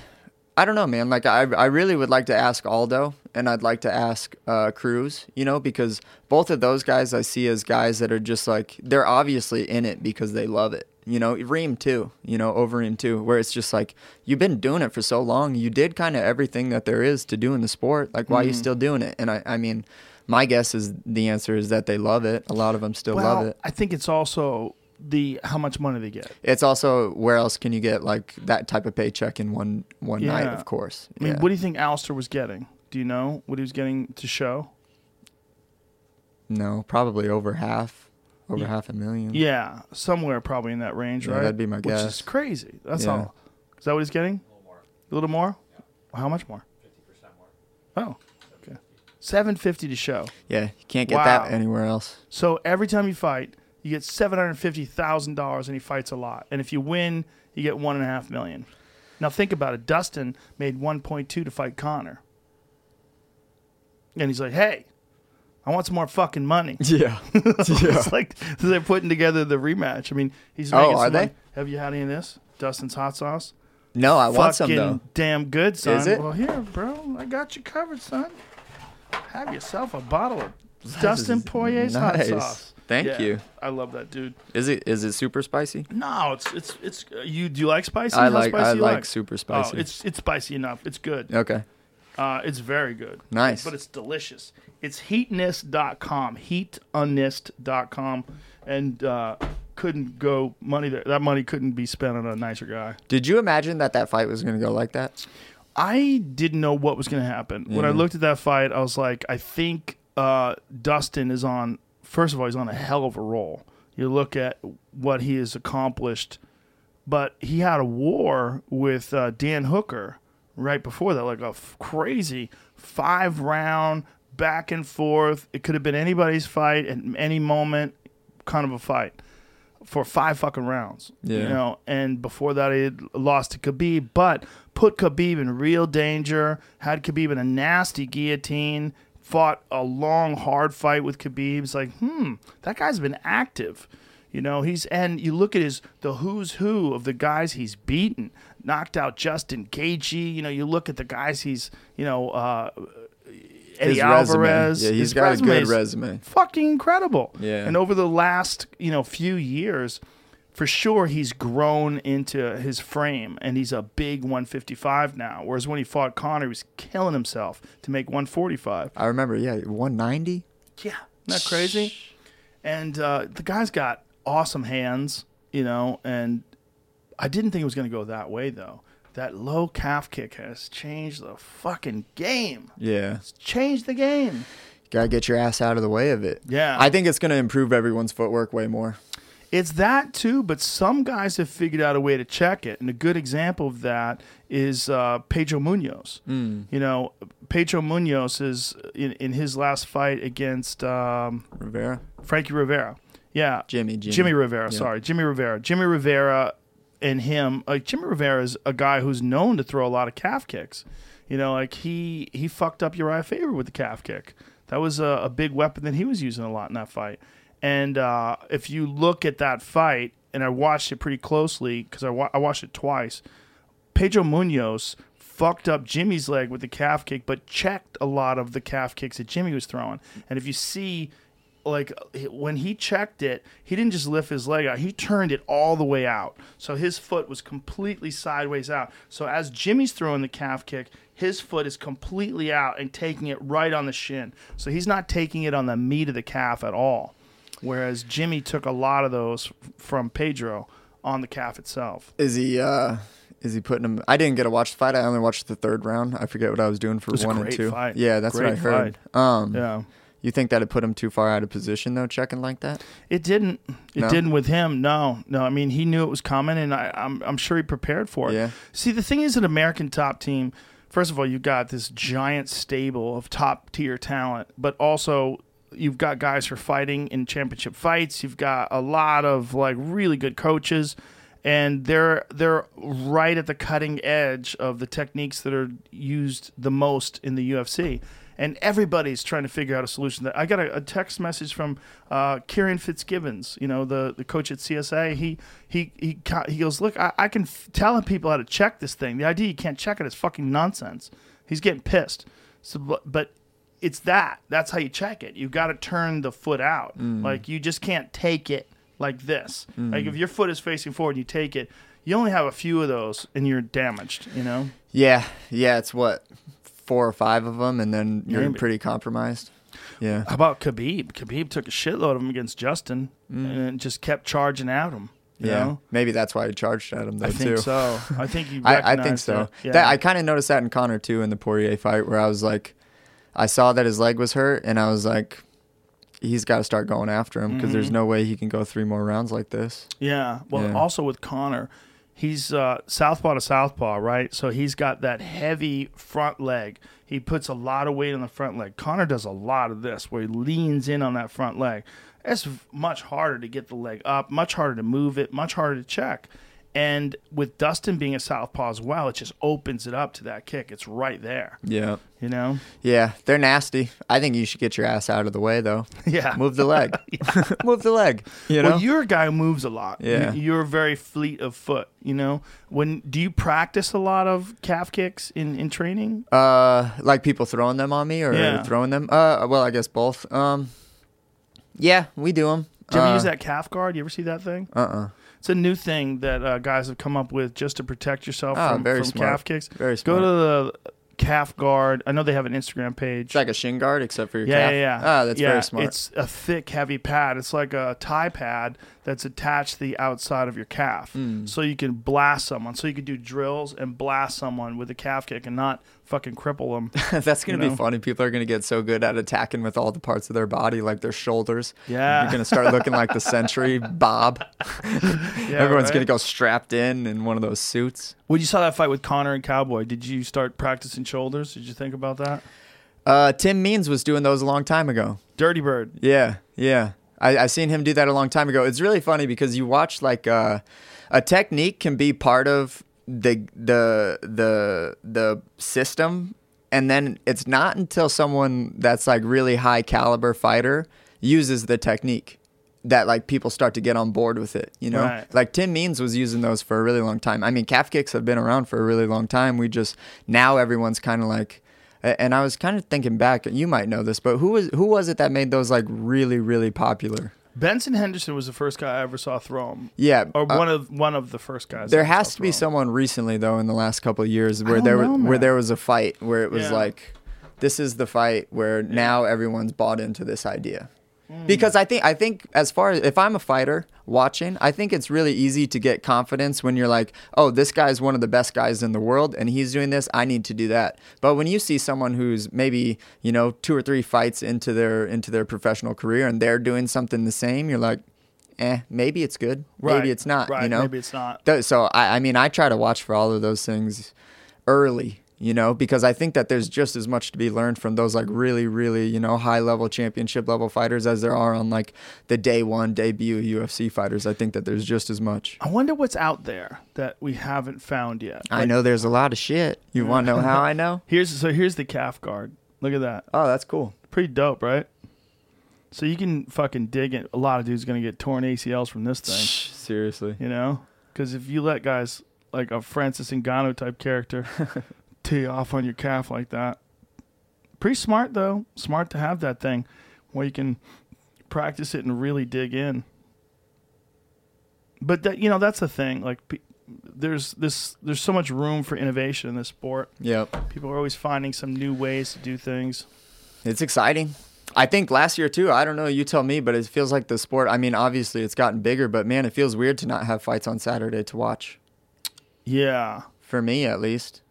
Speaker 5: I don't know, man. Like, I, I really would like to ask Aldo, and I'd like to ask uh, Cruz, you know, because both of those guys I see as guys that are just like they're obviously in it because they love it. You know, Reem too. You know, Overeem too, where it's just like you've been doing it for so long. You did kind of everything that there is to do in the sport. Like, why are you
Speaker 4: Mm-hmm.
Speaker 5: still doing it? And I, I mean, my guess is the answer is that they love it. A lot of them still
Speaker 4: well,
Speaker 5: love it.
Speaker 4: I think it's also the how much money they get.
Speaker 5: It's also where else can you get like that type of paycheck in one one night? Of course.
Speaker 4: I mean,
Speaker 5: Yeah.
Speaker 4: what do you think Alistair was getting? Do you know what he was getting to show?
Speaker 5: no, probably over half, over
Speaker 4: Yeah.
Speaker 5: half a million.
Speaker 4: Yeah, somewhere probably in that range,
Speaker 5: Yeah,
Speaker 4: right?
Speaker 5: that'd be my
Speaker 4: Which
Speaker 5: guess.
Speaker 4: Which is crazy. That's
Speaker 5: Yeah.
Speaker 4: all. Is that what he's getting? A little more. A little more? How much more? Fifty percent more. Oh, okay. Seven fifty to show.
Speaker 5: Yeah, you can't get
Speaker 4: Wow.
Speaker 5: that anywhere else.
Speaker 4: So every time you fight, you get seven hundred fifty thousand dollars, and he fights a lot. And if you win, you get one and a half million. Now think about it. Dustin made one point two to fight Conor, and he's like, "Hey, I want some more fucking money." *laughs*
Speaker 5: Yeah. *laughs*
Speaker 4: it's like they're putting together the rematch. I mean, he's
Speaker 5: Oh, are
Speaker 4: some
Speaker 5: they?
Speaker 4: money. Have you had any of this? Dustin's hot sauce.
Speaker 5: No, I want some
Speaker 4: Fucking
Speaker 5: though.
Speaker 4: damn good, son.
Speaker 5: Is it?
Speaker 4: Well, here, bro, I got you covered, son. Have yourself a bottle of Dustin Poirier's
Speaker 5: nice.
Speaker 4: hot sauce.
Speaker 5: Thank
Speaker 4: Yeah,
Speaker 5: you.
Speaker 4: I love that, dude.
Speaker 5: Is it is it super spicy?
Speaker 4: No, it's it's it's. Uh, you do you like spicy?
Speaker 5: I
Speaker 4: How
Speaker 5: like
Speaker 4: spicy
Speaker 5: I
Speaker 4: you
Speaker 5: like super spicy.
Speaker 4: Oh, it's it's spicy enough. It's good.
Speaker 5: okay.
Speaker 4: Uh, it's very good.
Speaker 5: Nice.
Speaker 4: But it's delicious. It's heatnist.com, heatonist.com, and uh, couldn't go money there. That money couldn't be spent on a nicer guy.
Speaker 5: Did you imagine that that fight was going to go like that?
Speaker 4: I didn't know what was going to happen. When I looked at that fight, I was like, I think uh, Dustin is on, first of all, he's on a hell of a roll. You look at what he has accomplished, but he had a war with uh, Dan Hooker right before that, like a f- crazy five round back and forth. It could have been anybody's fight at any moment, kind of a fight for five fucking rounds. You know, and before that he had lost to Khabib, but put Khabib in real danger, had Khabib in a nasty guillotine, fought a long, hard fight with Khabib. It's like, hmm, that guy's been active. You know, he's and you look at his the who's who of the guys he's beaten, knocked out Justin Gaethje. You know, you look at the guys he's, you know, uh, Eddie
Speaker 5: His resume.
Speaker 4: Alvarez.
Speaker 5: Yeah, he's got a good resume.
Speaker 4: Fucking incredible.
Speaker 5: Yeah.
Speaker 4: And over the last, you know, few years, for sure he's grown into his frame and he's a big 155 now. Whereas when he fought Conor, he was killing himself to make 145.
Speaker 5: I remember, yeah, 190.
Speaker 4: Yeah. Isn't that crazy? And uh, the guy's got awesome hands, you know, and I didn't think it was going to go that way, though. That low calf kick has changed the fucking game.
Speaker 5: Yeah,
Speaker 4: It's changed the game.
Speaker 5: You gotta get your ass out of the way of it.
Speaker 4: Yeah.
Speaker 5: I think it's gonna improve everyone's footwork way more.
Speaker 4: It's that too, but some guys have figured out a way to check it. And a good example of that is uh, Pedro Munhoz.
Speaker 5: Hmm.
Speaker 4: You know, Pedro Munhoz is in, in his last fight against um,
Speaker 5: Rivera,
Speaker 4: Frankie Rivera. Yeah,
Speaker 5: Jimmy, Jimmy,
Speaker 4: Rivera.
Speaker 5: Yeah.
Speaker 4: Sorry, Jimmy Rivera. Jimmy Rivera and him. Like Jimmy Rivera is a guy who's known to throw a lot of calf kicks. You know, like he he fucked up Uriah Faber with the calf kick. That was a, a big weapon that he was using a lot in that fight. And uh, if you look at that fight, and I watched it pretty closely because I, wa- I watched it twice. Pedro Munhoz fucked up Jimmy's leg with the calf kick, but checked a lot of the calf kicks that Jimmy was throwing. And if you see, like when he checked it, he didn't just lift his leg out; he turned it all the way out. So his foot was completely sideways out. So as Jimmy's throwing the calf kick, his foot is completely out and taking it right on the shin. So he's not taking it on the meat of the calf at all. Whereas Jimmy took a lot of those from Pedro on the calf itself.
Speaker 5: Is he? uh Is he putting him? I didn't get to watch the fight. I only watched the third round. I forget what I was doing for
Speaker 4: was
Speaker 5: one and two.
Speaker 4: fight.
Speaker 5: Yeah, that's what I
Speaker 4: Great
Speaker 5: heard. Um,
Speaker 4: Yeah.
Speaker 5: you think that it put him too far out of position though, checking like that?
Speaker 4: It didn't. It
Speaker 5: No?
Speaker 4: didn't with him. No, no. I mean, he knew it was coming, and I, I'm I'm sure he prepared for it.
Speaker 5: Yeah.
Speaker 4: See, the thing is, an American top team. First of all, you've got this giant stable of top tier talent, but also you've got guys who are fighting in championship fights. You've got a lot of like really good coaches, and they're they're right at the cutting edge of the techniques that are used the most in the UFC. And everybody's trying to figure out a solution. That I got a, a text message from uh, Kieran Fitzgibbons, you know, the, the coach at CSA. He he he he goes, look, I, I can f- tell people how to check this thing. The idea you can't check it is fucking nonsense. He's getting pissed. So, but it's that. That's how you check it. You've got to turn the foot out. Like you just can't take it like this. Like if your foot is facing forward and you take it, you only have a few of those and you're damaged. You know.
Speaker 5: Yeah, yeah. It's what four or five of them, and then you're
Speaker 4: Maybe.
Speaker 5: pretty compromised. Yeah.
Speaker 4: How about Khabib? Khabib took a shitload of them against Justin and just kept charging at him. You
Speaker 5: Mm. Yeah.
Speaker 4: know?
Speaker 5: Maybe that's why he charged at him though
Speaker 4: I think
Speaker 5: too.
Speaker 4: so. I think you. *laughs*
Speaker 5: I, I think so.
Speaker 4: it. Yeah.
Speaker 5: That, I kind of noticed that in Conor too in the Poirier fight, where I was like, I saw that his leg was hurt, and I was like, he's got to start going after him because
Speaker 4: Mm-hmm.
Speaker 5: there's no way he can go three more rounds like this.
Speaker 4: Yeah. Well,
Speaker 5: Yeah.
Speaker 4: also with Conor, he's uh, southpaw to southpaw, right? So he's got that heavy front leg. He puts a lot of weight on the front leg. Conor does a lot of this where he leans in on that front leg. It's much harder to get the leg up, much harder to move it, much harder to check. And with Dustin being a southpaw as well, it just opens it up to that kick. It's right there,
Speaker 5: Yeah.
Speaker 4: you know?
Speaker 5: Yeah, they're nasty. I think you should get your ass out of the way though. *laughs*
Speaker 4: Yeah.
Speaker 5: Move the leg. *laughs* *laughs* Move the leg. You know.
Speaker 4: Well, you're a guy who moves a lot.
Speaker 5: Yeah.
Speaker 4: You- You're very fleet of foot, you know? When do you practice a lot of calf kicks in, in training?
Speaker 5: Uh, like people throwing them on me or
Speaker 4: Yeah.
Speaker 5: throwing them. Uh, well, I guess both. Um, yeah, we do them.
Speaker 4: Do you ever
Speaker 5: uh,
Speaker 4: use that calf guard? You ever see that thing?
Speaker 5: Uh uh
Speaker 4: It's a new thing that uh, guys have come up with just to protect yourself
Speaker 5: Ah,
Speaker 4: from,
Speaker 5: very
Speaker 4: from
Speaker 5: smart.
Speaker 4: calf kicks.
Speaker 5: Very
Speaker 4: Go
Speaker 5: smart.
Speaker 4: to the calf guard. I know they have an Instagram page.
Speaker 5: It's like a shin guard except for your
Speaker 4: yeah,
Speaker 5: calf.
Speaker 4: yeah, yeah.
Speaker 5: Ah, that's
Speaker 4: yeah,
Speaker 5: very smart.
Speaker 4: It's a thick, heavy pad. It's like a tie pad that's attached to the outside of your calf.
Speaker 5: Hmm.
Speaker 4: So you can blast someone. So you can do drills and blast someone with a calf kick and not fucking cripple them. *laughs*
Speaker 5: That's gonna be
Speaker 4: know?
Speaker 5: funny. People are gonna get so good at attacking with all the parts of their body, like their shoulders.
Speaker 4: Yeah.
Speaker 5: You're gonna start looking like the Century *laughs* Bob.
Speaker 4: Yeah, *laughs*
Speaker 5: Everyone's
Speaker 4: right?
Speaker 5: gonna go strapped in in one of those suits.
Speaker 4: When you saw that fight with Conor and Cowboy, did you start practicing shoulders? Did you think about that?
Speaker 5: Uh, Tim Means was doing those a long time ago.
Speaker 4: Dirty Bird.
Speaker 5: Yeah, yeah. I, I seen him do that a long time ago. It's really funny because you watch like uh, a technique can be part of the the the the system, and then it's not until someone that's like really high caliber fighter uses the technique that like people start to get on board with it. You know,
Speaker 4: Right.
Speaker 5: like Tim Means was using those for a really long time. I mean, calf kicks have been around for a really long time. We just now everyone's kind of like. And I was kind of thinking back. You might know this, but who was who was it that made those like really really popular?
Speaker 4: Benson Henderson was the first guy I ever saw throw him.
Speaker 5: Yeah,
Speaker 4: Or
Speaker 5: uh,
Speaker 4: one of one of the first guys.
Speaker 5: there has to be someone recently though in the last couple of years where there
Speaker 4: know,
Speaker 5: was where there was a fight where it was
Speaker 4: Yeah.
Speaker 5: like, this is the fight where now everyone's bought into this idea. Because I think I think as far as if I'm a fighter watching, I think it's really easy to get confidence when you're like, oh, this guy's one of the best guys in the world and he's doing this, I need to do that. But when you see someone who's maybe, you know, two or three fights into their into their professional career and they're doing something the same, you're like, eh, maybe it's good.
Speaker 4: Right,
Speaker 5: Maybe it's not.
Speaker 4: Right.
Speaker 5: You know?
Speaker 4: Maybe it's not.
Speaker 5: So I, I mean, I try to watch for all of those things early, you know, because I think that there's just as much to be learned from those like really, really, you know, high level championship level fighters as there are on like the day one debut UFC fighters. I think that there's just as much.
Speaker 4: I wonder what's out there that we haven't found yet.
Speaker 5: I know there's a lot of shit. You want to know how I know? *laughs*
Speaker 4: Here's so here's the calf guard. Look at that.
Speaker 5: Oh, that's cool.
Speaker 4: Pretty dope, right? So you can fucking dig it. A lot of dudes gonna get torn ACLs from this thing.
Speaker 5: Seriously.
Speaker 4: You know, because if you let guys like a Francis Ngannou type character *laughs* tee off on your calf like that, pretty smart though. Smart to have that thing where you can practice it and really dig in. But that you know that's the thing. Like there's this there's so much room for innovation in this sport.
Speaker 5: Yep.
Speaker 4: People are always finding some new ways to do things.
Speaker 5: It's exciting. I think last year too. I don't know. You tell me, but it feels like the sport. I mean, obviously it's gotten bigger, but man, it feels weird to not have fights on Saturday to watch.
Speaker 4: Yeah,
Speaker 5: For me, at least,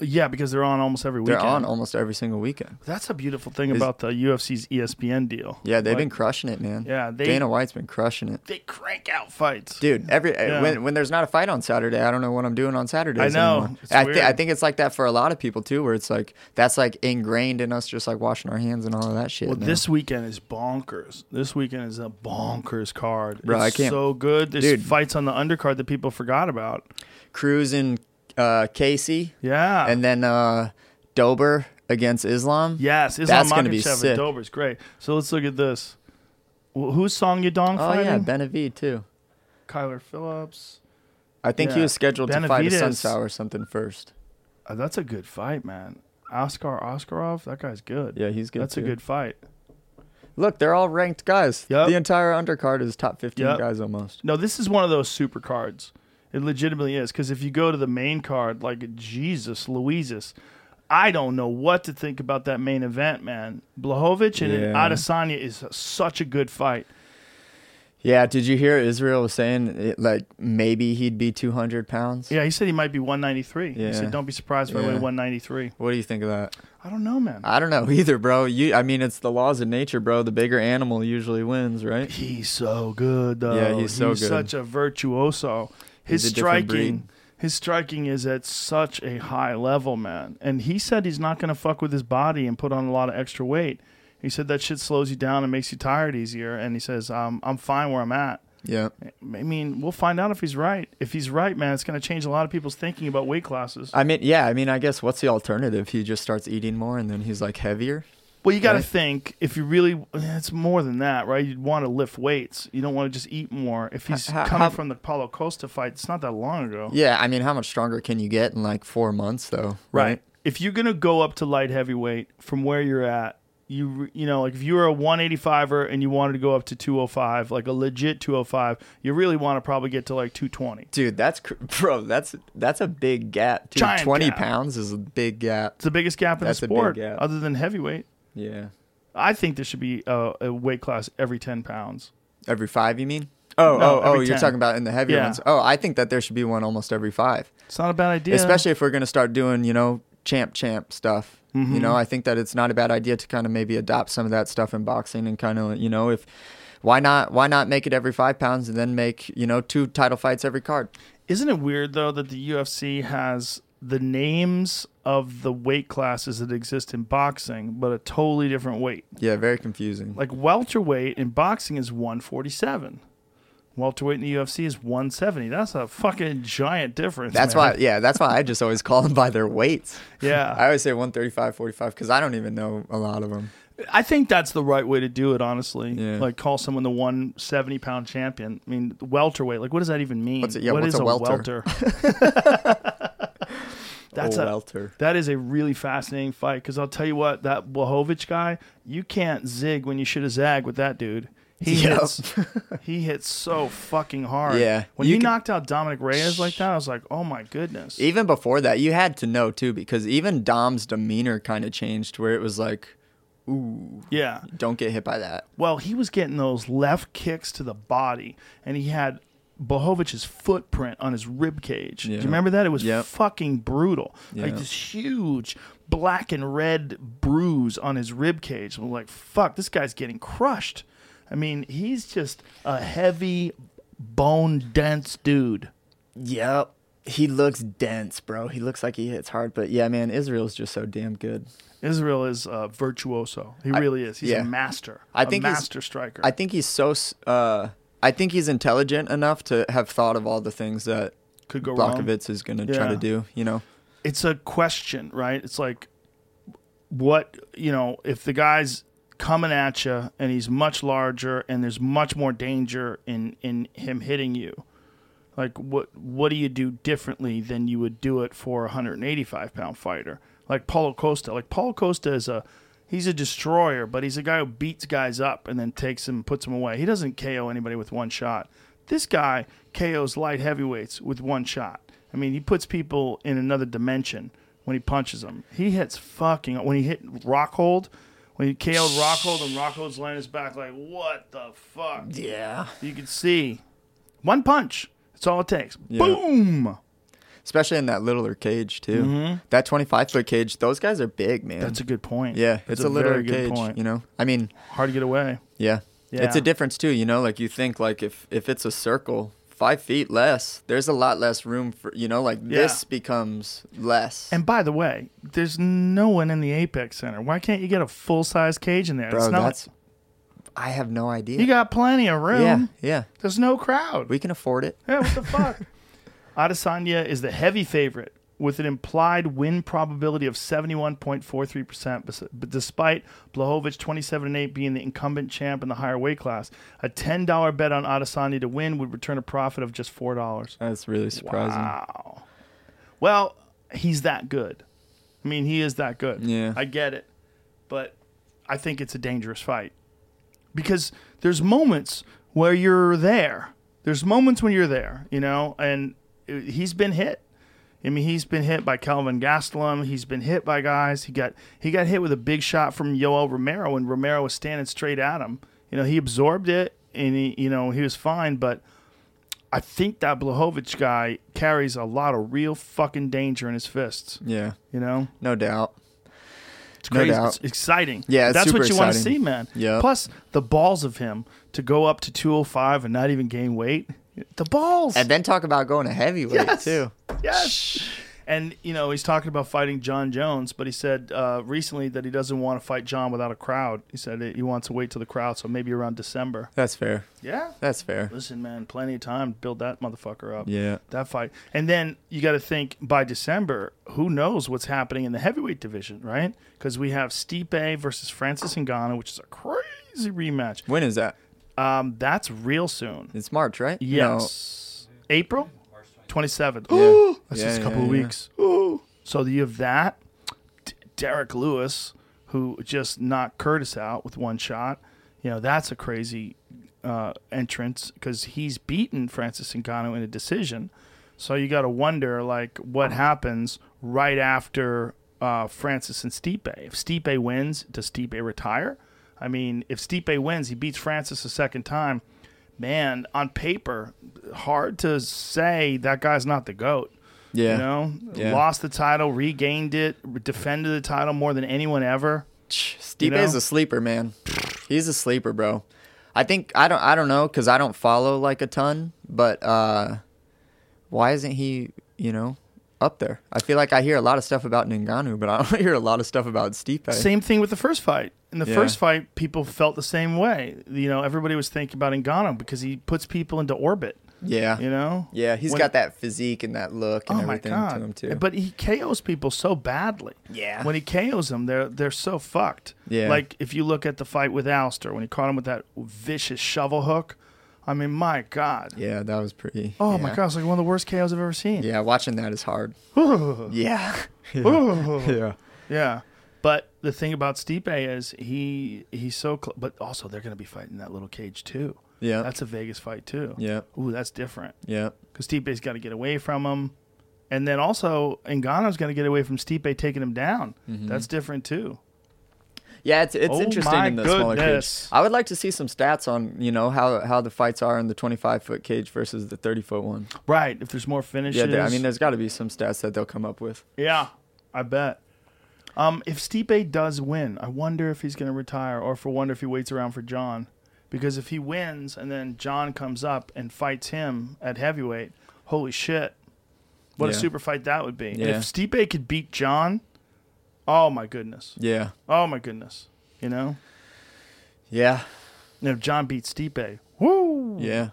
Speaker 4: yeah, because they're on almost every weekend.
Speaker 5: they're
Speaker 4: weekend.
Speaker 5: on almost every single weekend.
Speaker 4: That's a beautiful thing
Speaker 5: Is-
Speaker 4: about the UFC's ESPN deal.
Speaker 5: Yeah, they've
Speaker 4: Like,
Speaker 5: been crushing it, man.
Speaker 4: Yeah, they-
Speaker 5: Dana White's been crushing it,
Speaker 4: they crank out fights.
Speaker 5: dude. Every eh,
Speaker 4: Yeah.
Speaker 5: when when there's not a fight on Saturday, I don't know what I'm doing on Saturdays.
Speaker 4: I know.
Speaker 5: Anymore.
Speaker 4: It's
Speaker 5: I, thi- I think it's like that for a lot of people too, where it's like that's like ingrained in us, just like washing our hands and all of that shit.
Speaker 4: Well,
Speaker 5: now.
Speaker 4: this weekend is bonkers. This weekend is a bonkers card.
Speaker 5: Bro,
Speaker 4: it's
Speaker 5: I can't-
Speaker 4: so good. There's
Speaker 5: Dude.
Speaker 4: fights on the undercard that people forgot about.
Speaker 5: Cruz and uh, Casey,
Speaker 4: Yeah.
Speaker 5: and then uh, Dober against Islam.
Speaker 4: yes, Islam
Speaker 5: That's gonna be sick.
Speaker 4: and Dober's great. So let's look at this. Wh- Who's Song Yadong
Speaker 5: Oh
Speaker 4: fighting?
Speaker 5: yeah, Benavid too.
Speaker 4: Kyler Phillips.
Speaker 5: I think he
Speaker 4: Yeah.
Speaker 5: was scheduled to fight a
Speaker 4: Benavidez.
Speaker 5: Or something first.
Speaker 4: Uh, that's a good fight, man. Askar Askarov, that guy's good.
Speaker 5: Yeah, he's good.
Speaker 4: That's a
Speaker 5: too.
Speaker 4: good fight.
Speaker 5: Look, they're all ranked guys.
Speaker 4: Yep.
Speaker 5: The entire undercard is top 15
Speaker 4: Yep.
Speaker 5: guys almost.
Speaker 4: No, this is one of those super cards. It legitimately is because if you go to the main card, like Jesus, Louises, I don't know what to think about that main event, man. Blachowicz and
Speaker 5: Yeah.
Speaker 4: Adesanya is such a good fight.
Speaker 5: Yeah, did you hear Israel was saying it, like maybe he'd be 200 pounds?
Speaker 4: Yeah, he said he might be 193. He
Speaker 5: Yeah.
Speaker 4: said, "Don't be surprised if I weigh 193."
Speaker 5: What do you think of that?
Speaker 4: I don't know, man.
Speaker 5: I don't know either, bro. You, I mean, it's the laws of nature, bro. The bigger animal usually wins, right?
Speaker 4: He's so good, though.
Speaker 5: Yeah, he's so good.
Speaker 4: such a virtuoso. His
Speaker 5: He's a different
Speaker 4: striking, his striking is at such a high level, man. And he said he's not going to fuck with his body and put on a lot of extra weight. He said that shit slows you down and makes you tired easier. And he says, um, "I'm fine where I'm at."
Speaker 5: Yeah.
Speaker 4: I mean, we'll find out if he's right. If he's right, man, it's going to change a lot of people's thinking about weight classes.
Speaker 5: I mean, yeah. I mean, I guess what's the alternative? He just starts eating more and then he's like heavier.
Speaker 4: Well, you got to
Speaker 5: Right.
Speaker 4: think if you really, it's more than that, right? You'd want to lift weights. You don't want to just eat more. If he's
Speaker 5: How-
Speaker 4: coming
Speaker 5: how-
Speaker 4: from the Paulo Costa fight, it's not that long ago.
Speaker 5: Yeah. I mean, how much stronger can you get in like four months, though?
Speaker 4: Right. If you're gonna go up to light heavyweight from where you're at, you you know like if you were a 185er and you wanted to go up to 205, like a legit 205, you really want to probably get to like 220.
Speaker 5: Dude, that's cr- *laughs* bro. That's that's a big gap. Dude,
Speaker 4: Giant
Speaker 5: twenty
Speaker 4: gap.
Speaker 5: pounds is a big gap.
Speaker 4: It's the biggest gap in
Speaker 5: That's
Speaker 4: the sport, other than heavyweight.
Speaker 5: Yeah.
Speaker 4: I think there should be a, a weight class every 10 pounds.
Speaker 5: Every five, you mean? Oh,
Speaker 4: No,
Speaker 5: oh, oh!
Speaker 4: every
Speaker 5: You're
Speaker 4: 10.
Speaker 5: talking about in the heavier
Speaker 4: Yeah.
Speaker 5: ones. Oh, I think that there should be one almost every five.
Speaker 4: It's not a bad idea.
Speaker 5: Especially if we're gonna start doing, you know, champ champ stuff.
Speaker 4: Mm-hmm.
Speaker 5: You know, I think that it's not a bad idea to kind of maybe adopt some of that stuff in boxing and kind of, you know, if why not why not make it every five pounds and then make you know two title fights every card?
Speaker 4: Isn't it weird though that the UFC has the names of the weight classes that exist in boxing, but a totally different weight?
Speaker 5: Yeah, very confusing.
Speaker 4: Like welterweight in boxing is 147. Welterweight in the UFC is 170. That's a fucking giant difference.
Speaker 5: That's
Speaker 4: man.
Speaker 5: why, yeah, that's why I just always call them by their weights.
Speaker 4: Yeah. *laughs*
Speaker 5: I always say 135, 45 because I don't even know a lot of them.
Speaker 4: I think that's the right way to do it, honestly.
Speaker 5: Yeah.
Speaker 4: Like call someone the 170 pound champion. I mean, welterweight. Like, what does that even mean?
Speaker 5: What's it- yeah,
Speaker 4: What
Speaker 5: what's
Speaker 4: is
Speaker 5: a welter? *laughs* *laughs*
Speaker 4: that's a
Speaker 5: welter.
Speaker 4: that is a really fascinating fight because I'll tell you what, that Blachowicz guy, you can't zig when you should have zag with that dude. He
Speaker 5: Yep.
Speaker 4: hits, *laughs* he hits so fucking hard.
Speaker 5: Yeah.
Speaker 4: When
Speaker 5: You
Speaker 4: he
Speaker 5: can-
Speaker 4: knocked out Dominick Reyes like that, I was like, oh my goodness.
Speaker 5: Even before that, you had to know too because even Dom's demeanor kind of changed where it was like, ooh,
Speaker 4: yeah.
Speaker 5: don't get hit by that.
Speaker 4: Well, he was getting those left kicks to the body, and he had Blachowicz's footprint on his rib cage. Do you remember that? It was
Speaker 5: Yep.
Speaker 4: fucking brutal. Like this huge black and red bruise on his rib cage. I'm like, fuck, this guy's getting crushed. I mean, he's just a heavy, bone dense dude.
Speaker 5: Yep. He looks dense, bro. He looks like he hits hard, but yeah, man, Israel's just so damn good.
Speaker 4: Israel is uh, virtuoso. He
Speaker 5: I-
Speaker 4: really is. He's
Speaker 5: yeah.
Speaker 4: a master.
Speaker 5: I think he's- a
Speaker 4: master striker.
Speaker 5: I think he's so. Uh, I think he's intelligent enough to have thought of all the things that
Speaker 4: could go wrong.
Speaker 5: Blachowicz is going to try to do. You know.
Speaker 4: it's a question, right? It's like what you know if the guy's coming at you and he's much larger and there's much more danger in in him hitting you. Like what what do you do differently than you would do it for a 185 pound fighter? Like Paulo Costa. Like Paulo Costa is a he's a destroyer, but he's a guy who beats guys up and then takes them puts them away. He doesn't KO anybody with one shot. This guy KOs light heavyweights with one shot. I mean, he puts people in another dimension when he punches them. He hits fucking when he hit Rockhold, when he KO'd Rockhold and Rockhold's laying his back like what the fuck?
Speaker 5: Yeah.
Speaker 4: You can see one punch. That's all it takes.
Speaker 5: Yeah.
Speaker 4: Boom.
Speaker 5: Especially in that littler cage too. That 25 foot cage. Those guys are big, man.
Speaker 4: Mm-hmm. That's a good point.
Speaker 5: yeah,
Speaker 4: That's
Speaker 5: it's a, littler
Speaker 4: very good
Speaker 5: cage.
Speaker 4: point.
Speaker 5: You know. I mean,
Speaker 4: Hard to get away.
Speaker 5: yeah. It's a difference too. You know, like you think like if if it's a circle. Five feet less. There's a lot less room for you know, like this becomes less.
Speaker 4: And by the way, there's no one in the Apex Center. Why can't you get a full size cage in there?
Speaker 5: Bro,
Speaker 4: it's not
Speaker 5: that's I have no idea.
Speaker 4: you got plenty of room.
Speaker 5: yeah, yeah.
Speaker 4: There's no crowd.
Speaker 5: We can afford it.
Speaker 4: Yeah, what the fuck? *laughs* Adesanya is the heavy favorite with an implied win probability of 71.43%, but despite Blachowicz 27 and 8 being the incumbent champ in the higher weight class. A $10 bet on Adesanya to win would return a profit of just $4.
Speaker 5: That's really surprising.
Speaker 4: Wow. Well, he's that good. I mean, he is that good.
Speaker 5: Yeah.
Speaker 4: I get it. But I think it's a dangerous fight. Because there's moments where you're there. There's moments when you're there, you know, and he's been hit. I mean, he's been hit by Kelvin Gastelum. He's been hit by guys. He got he got hit with a big shot from Yoel Romero, and Romero was standing straight at him. You know, he absorbed it, and he, you know, he was fine. But I think that Blachowicz guy carries a lot of real fucking danger in his fists.
Speaker 5: Yeah,
Speaker 4: You know,
Speaker 5: no doubt.
Speaker 4: it's
Speaker 5: No
Speaker 4: crazy.
Speaker 5: doubt.
Speaker 4: it's exciting.
Speaker 5: Yeah, it's
Speaker 4: that's what you want to see, man.
Speaker 5: Yep.
Speaker 4: Plus the balls of him to go up to 205 and not even gain weight. The balls.
Speaker 5: And then talk about going to heavyweight
Speaker 4: Yes.
Speaker 5: too.
Speaker 4: Yes. And you know he's talking about fighting Jon Jones, but he said uh, recently that he doesn't want to fight Jon without a crowd. He said he wants to wait till the crowd, so maybe around December.
Speaker 5: That's fair.
Speaker 4: Yeah.
Speaker 5: That's fair.
Speaker 4: Listen, man, plenty of time to build that motherfucker up.
Speaker 5: Yeah.
Speaker 4: That fight, and then you got to think by December, who knows what's happening in the heavyweight division, right? Because we have Stipe versus Francis Ngannou, which is a crazy rematch.
Speaker 5: When is that?
Speaker 4: Um, that's real soon.
Speaker 5: It's March, right?
Speaker 4: Yes. April 27th.
Speaker 5: Yeah. *gasps*
Speaker 4: That's
Speaker 5: Yeah,
Speaker 4: just a couple
Speaker 5: yeah,
Speaker 4: of weeks. Ooh. *gasps* So you have that. D- Derrick Lewis, who just knocked Curtis out with one shot. You know, that's a crazy uh, entrance because he's beaten Francis Ngannou in a decision. So you got to wonder, like, what happens right after uh, Francis and Stipe. If Stipe wins, does Stipe retire? I mean, if Stipe wins, he beats Francis a second time. Man, on paper, hard to say that guy's not the goat.
Speaker 5: Yeah.
Speaker 4: You know,
Speaker 5: Yeah.
Speaker 4: lost the title, regained it, defended the title more than anyone ever.
Speaker 5: Stipe
Speaker 4: You know?
Speaker 5: is a sleeper, man. He's a sleeper, bro. I think I don't I don't know because I don't follow like a ton, but uh, why isn't he you know up there? I feel like I hear a lot of stuff about Ngannou, but I don't *laughs* hear a lot of stuff about Stipe.
Speaker 4: Same thing with the first fight. In the
Speaker 5: Yeah.
Speaker 4: first fight, people felt the same way. You know, everybody was thinking about Ngannou because he puts people into orbit.
Speaker 5: Yeah,
Speaker 4: You know,
Speaker 5: yeah, he's
Speaker 4: When-
Speaker 5: got that physique and that look and
Speaker 4: oh my
Speaker 5: everything
Speaker 4: god!
Speaker 5: to him too.
Speaker 4: But he KOs people so badly.
Speaker 5: Yeah.
Speaker 4: When he KOs them, they're they're so fucked.
Speaker 5: Yeah.
Speaker 4: Like if you look at the fight with Alistair, when he caught him with that vicious shovel hook, I mean, my god.
Speaker 5: yeah, that was pretty.
Speaker 4: Oh
Speaker 5: yeah.
Speaker 4: my god, it's like one of the worst KOs I've ever seen.
Speaker 5: Yeah, watching that is hard. yeah. *laughs*
Speaker 4: yeah. Yeah. But the thing about Stipe is he he's so cl- but also they're going to be fighting that little cage too.
Speaker 5: Yeah.
Speaker 4: That's a Vegas fight too.
Speaker 5: Yeah.
Speaker 4: Ooh, that's different.
Speaker 5: Yeah.
Speaker 4: Cuz Stipe's got to get away from him. And then also Ngannou's going to get away from Stipe taking him down.
Speaker 5: Mm-hmm.
Speaker 4: That's different too.
Speaker 5: Yeah, it's it's
Speaker 4: Oh
Speaker 5: interesting in the smaller cage. I would like to see some stats on you know how how the fights are in the 25 foot cage versus the 30 foot one.
Speaker 4: Right, if there's more finishes.
Speaker 5: Yeah, there- I mean, there's got to be some stats that they'll come up with.
Speaker 4: Yeah, I bet. Um, if Stipe does win, I wonder if he's going to retire, or if I wonder if he waits around for Jon, because if he wins and then Jon comes up and fights him at heavyweight, holy shit, what a super fight that would be!
Speaker 5: Yeah.
Speaker 4: if Stipe could beat Jon, oh my goodness,
Speaker 5: Yeah,
Speaker 4: oh my goodness, you know,
Speaker 5: yeah,
Speaker 4: and if Jon beats Stipe, woo,
Speaker 5: yeah,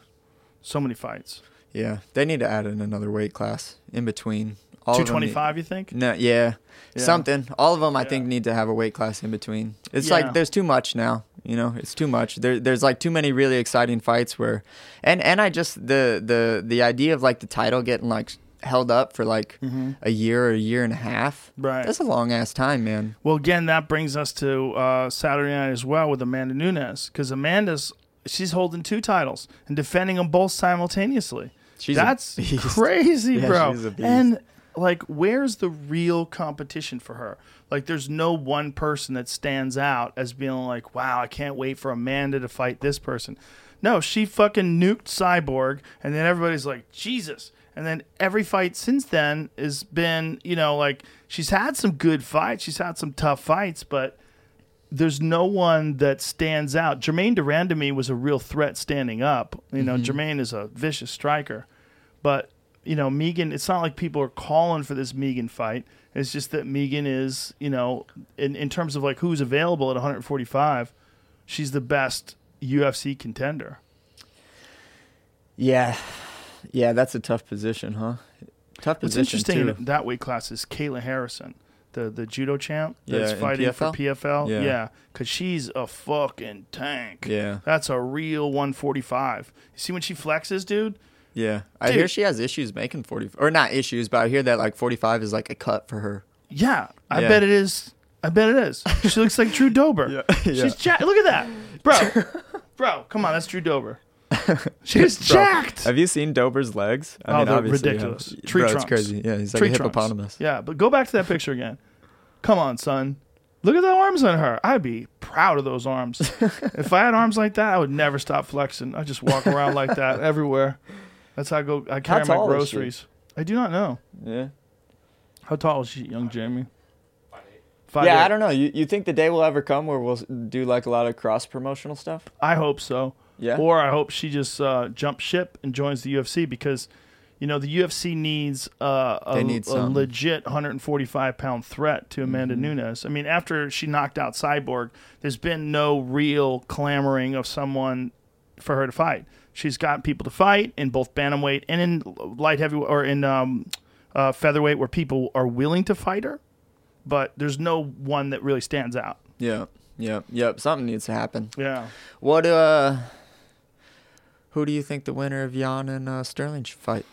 Speaker 4: so many fights.
Speaker 5: yeah. They need to add in another weight class in between. All
Speaker 4: Two
Speaker 5: of them
Speaker 4: twenty
Speaker 5: need-
Speaker 4: you think?
Speaker 5: No, yeah,
Speaker 4: Yeah.
Speaker 5: something. All of them, I
Speaker 4: Yeah.
Speaker 5: think, need to have a weight class in between. It's
Speaker 4: Yeah.
Speaker 5: like there's too much now. You know, it's too much. There, there's like too many really exciting fights where, and and I just the the the idea of like the title getting like held up for like a year or a year and a half.
Speaker 4: Mm-hmm. Right.
Speaker 5: That's a long ass time, man.
Speaker 4: Well, again, that brings us to uh, Saturday night as well with Amanda Nunes because Amanda's she's holding two titles and defending them both simultaneously.
Speaker 5: She's
Speaker 4: That's *laughs* crazy,
Speaker 5: Yeah,
Speaker 4: bro.
Speaker 5: she's a beast.
Speaker 4: And like, where's the real competition for her? Like, there's no one person that stands out as being like, "Wow, I can't wait for Amanda to fight this person." No, she fucking nuked Cyborg, and then everybody's like, "Jesus." And then every fight since then has been, you know, like she's had some good fights, she's had some tough fights, but there's no one that stands out. Germaine de Randamie to me was a real threat standing up. You know, mm-hmm. Germaine is a vicious striker, but you know, Megan. It's not like people are calling for this Megan fight. It's just that Megan is, you know, in in terms of like who's available at 145, she's the best UFC contender.
Speaker 5: Yeah, yeah. That's a tough position, huh? Tough
Speaker 4: What's
Speaker 5: position
Speaker 4: interesting
Speaker 5: too.
Speaker 4: that weight class is Kayla Harrison, the the judo champ that's
Speaker 5: in
Speaker 4: fighting for
Speaker 5: PFL?
Speaker 4: PFL.
Speaker 5: Yeah.
Speaker 4: Yeah, because she's a fucking tank.
Speaker 5: Yeah.
Speaker 4: that's a real 145. You see when she flexes, dude?
Speaker 5: Yeah, I
Speaker 4: Dude.
Speaker 5: hear she has issues making forty, or not issues, but I hear that like forty-five is like a cut for her.
Speaker 4: Yeah, I
Speaker 5: Yeah.
Speaker 4: bet it is. I bet it is. She looks like Drew Dober.
Speaker 5: Yeah, *laughs* yeah.
Speaker 4: She's look at that, bro. bro, come on, that's Drew Dober. *laughs* She's
Speaker 5: Bro,
Speaker 4: jacked.
Speaker 5: Have you seen Dober's legs? I
Speaker 4: Oh, they're
Speaker 5: obviously
Speaker 4: ridiculous. Tree
Speaker 5: Bro,
Speaker 4: trunks.
Speaker 5: it's crazy. Yeah, he's like
Speaker 4: Tree
Speaker 5: a
Speaker 4: trunks.
Speaker 5: hippopotamus.
Speaker 4: Yeah, but go back to that picture again. Come on, son. Look at the arms on her. I'd be proud of those arms. *laughs* if I had arms like that, I would never stop flexing. I'd just walk around like that *laughs* everywhere. That's how I go. I carry my
Speaker 5: tall is she?
Speaker 4: groceries. I do not know.
Speaker 5: Yeah.
Speaker 4: How tall is she, young Jamie? Five
Speaker 5: yeah,
Speaker 4: eight.
Speaker 5: I don't know. You you think the day will ever come where we'll do like a lot of cross promotional stuff?
Speaker 4: I hope so.
Speaker 5: Yeah.
Speaker 4: Or I hope she just uh, jumps ship and joins the UFC because, you know, the UFC needs uh, a,
Speaker 5: need
Speaker 4: a legit 145 pound threat to Amanda
Speaker 5: Mm-hmm.
Speaker 4: Nunes. I mean, after she knocked out Cyborg, there's been no real clamoring of someone for her to fight. She's got people to fight in both bantamweight and in light heavy or in um, uh, featherweight where people are willing to fight her, but there's no one that really stands out.
Speaker 5: Yeah. Yep. Yep. Something needs to happen.
Speaker 4: Yeah.
Speaker 5: What uh? Who do you think the winner of Yan and uh, Sterling should fight?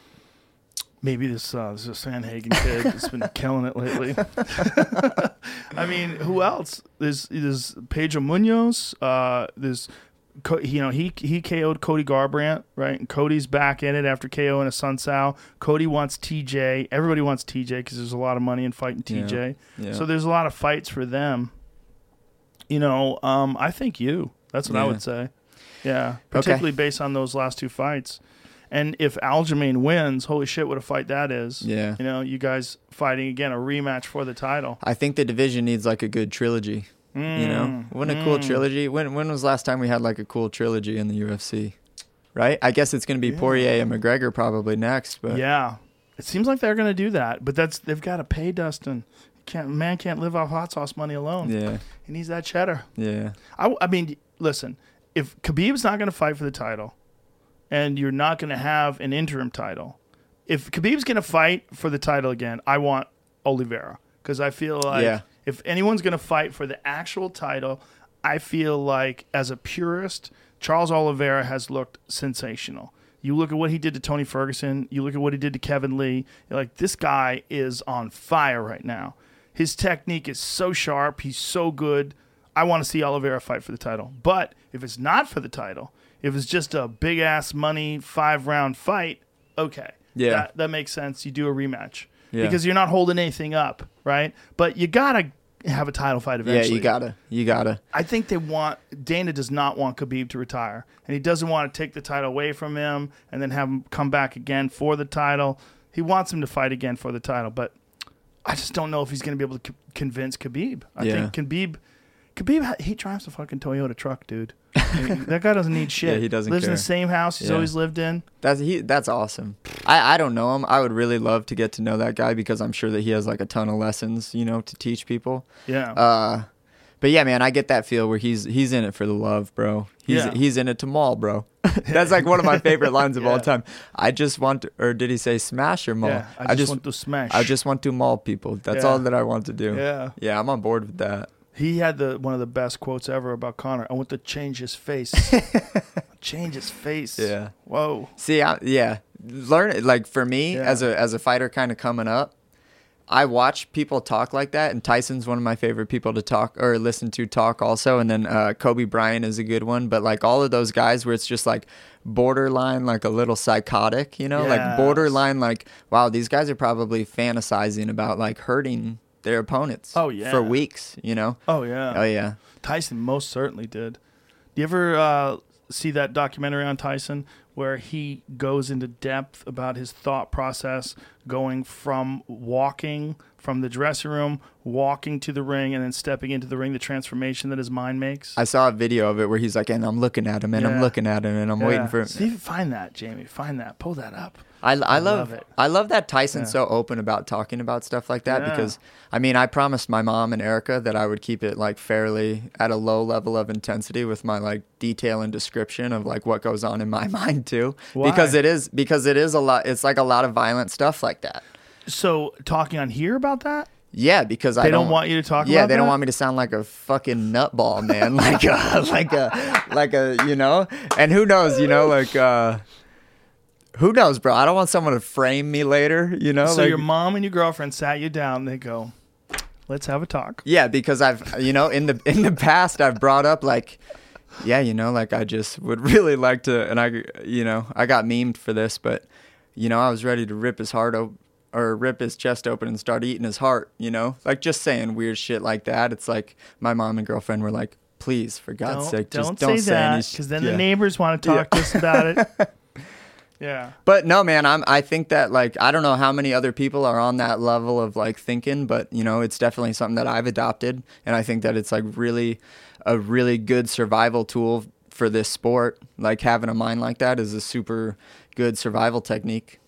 Speaker 4: Maybe this uh, this Sandhagen kid that's been *laughs* killing it lately. *laughs* I mean, who else? There's there's Pedro Munhoz. Uh, there's Co- you know he he KO'd Cody Garbrandt, right? And Cody's back in it after KO in Assunção. Cody wants TJ. Everybody wants TJ because there's a lot of money in fighting TJ.
Speaker 5: Yeah.
Speaker 4: So there's a lot of fights for them. You know, um, I think you. That's what I would say. Yeah, particularly based on those last two fights. And if Aljamain wins, holy shit, what a fight that is.
Speaker 5: Yeah.
Speaker 4: You know, you guys fighting again, a rematch for the title.
Speaker 5: I think the division needs like a good trilogy. You know,
Speaker 4: Mm,
Speaker 5: wouldn't a cool trilogy? When when was the last time we had like a cool trilogy in the UFC? Right? I guess it's gonna be Poirier and McGregor probably next, but
Speaker 4: Yeah. It seems like they're going to do that, but that's they've got to pay Dustin. Can't man can't live off hot sauce money alone.
Speaker 5: yeah,
Speaker 4: He needs that cheddar.
Speaker 5: yeah,
Speaker 4: I, I mean, listen, if Khabib's not going to fight for the title, and you're not going to have an interim title, if Khabib's going to fight for the title again, I want Oliveira because I feel like
Speaker 5: Yeah.
Speaker 4: if anyone's going to fight for the actual title, I feel like as a purist, Charles Oliveira has looked sensational. You look at what he did to Tony Ferguson. You look at what he did to Kevin Lee. You're like, this guy is on fire right now. His technique is so sharp. He's so good. I want to see Oliveira fight for the title. But if it's not for the title, if it's just a big ass money five round fight, okay.
Speaker 5: Yeah.
Speaker 4: That, that makes sense. You do a rematch.
Speaker 5: Yeah.
Speaker 4: Because you're not holding anything up, right? But you got to have a title fight eventually. yeah.
Speaker 5: You gotta, you gotta.
Speaker 4: I think they want Dana does not want Khabib to retire, and he doesn't want to take the title away from him and then have him come back again for the title. He wants him to fight again for the title, but I just don't know if he's going to be able to c- convince Khabib. I
Speaker 5: Yeah.
Speaker 4: think Khabib, Khabib, he drives a fucking Toyota truck, dude. I mean, that guy doesn't need *laughs* shit.
Speaker 5: Yeah, he doesn't
Speaker 4: Lives in the same house he's
Speaker 5: Yeah.
Speaker 4: always lived in.
Speaker 5: That's he. That's awesome. I I don't know him. I would really love to get to know that guy because I'm sure that he has like a ton of lessons, you know, to teach people.
Speaker 4: Yeah.
Speaker 5: Uh, but yeah, man, I get that feel where he's he's in it for the love, bro. He's
Speaker 4: Yeah.
Speaker 5: he's in it to maul, bro. *laughs* That's like one of my favorite lines of all time. I just want, to, or did he say smash or maul?
Speaker 4: yeah. I just, want to smash.
Speaker 5: I just want to maul people. That's
Speaker 4: Yeah.
Speaker 5: all that I want to do.
Speaker 4: Yeah.
Speaker 5: Yeah, I'm on board with that.
Speaker 4: He had the one of the best quotes ever about Conor. I want to change his face. *laughs* change his face.
Speaker 5: Yeah.
Speaker 4: Whoa.
Speaker 5: See, I, yeah, learn it. Like for me,
Speaker 4: Yeah.
Speaker 5: as a as a fighter, kind of coming up, I watch people talk like that, and Tyson's one of my favorite people to talk or listen to talk also, and then uh, Kobe Bryant is a good one. But like all of those guys, where it's just like borderline, like a little psychotic, you know,
Speaker 4: Yes.
Speaker 5: like borderline, like wow, these guys are probably fantasizing about like hurting their opponents.
Speaker 4: Oh, yeah.
Speaker 5: for weeks, you know.
Speaker 4: Oh yeah.
Speaker 5: Oh yeah,
Speaker 4: Tyson most certainly did. Do you ever uh, see that documentary on Tyson where he goes into depth about his thought process going from walking from the dressing room, walking to the ring, and then stepping into the ring, the transformation that his mind makes?
Speaker 5: I saw a video of it where he's like, and I'm looking at him, and I'm looking at him, and I'm waiting for him.
Speaker 4: See, find that, Jamie. Find that. Pull that up.
Speaker 5: I, I, love,
Speaker 4: love it.
Speaker 5: I love that Tyson's
Speaker 4: Yeah.
Speaker 5: so open about talking about stuff like that
Speaker 4: Yeah.
Speaker 5: because I mean I promised my mom and Erica that I would keep it like fairly at a low level of intensity with my like detail and description of like what goes on in my *laughs* mind too because it is because it is a lot it's like a lot of violent stuff like that.
Speaker 4: So, talking on here about that?
Speaker 5: Yeah, because I
Speaker 4: They don't
Speaker 5: don't
Speaker 4: want you to talk
Speaker 5: Yeah, they don't want me to sound like a fucking nutball, man. *laughs* like a like a like a you know. And who knows, you know, like uh who knows, bro? I don't want someone to frame me later, you know.
Speaker 4: So,
Speaker 5: like,
Speaker 4: your mom and your girlfriend sat you down and they go, let's have a talk.
Speaker 5: Yeah, because I've you know in the in the past I've brought up like yeah, you know, like I just would really like to, and I, you know, I got memed for this, but you know, I was ready to rip his heart open or rip his chest open and start eating his heart, you know, like just saying weird shit like that. It's like my mom and girlfriend were like, "Please, for God's
Speaker 4: Don't,
Speaker 5: sake,
Speaker 4: don't
Speaker 5: just don't
Speaker 4: say
Speaker 5: say
Speaker 4: that because then
Speaker 5: yeah.
Speaker 4: the neighbors want to talk to us about it. *laughs* yeah.
Speaker 5: But no, man, I'm. I think that like I don't know how many other people are on that level of like thinking, but you know, it's definitely something that I've adopted, and I think that it's like really a really good survival tool for this sport. Like having a mind like that is a super good survival technique.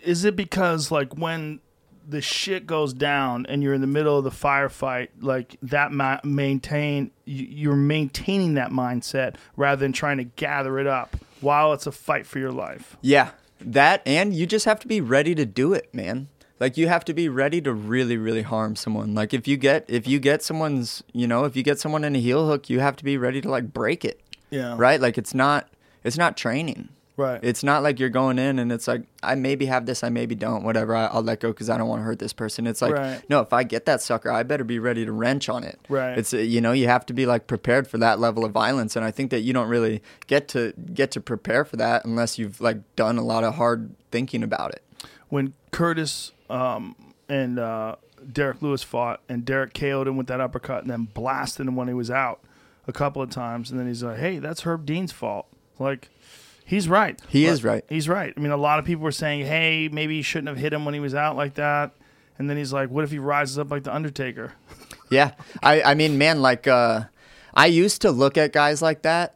Speaker 4: Is it because like when the shit goes down and you're in the middle of the firefight, like that ma- maintain you- you're maintaining that mindset rather than trying to gather it up while it's a fight for your life.
Speaker 5: Yeah, that and you just have to be ready to do it, man. Like you have to be ready to really, really harm someone. Like if you get if you get someone's, you know, if you get someone in a heel hook, you have to be ready to like break it.
Speaker 4: Yeah.
Speaker 5: Right? Like it's not it's not training.
Speaker 4: Right.
Speaker 5: It's not like you're going in and it's like I maybe have this, I maybe don't, whatever. I, I'll let go because I don't want to hurt this person. It's like
Speaker 4: Right.
Speaker 5: no, if I get that sucker, I better be ready to wrench on it.
Speaker 4: Right.
Speaker 5: It's you know you have to be like prepared for that level of violence, and I think that you don't really get to get to prepare for that unless you've like done a lot of hard thinking about it.
Speaker 4: when Curtis um, and uh, Derrick Lewis fought, and Derrick KO'd him with that uppercut, and then blasted him when he was out a couple of times, and then he's like, "Hey, that's Herb Dean's fault." Like, he's right.
Speaker 5: He is right.
Speaker 4: He's right. I mean, a lot of people were saying, "Hey, maybe he shouldn't have hit him when he was out like that," and then he's like, "What if he rises up like the Undertaker?" *laughs*
Speaker 5: Yeah. I, I mean, man, like, uh, I used to look at guys like that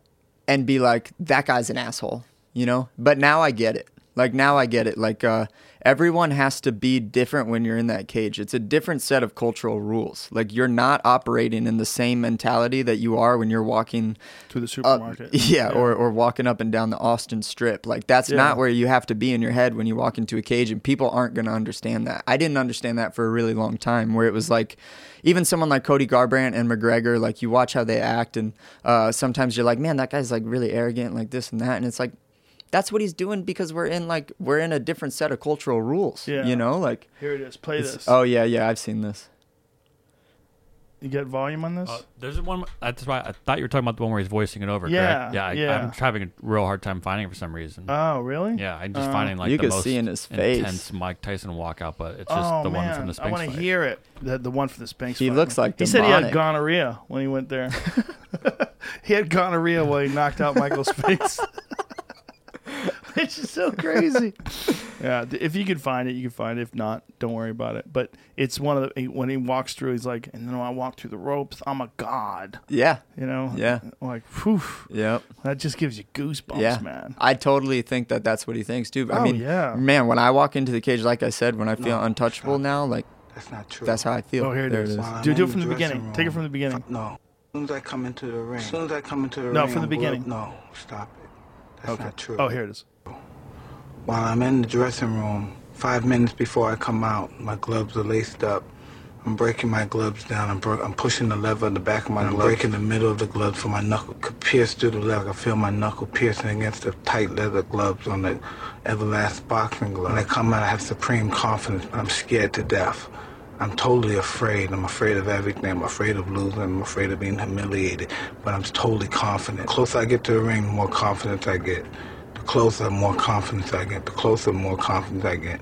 Speaker 5: and be like, that guy's an asshole, you know? But now I get it. Like, now I get it. Like, uh, everyone has to be different when you're in that cage. It's a different set of cultural rules. Like, you're not operating in the same mentality that you are when you're walking
Speaker 4: To the
Speaker 5: up,
Speaker 4: supermarket. *laughs*
Speaker 5: yeah, or, or walking up and down the Austin Strip. Like that's
Speaker 4: Yeah.
Speaker 5: not where you have to be in your head when you walk into a cage, and people aren't going to understand that. I didn't understand that for a really long time, where it was like, even someone like Cody Garbrandt and McGregor, like you watch how they act, and uh, sometimes you're like, man, that guy's like really arrogant, like this and that, and it's like. That's what he's doing because we're in like we're in a different set of cultural rules.
Speaker 4: Yeah.
Speaker 5: You know, like
Speaker 4: Here it is. Play this.
Speaker 5: oh yeah, yeah, I've seen this.
Speaker 4: You get volume on this?
Speaker 6: Uh, there's one. That's why I thought you were talking about the one where he's voicing it over.
Speaker 4: Yeah,
Speaker 6: correct? yeah. I,
Speaker 4: yeah.
Speaker 6: I'm having a real hard time finding it for some reason.
Speaker 4: oh, really?
Speaker 6: yeah, I'm just
Speaker 4: uh,
Speaker 6: finding like
Speaker 5: You
Speaker 6: the
Speaker 5: could
Speaker 6: most
Speaker 5: see in his face.
Speaker 6: intense Mike Tyson walkout, but it's just
Speaker 4: oh
Speaker 6: the
Speaker 4: man,
Speaker 6: one from the
Speaker 4: I want to hear it. The, the one from the Spinks.
Speaker 5: He
Speaker 4: fight.
Speaker 5: looks like
Speaker 4: he said he had gonorrhea when he went there. *laughs* *laughs* he had gonorrhea while he knocked out Michael Spinks. *laughs* *laughs* Which is so crazy. yeah, if you can find it, you can find it. If not, don't worry about it. But it's one of the when he walks through, he's like, and then when I walk through the ropes, I'm a god.
Speaker 5: Yeah.
Speaker 4: You know?
Speaker 5: Yeah.
Speaker 4: Like, whew,
Speaker 5: Yep.
Speaker 4: that just gives you goosebumps,
Speaker 5: yeah,
Speaker 4: man.
Speaker 5: I totally think that that's what he thinks too. I
Speaker 4: Oh,
Speaker 5: mean,
Speaker 4: yeah.
Speaker 5: man, when I walk into the cage, like I said, when I feel untouchable now, like
Speaker 7: That's not true.
Speaker 5: that's how I feel.
Speaker 4: Oh, here it
Speaker 5: There
Speaker 4: is.
Speaker 7: While I'm
Speaker 4: Do, do it from the
Speaker 7: dressing
Speaker 4: beginning. Take it from the beginning.
Speaker 7: No. As soon as I come into the ring. As soon as I come into the
Speaker 4: No,
Speaker 7: ring.
Speaker 4: from the
Speaker 7: I'm glo-
Speaker 4: beginning.
Speaker 7: No, stop it. That's
Speaker 4: Okay.
Speaker 7: not true.
Speaker 4: Oh, here it is.
Speaker 7: While I'm in the dressing room, five minutes before I come out, my gloves are laced up. I'm breaking my gloves down. I'm, bro- I'm pushing the lever in the back of my glove. I'm breaking the middle of the glove so my knuckle could pierce through the leather. I feel my knuckle piercing against the tight leather gloves on the Everlast boxing glove. When I come out, I have supreme confidence, but I'm scared to death. I'm totally afraid. I'm afraid of everything. I'm afraid of losing. I'm afraid of being humiliated. But I'm totally confident. The closer I get to the ring, the more confidence I get. Closer, more confidence I get. The closer, more confidence I get.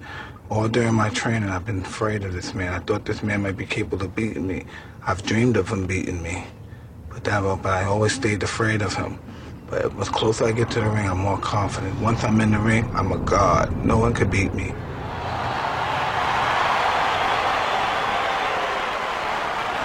Speaker 7: All during my training, I've been afraid of this man. I thought this man might be capable of beating me. I've dreamed of him beating me. But that, but I always stayed afraid of him. But the closer I get to the ring, I'm more confident. Once I'm in the ring, I'm a god. No one could beat me.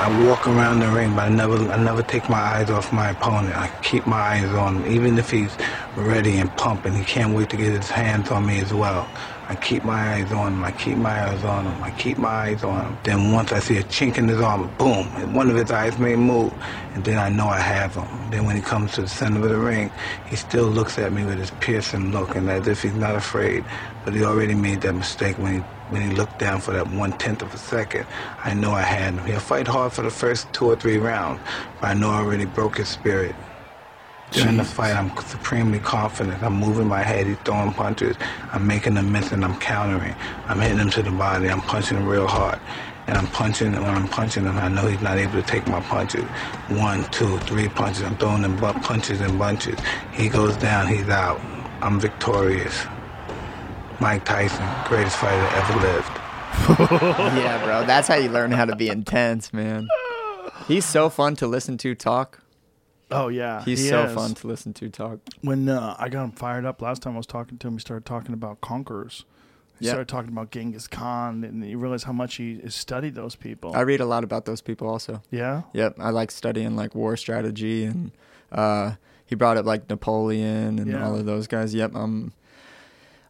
Speaker 7: I walk around the ring, but I never, I never take my eyes off my opponent. I keep my eyes on him, even if he's ready and pumping. He can't wait to get his hands on me as well. I keep my eyes on him. I keep my eyes on him. I keep my eyes on him. Then once I see a chink in his armor, boom, one of his eyes may move, and then I know I have him. Then when he comes to the center of the ring, he still looks at me with his piercing look, and as if he's not afraid. But he already made that mistake when he when he looked down for that one tenth of a second. I know I had him. He'll fight hard for the first two or three rounds, but I know I already broke his spirit. During the fight, I'm supremely confident. I'm moving my head. He's throwing punches. I'm making them miss and I'm countering. I'm hitting him to the body. I'm punching him real hard. and I'm punching, and when I'm punching him, I know he's not able to take my punches. One, two, three punches. I'm throwing them bu- punches in bunches. He goes down, he's out. I'm victorious. Mike Tyson, greatest fighter that ever lived. *laughs*
Speaker 5: yeah, bro. That's how you learn how to be intense, man. He's so fun to listen to talk.
Speaker 4: Oh yeah,
Speaker 5: He's
Speaker 4: he
Speaker 5: so
Speaker 4: is.
Speaker 5: fun to listen to talk.
Speaker 4: When uh, I got him fired up last time I was talking to him, he started talking about conquerors. He
Speaker 5: Yeah.
Speaker 4: started talking about Genghis Khan, and you realize how much he has studied those people.
Speaker 5: I read a lot about those people also.
Speaker 4: yeah,
Speaker 5: Yep, I like studying like war strategy and uh, he brought up like Napoleon and
Speaker 4: Yeah.
Speaker 5: all of those guys. Yep, um,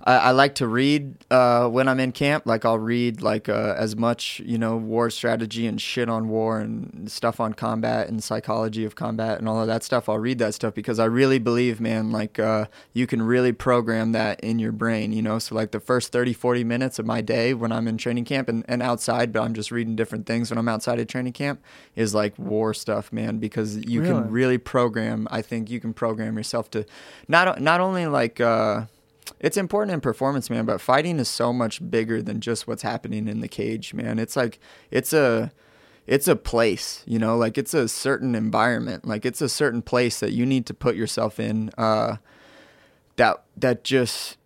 Speaker 5: I, I like to read uh, when I'm in camp. Like I'll read like uh, as much you know war strategy and shit on war and stuff on combat and psychology of combat and all of that stuff. I'll read that stuff because I really believe, man, like uh, you can really program that in your brain. You know, so like the first 30, 40 minutes of my day when I'm in training camp and, and outside, but I'm just reading different things when I'm outside of training camp is like war stuff, man, because you
Speaker 4: Really?
Speaker 5: can really program. I think you can program yourself to not not only like. Uh, it's important in performance, man, but fighting is so much bigger than just what's happening in the cage, man. It's like it's a it's a place, you know, like it's a certain environment, like it's a certain place that you need to put yourself in uh that that just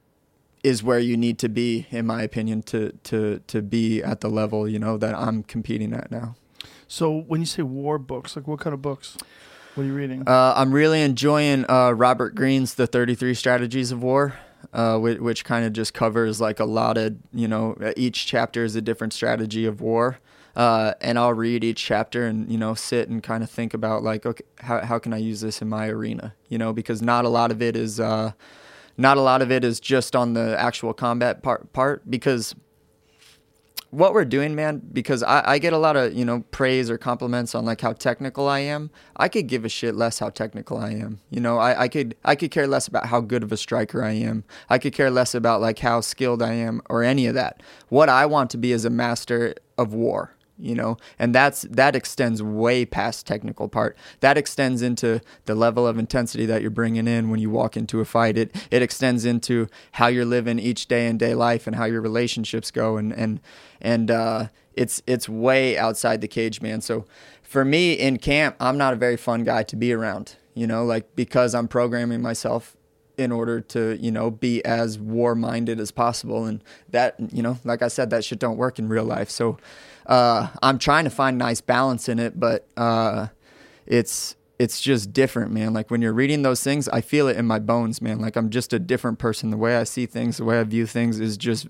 Speaker 5: is where you need to be in my opinion to to to be at the level, you know, that I'm competing at now.
Speaker 4: So when you say war books, like what kind of books? What are you reading?
Speaker 5: Uh, I'm really enjoying uh, Robert Greene's The 33 Strategies of War, uh, which, which kind of just covers like a lot of, you know, each chapter is a different strategy of war. Uh, and I'll read each chapter and, you know, sit and kind of think about like, okay, how, how can I use this in my arena? You know, because not a lot of it is, uh, not a lot of it is just on the actual combat part, part because what we're doing, man, because I, I get a lot of, you know, praise or compliments on like how technical I am. I could give a shit less how technical I am. You know, I, I could I could care less about how good of a striker I am. I could care less about like how skilled I am or any of that. What I want to be is a master of war you know? And that's that extends way past technical part. That extends into the level of intensity that you're bringing in when you walk into a fight. It it extends into how you're living each day in day life and how your relationships go. And and and uh it's it's way outside the cage man. So for me in camp i'm not a very fun guy to be around you know? Like because i'm programming myself in order to you know be as war minded as possible. And that you know like i said that shit don't work in real life. So uh, i'm trying to find nice balance in it but uh, it's it's just different man. Like when you're reading those things i feel it in my bones man. Like i'm just a different person. The way i see things the way i view things is just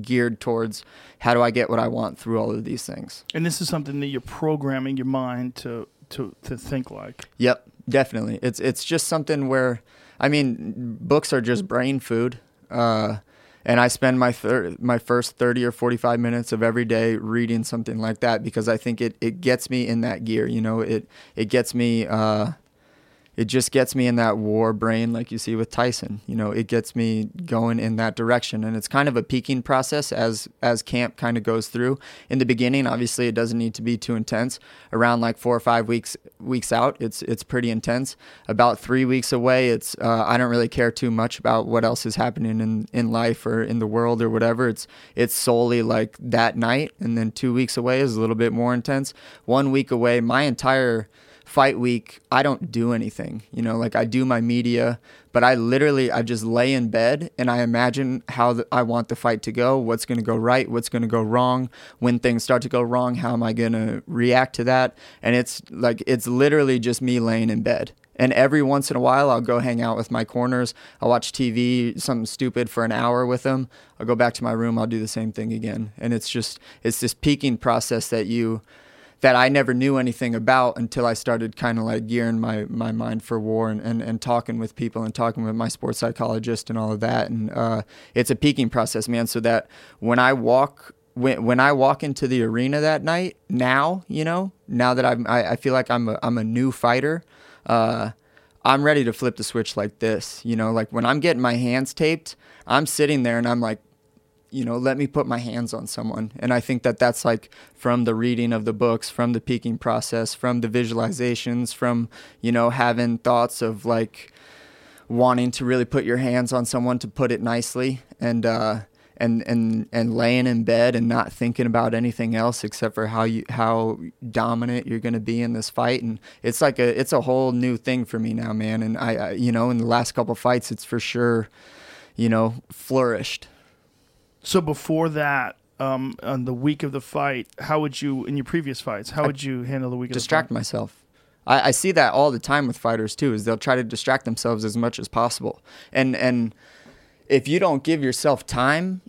Speaker 5: geared towards how do i get what i want through all of these things.
Speaker 4: And this is something that you're programming your mind to to to think like.
Speaker 5: Yep, definitely. It's it's just something where, I mean, books are just brain food, uh, and I spend my thir- my first thirty or forty five minutes of every day reading something like that because I think it, it gets me in that gear. You know, it it gets me. Uh, it just gets me in that war brain like you see with Tyson. You know, it gets me going in that direction and it's kind of a peaking process as as camp kind of goes through. In the beginning, obviously it doesn't need to be too intense. Around like 4 or 5 weeks weeks out, it's it's pretty intense. About 3 weeks away, it's uh, I don't really care too much about what else is happening in in life or in the world or whatever. It's it's solely like that night and then 2 weeks away is a little bit more intense. 1 week away, my entire fight week i don't do anything you know like i do my media but i literally i just lay in bed and i imagine how the, i want the fight to go what's going to go right what's going to go wrong when things start to go wrong how am i going to react to that? And it's like it's literally just me laying in bed. And every once in a while i'll go hang out with my corners i'll watch tv something stupid for an hour with them i'll go back to my room i'll do the same thing again. And it's just it's this peaking process that you that I never knew anything about until I started kind of like gearing my, my mind for war and, and, and talking with people and talking with my sports psychologist and all of that. And uh, it's a peaking process, man. So that when I walk when when I walk into the arena that night, now you know, now that I'm, I, I feel like I'm a, I'm a new fighter. Uh, I'm ready to flip the switch like this, you know, like when I'm getting my hands taped, I'm sitting there and I'm like, you know, let me put my hands on someone. And I think that that's like from the reading of the books, from the peaking process, from the visualizations, from, you know, having thoughts of like wanting to really put your hands on someone to put it nicely. And, uh, and and and laying in bed and not thinking about anything else except for how you how dominant you're going to be in this fight and it's like a it's a whole new thing for me now man and I, I you know in the last couple fights it's for sure you know flourished
Speaker 4: So before that, um, on the week of the fight, how would you in your previous fights? How would you handle the week of
Speaker 5: distract
Speaker 4: the fight?
Speaker 5: myself. I, I see that all the time with fighters too. Is they'll try to distract themselves as much as possible, and and if you don't give yourself time,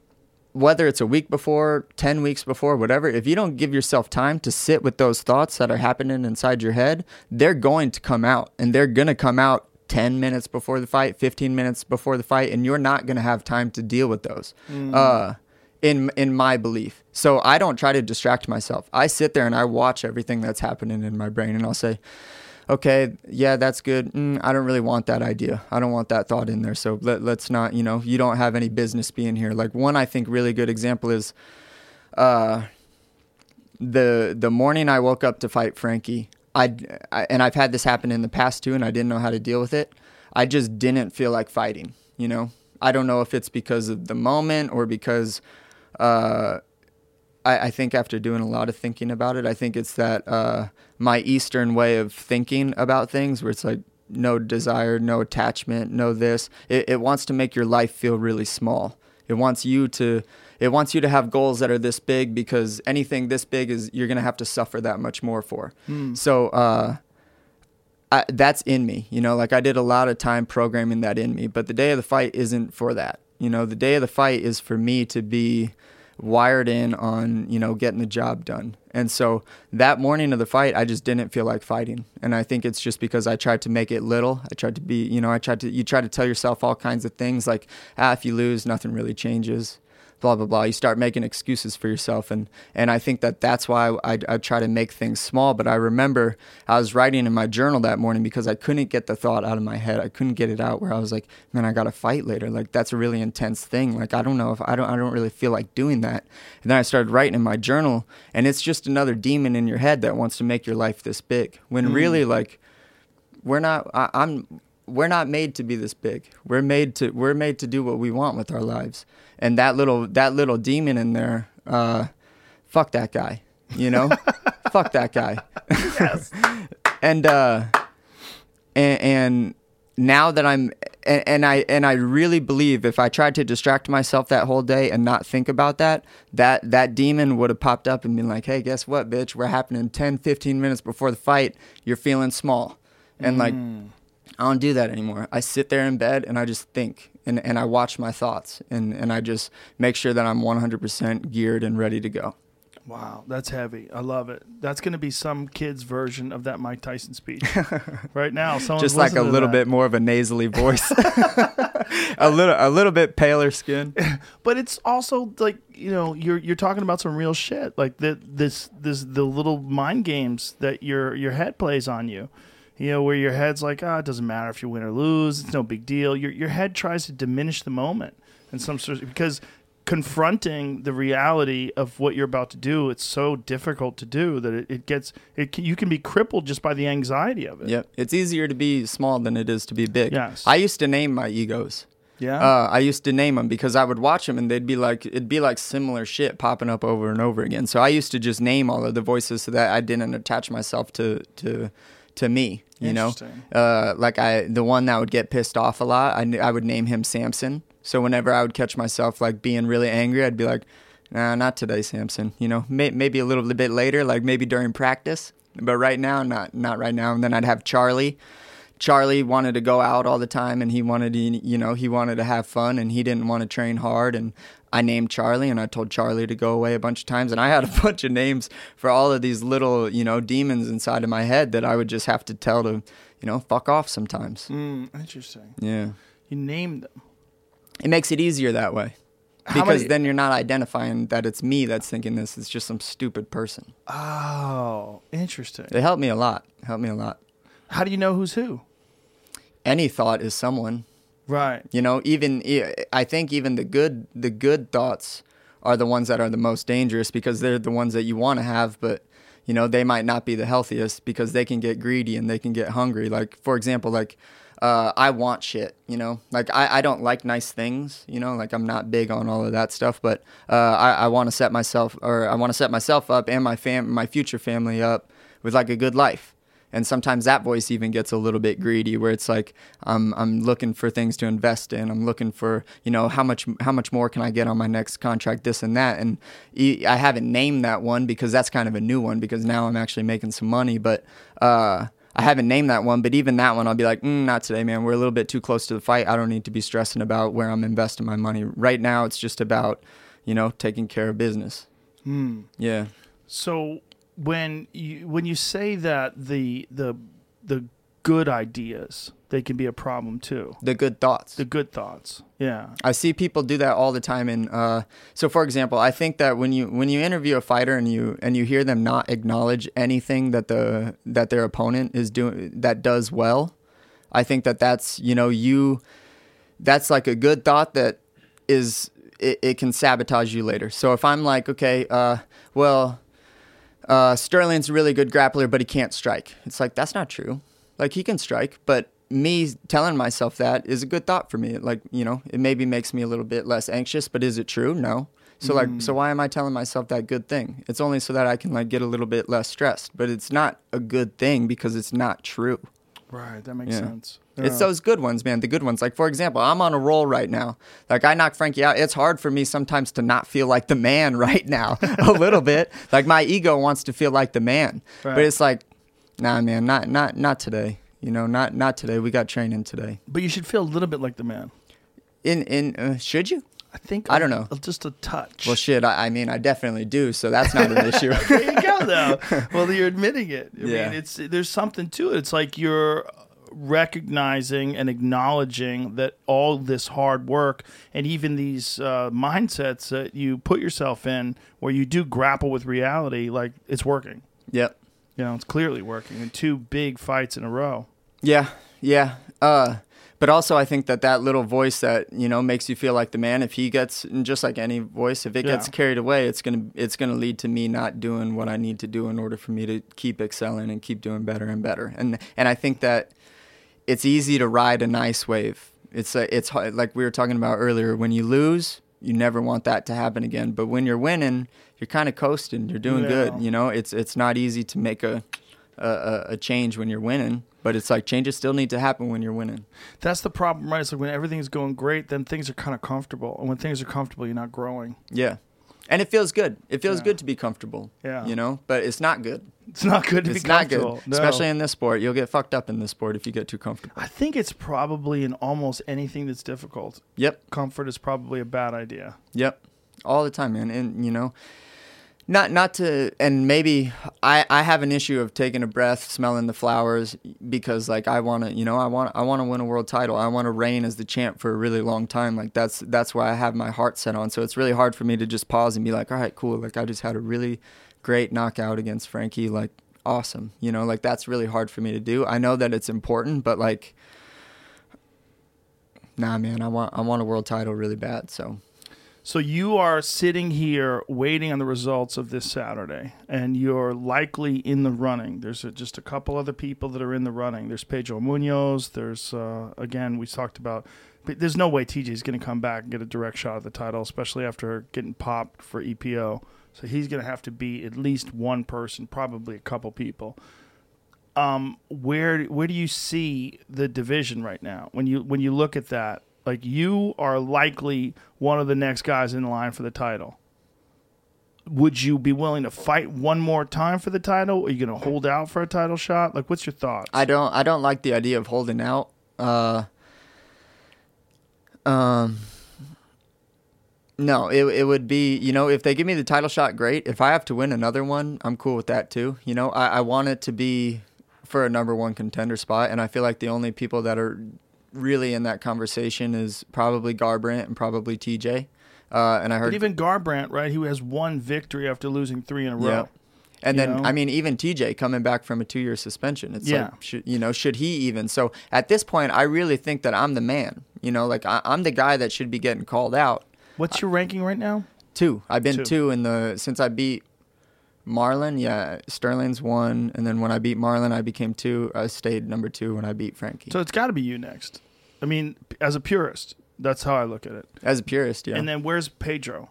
Speaker 5: whether it's a week before, ten weeks before, whatever, if you don't give yourself time to sit with those thoughts that are happening inside your head, they're going to come out, and they're gonna come out. 10 minutes before the fight, 15 minutes before the fight, and you're not going to have time to deal with those. Uh, in in my belief. So I don't try to distract myself. I sit there and I watch everything that's happening in my brain, and I'll say, "Okay, yeah, that's good. Mm, I don't really want that idea. I don't want that thought in there. So let, let's not. You know, you don't have any business being here." Like one, I think really good example is, uh, the the morning I woke up to fight Frankie. I, I and I've had this happen in the past too, and I didn't know how to deal with it. I just didn't feel like fighting. You know, I don't know if it's because of the moment or because uh, I, I think after doing a lot of thinking about it, I think it's that uh, my Eastern way of thinking about things, where it's like no desire, no attachment, no this. It, it wants to make your life feel really small. It wants you to. It wants you to have goals that are this big because anything this big is you're gonna have to suffer that much more for. So uh, I, that's in me. You know, like I did a lot of time programming that in me, but the day of the fight isn't for that. You know, the day of the fight is for me to be wired in on, you know, getting the job done. And so that morning of the fight, I just didn't feel like fighting. And I think it's just because I tried to make it little. I tried to be, you know, I tried to, you try to tell yourself all kinds of things like, ah, if you lose, nothing really changes blah blah blah. You start making excuses for yourself. And and i think that that's why I, I try to make things small. But i remember i was writing in my journal that morning because i couldn't get the thought out of my head. I couldn't get it out where i was like man i gotta fight later. Like that's a really intense thing. Like i don't know if i don't i don't really feel like doing that. And then i started writing in my journal and it's just another demon in your head that wants to make your life this big. When mm. really like we're not I, i'm we're not made to be this big. We're made to we're made to do what we want with our lives and that little that little demon in there uh fuck that guy you know? *laughs* Fuck that guy. *laughs* And uh and, and now that i'm and, and i and i really believe if i tried to distract myself that whole day and not think about that that that demon would have popped up and been like hey guess what bitch? We're happening 10 15 minutes before the fight. You're feeling small. And like I don't do that anymore. I sit there in bed and I just think and, and I watch my thoughts and, and I just make sure that I'm 100% geared and ready to go.
Speaker 4: Wow, that's heavy. I love it. That's going to be some kid's version of that Mike Tyson speech. *laughs* right now,
Speaker 5: Just like a little bit more of a nasally *laughs* voice. a little a little bit paler skin. *laughs*
Speaker 4: but it's also like you know you're you're talking about some real shit like the, this this the little mind games that your your head plays on you you know where your head's like ah it doesn't matter if you win or lose it's no big deal your your head tries to diminish the moment in some sort because confronting the reality of what you're about to do it's so difficult to do that it, it gets it can, you can be crippled just by the anxiety of it
Speaker 5: Yeah, It's easier to be small than it is to be big.
Speaker 4: Yes.
Speaker 5: I used to name my egos.
Speaker 4: yeah
Speaker 5: Uh, I used to name them because I would watch them and they'd be like, it'd be like similar shit popping up over and over again. So I used to just name all of the voices so that I didn't attach myself to to to me. You know, uh, like I the one that would get pissed off a lot, I, I would name him Samson. So whenever I would catch myself like being really angry, I'd be like, Nah, not today, Samson. You know, may, maybe a little bit later, like maybe during practice, but right now, not not right now. And then I'd have Charlie. Charlie wanted to go out all the time and he wanted to, you know, he wanted to have fun and he didn't want to train hard. And I named Charlie and I told Charlie to go away a bunch of times. And I had a *laughs* bunch of names for all of these little, you know, demons inside of my head that I would just have to tell to, you know, fuck off sometimes.
Speaker 4: Mm, interesting
Speaker 5: Yeah.
Speaker 4: you named them
Speaker 5: It makes it easier that way.
Speaker 4: How
Speaker 5: Because
Speaker 4: many-
Speaker 5: then you're not identifying that it's me that's thinking this. It's just some stupid person.
Speaker 4: oh interesting
Speaker 5: It helped me a lot. Helped me a lot.
Speaker 4: how do you know who's who
Speaker 5: Any thought is someone.
Speaker 4: Right
Speaker 5: You know, even I think even the good the good thoughts are the ones that are the most dangerous because they're the ones that you want to have, but you know they might not be the healthiest because they can get greedy and they can get hungry. Like for example, like uh, I want shit, you know. Like I, I don't like nice things, you know. Like I'm not big on all of that stuff, but uh, I, I want to set myself or I want to set myself up and my fam, my future family up with like a good life. And sometimes that voice even gets a little bit greedy, where it's like I'm I'm looking for things to invest in. I'm looking for you know how much how much more can I get on my next contract, this and that. And I haven't named that one because that's kind of a new one because now I'm actually making some money, but. Uh, I haven't named that one, but even that one, I'll be like, mm, not today, man. We're a little bit too close to the fight. I don't need to be stressing about where I'm investing my money. Right now, it's just about, you know, taking care of business. Yeah.
Speaker 4: So when you when you say that the the the good ideas they can be a problem too.
Speaker 5: The good thoughts.
Speaker 4: The good thoughts. Yeah.
Speaker 5: I see people do that all the time. And uh, so, for example, I think that when you when you interview a fighter and you and you hear them not acknowledge anything that the that their opponent is doing that does well, I think that that's you know you that's like a good thought that is it, it can sabotage you later. So if I'm like, okay, uh, well, uh, Sterling's a really good grappler, but he can't strike. It's like that's not true. Like he can strike, but me telling myself that is a good thought for me. Like you know, it maybe makes me a little bit less anxious. But is it true? No. So like, so why am I telling myself that good thing? It's only so that I can like get a little bit less stressed. But it's not a good thing because it's not true.
Speaker 4: Right. That makes
Speaker 5: Yeah.
Speaker 4: sense.
Speaker 5: It's those good ones, man. The good ones. Like for example, I'm on a roll right now. Like I knocked Frankie out. It's hard for me sometimes to not feel like the man *laughs* right now. a *laughs* little bit. Like my ego wants to feel like the man,
Speaker 4: Right.
Speaker 5: but it's like, nah, man, not not not today. You know, not not today. We got training today.
Speaker 4: But you should feel a little bit like the man.
Speaker 5: In in uh, should you?
Speaker 4: I think
Speaker 5: I don't know.
Speaker 4: Just a touch.
Speaker 5: Well, shit. I, I mean, I definitely do. So that's not an *laughs* issue.
Speaker 4: there you go though. *laughs* well, you're admitting it. I
Speaker 5: Yeah.
Speaker 4: mean, it's there's something to it. It's like you're recognizing and acknowledging that all this hard work and even these uh, mindsets that you put yourself in, where you do grapple with reality, like it's working.
Speaker 5: yep.
Speaker 4: You know, it's clearly working in two big fights in a row.
Speaker 5: Yeah, yeah. Uh, but also, I think that that little voice that you know makes you feel like the man. If he gets, and just like any voice, if it gets carried away, it's gonna it's gonna lead to me not doing what I need to do in order for me to keep excelling and keep doing better and better. And and I think that it's easy to ride a nice wave. It's a, it's hard, like we were talking about earlier. When you lose, you never want that to happen again. But when you're winning, you're kind of coasting. You're doing
Speaker 4: Yeah.
Speaker 5: good. You know, it's it's not easy to make a, a a change when you're winning. But it's like changes still need to happen when you're winning.
Speaker 4: That's the problem, right? It's like when everything's going great, then things are kind of comfortable, and when things are comfortable, you're not growing.
Speaker 5: Yeah. And it feels good. It feels
Speaker 4: Yeah.
Speaker 5: good to be comfortable.
Speaker 4: Yeah.
Speaker 5: You know, but it's not good.
Speaker 4: It's not good to
Speaker 5: it's
Speaker 4: be
Speaker 5: not good,
Speaker 4: comfortable, no.
Speaker 5: especially in this sport. You'll get fucked up in this sport if you get too comfortable.
Speaker 4: I think it's probably in almost anything that's difficult.
Speaker 5: Yep.
Speaker 4: Comfort is probably a bad idea.
Speaker 5: Yep. All the time, man. And you know, not not to and maybe I I have an issue of taking a breath, smelling the flowers because like I want to, you know, I want I want to win a world title. I want to reign as the champ for a really long time. Like that's that's why I have my heart set on. So it's really hard for me to just pause and be like, "All right, cool. Like I just had a really great knockout against Frankie. Like awesome." You know, like that's really hard for me to do. I know that it's important, but like nah, man, I want I want a world title really bad. So
Speaker 4: So you are sitting here waiting on the results of this Saturday, and you're likely in the running. There's a, just a couple other people that are in the running. There's Pedro Munhoz. There's uh, again we talked about. There's no way TJ's going to come back and get a direct shot at the title, especially after getting popped for EPO. So he's going to have to be at least one person, probably a couple people. Um, where where do you see the division right now? When you when you look at that, like you are likely one of the next guys in line for the title. Would you be willing to fight one more time for the title? Are you going to hold out for a title shot? Like, what's your thoughts?
Speaker 5: I don't I don't like the idea of holding out. Uh, um, no, it it would be you know if they give me the title shot, great. If I have to win another one, I'm cool with that too. You know, I, I want it to be for a number one contender spot, and I feel like the only people that are really in that conversation is probably Garbrandt and probably TJ. Uh, and I heard
Speaker 4: but even Garbrandt, right? He has one victory after losing three in a row.
Speaker 5: Yeah. And then
Speaker 4: know?
Speaker 5: I mean even TJ coming back from a 2-year suspension. It's
Speaker 4: Yeah.
Speaker 5: like should, you know, should he even? So at this point I really think that I'm the man. You know, like I, I'm the guy that should be getting called out.
Speaker 4: What's your ranking right now?
Speaker 5: Two. I've been
Speaker 4: Two.
Speaker 5: two, in the since I beat Marlon, yeah, Sterling's one, and then when I beat Marlon, I became two. I stayed number two when I beat Frankie.
Speaker 4: So it's got to be you next. I mean, as a purist, that's how I look at it.
Speaker 5: As a purist, yeah.
Speaker 4: And then where's Pedro?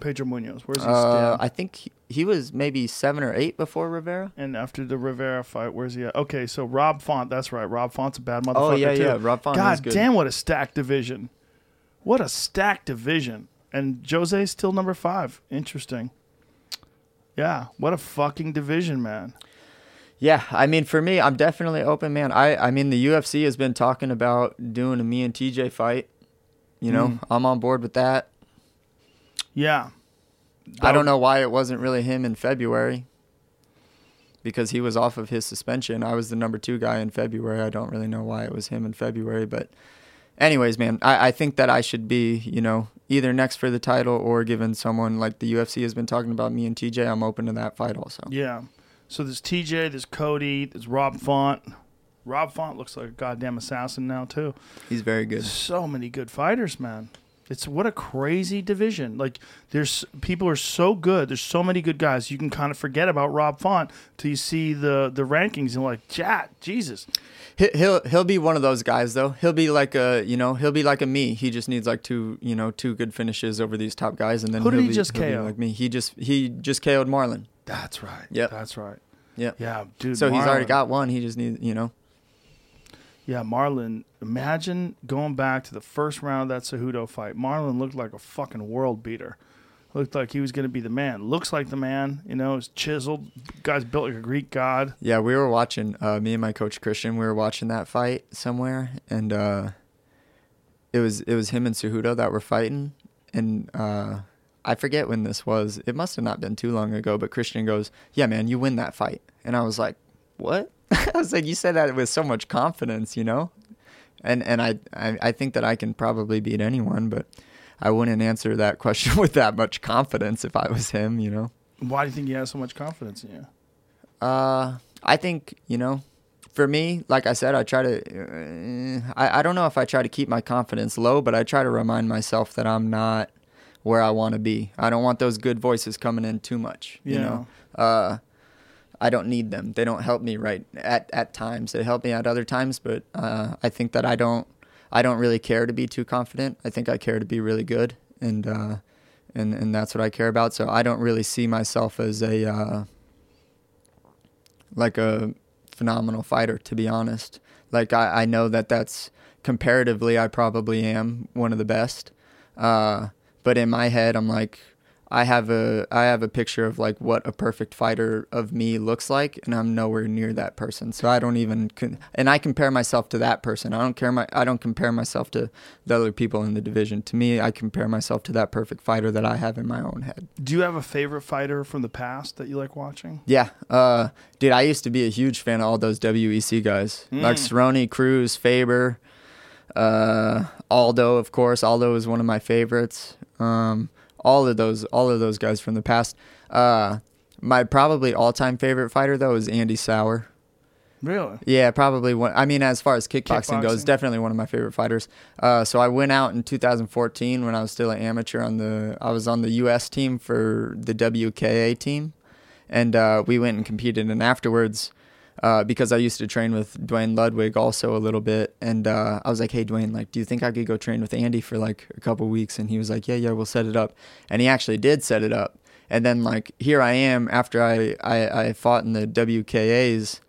Speaker 4: Pedro Munhoz. Where's he
Speaker 5: uh. I think he, he was maybe seven or eight before Rivera.
Speaker 4: and after the Rivera fight, where's he at? Okay, so Rob Font. That's right. Rob Font's a bad motherfucker
Speaker 5: Oh, yeah,
Speaker 4: too.
Speaker 5: yeah, Rob Font
Speaker 4: God
Speaker 5: is good.
Speaker 4: damn, what a stacked division. What a stacked division. And Jose's still number five. Interesting. Yeah, what a fucking division, man.
Speaker 5: Yeah, I mean, for me, I'm definitely open, man. I, I mean, the UFC has been talking about doing a me and TJ fight. You know,
Speaker 4: Mm.
Speaker 5: I'm on board with that.
Speaker 4: Yeah.
Speaker 5: I don't know why it wasn't really him in February. Because he was off of his suspension. I was the number two guy in February. I don't really know why it was him in February. But, anyways, man, I, I think that I should be, you know, either next for the title or given someone like the UFC has been talking about me and TJ. I'm open to that fight also.
Speaker 4: Yeah. So there's TJ, there's Cody, there's Rob Font. Rob Font looks like a goddamn assassin now too.
Speaker 5: He's very good.
Speaker 4: So many good fighters, man. It's what a crazy division. Like there's people are so good. There's so many good guys. You can kind of forget about Rob Font till you see the the rankings and like, Jat, Jesus.
Speaker 5: He- He'll he'll be one of those guys though. He'll be like a you know he'll be like a me. He just needs like two you know two good finishes over these top guys, and then
Speaker 4: Who did
Speaker 5: he'll
Speaker 4: he
Speaker 5: be,
Speaker 4: just KO?
Speaker 5: like me. He just he just KO'd Marlon.
Speaker 4: That's right.
Speaker 5: Yeah.
Speaker 4: That's right.
Speaker 5: Yep.
Speaker 4: Yeah, dude.
Speaker 5: So he's already got one. He just needs you know.
Speaker 4: Yeah, Marlon. Imagine going back to the first round of that Cejudo fight. Marlon looked like a fucking world beater. Looked like he was going to be the man. Looks like the man. You know, he's chiseled. Guy's built like a Greek god.
Speaker 5: Yeah, we were watching. Uh, me and my coach Christian, we were watching that fight somewhere, and uh, it was it was him and Cejudo that were fighting, and uh, I forget when this was. It must have not been too long ago. But Christian goes, "Yeah, man, you win that fight," and I was like, "What?" *laughs* I was like, "You said that with so much confidence, you know," and and I I, I think that I can probably beat anyone, but. I wouldn't answer that *laughs* question with that much confidence if I was him, you know.
Speaker 4: Why do you think he has so much confidence in you?
Speaker 5: Uh, I think you know, for me, like I said, I try to. Uh, I I don't know if I try to keep my confidence low, but I try to remind myself that I'm not where I want to be. I don't want those good voices coming in too much. You
Speaker 4: Yeah.
Speaker 5: know, uh, I don't need them. They don't help me right at at times. They help me at other times, but uh, I think that I don't. I don't really care to be too confident. I think I care to be really good, and uh, and and that's what I care about. So I don't really see myself as a. Uh, like a phenomenal fighter, to be honest. Like I, I know that that's comparatively, I probably am one of the best. Uh, but in my head, I'm like, I have a I have a picture of like what a perfect fighter of me looks like, and I'm nowhere near that person. So I don't even con- and I compare myself to that person. I don't care my I don't compare myself to the other people in the division. To me, I compare myself to that perfect fighter that I have in my own head.
Speaker 4: Do you have a favorite fighter from the past that you like watching?
Speaker 5: Yeah, uh, dude, I used to be a huge fan of all those WEC guys, like Cerrone, Cruz, Faber, uh, Aldo, of course. Aldo is one of my favorites. Um, all of those, all of those guys from the past. Uh, my probably all-time favorite fighter though is Andy Souwer.
Speaker 4: Really?
Speaker 5: Yeah, probably one. I mean, as far as kickboxing, goes, definitely one of my favorite fighters. Uh, so I went out in 2014 when I was still an amateur on the. I was on the U.S. team for the WKA team, and uh, we went and competed. And afterwards, uh, because I used to train with Duane Ludwig also a little bit, and uh, I was like, "Hey, Dwayne, like, do you think I could go train with Andy for like a couple weeks?" And he was like, "Yeah, yeah, we'll set it up." And he actually did set it up. And then like here I am after I I, I fought in the WKA's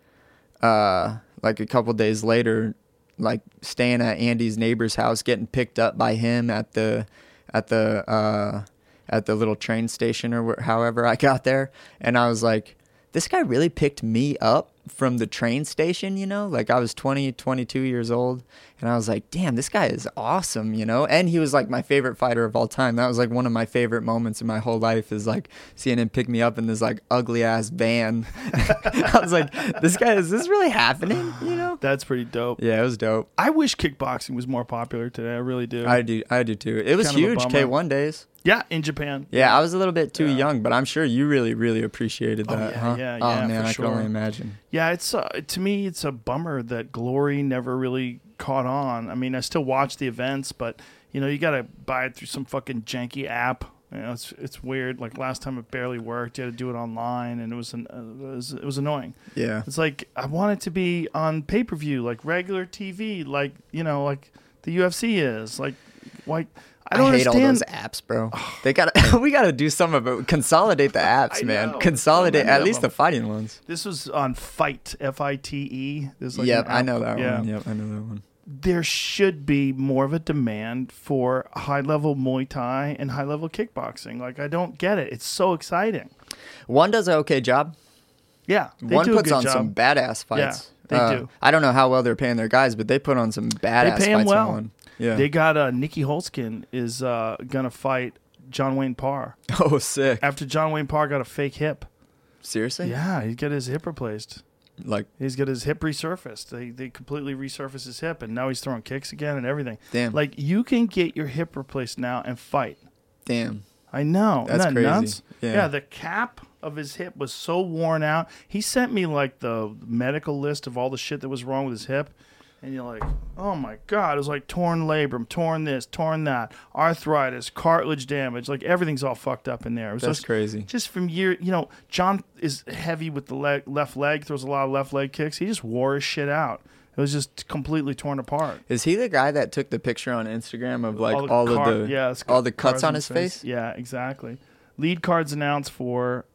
Speaker 5: uh, like a couple days later, like staying at Andy's neighbor's house, getting picked up by him at the at the uh, at the little train station or wh- however I got there, and I was like, this guy really picked me up from the train station, you know? Like I was 20, 22 years old, and I was like, damn, this guy is awesome, you know? And he was like my favorite fighter of all time. That was like one of my favorite moments in my whole life is like seeing him pick me up in this like ugly ass van. *laughs* I was like, this guy, is this really happening, you know?
Speaker 4: That's pretty dope.
Speaker 5: Yeah, it was dope.
Speaker 4: I wish kickboxing was more popular today. I really do.
Speaker 5: I do, I do too. It was
Speaker 4: of a
Speaker 5: huge. K-1 days.
Speaker 4: yeah, in Japan.
Speaker 5: Yeah, I was a little bit too
Speaker 4: Yeah.
Speaker 5: young, but I'm sure you really, really appreciated
Speaker 4: Oh,
Speaker 5: that,
Speaker 4: yeah,
Speaker 5: huh?
Speaker 4: yeah,
Speaker 5: oh man,
Speaker 4: for
Speaker 5: I
Speaker 4: sure.
Speaker 5: can only imagine.
Speaker 4: Yeah, it's uh, to me it's a bummer that Glory never really caught on. I mean, I still watch the events, but you know, you got to buy it through some fucking janky app. You know, it's it's weird. Like last time, it barely worked. You had to do it online, and it was an, uh, it was it was annoying.
Speaker 5: Yeah.
Speaker 4: It's like I want it to be on pay per view, like regular TV, like you know, like the UFC is. Like, like I
Speaker 5: I,
Speaker 4: don't
Speaker 5: hate
Speaker 4: understand.
Speaker 5: all those apps, bro. They gotta, *laughs* *laughs* we gotta do something about consolidate the apps,
Speaker 4: I
Speaker 5: man.
Speaker 4: know.
Speaker 5: Consolidate
Speaker 4: So many
Speaker 5: at
Speaker 4: of
Speaker 5: least
Speaker 4: them.
Speaker 5: the fighting ones.
Speaker 4: This was on Fight, F I T E. There's like
Speaker 5: yep,
Speaker 4: an
Speaker 5: I
Speaker 4: app-
Speaker 5: know that
Speaker 4: yeah.
Speaker 5: one. Yep, I know that one.
Speaker 4: There should be more of a demand for high level Muay Thai and high level kickboxing. Like I don't get it. It's so exciting.
Speaker 5: One does an okay job.
Speaker 4: Yeah, they
Speaker 5: one
Speaker 4: do a
Speaker 5: puts
Speaker 4: good
Speaker 5: on
Speaker 4: job.
Speaker 5: some badass fights.
Speaker 4: they
Speaker 5: Uh,
Speaker 4: do.
Speaker 5: I don't know how well they're paying their guys, but they put on some badass
Speaker 4: pay 'em
Speaker 5: fights. in
Speaker 4: well.
Speaker 5: one. Yeah.
Speaker 4: They got uh, Nieky Holzken is uh, gonna fight John Wayne Parr *laughs*
Speaker 5: oh, sick.
Speaker 4: after John Wayne Parr got a fake hip.
Speaker 5: Seriously?
Speaker 4: Yeah, he got his hip replaced.
Speaker 5: Like,
Speaker 4: He's got his hip resurfaced. They they completely resurfaced his hip, and now he's throwing kicks again and everything.
Speaker 5: Damn.
Speaker 4: Like you can get your hip replaced now and fight.
Speaker 5: damn.
Speaker 4: I know.
Speaker 5: That's
Speaker 4: Isn't that
Speaker 5: crazy.
Speaker 4: nuts?
Speaker 5: Yeah.
Speaker 4: the cap of his hip was so worn out. He sent me like the medical list of all the shit that was wrong with his hip. And you're like, oh my God. It was like torn labrum, torn this, torn that, arthritis, cartilage damage. Like everything's all fucked up in there. It was
Speaker 5: That's
Speaker 4: just,
Speaker 5: crazy.
Speaker 4: Just from year, you know, John is heavy with the leg, left leg, throws a lot of left leg kicks. He just wore his shit out. It was just completely torn apart.
Speaker 5: Is he the guy that took the picture on Instagram of like all,
Speaker 4: car-
Speaker 5: of the
Speaker 4: yeah,
Speaker 5: all the cuts on his face?
Speaker 4: Yeah, exactly. Lead cards announced for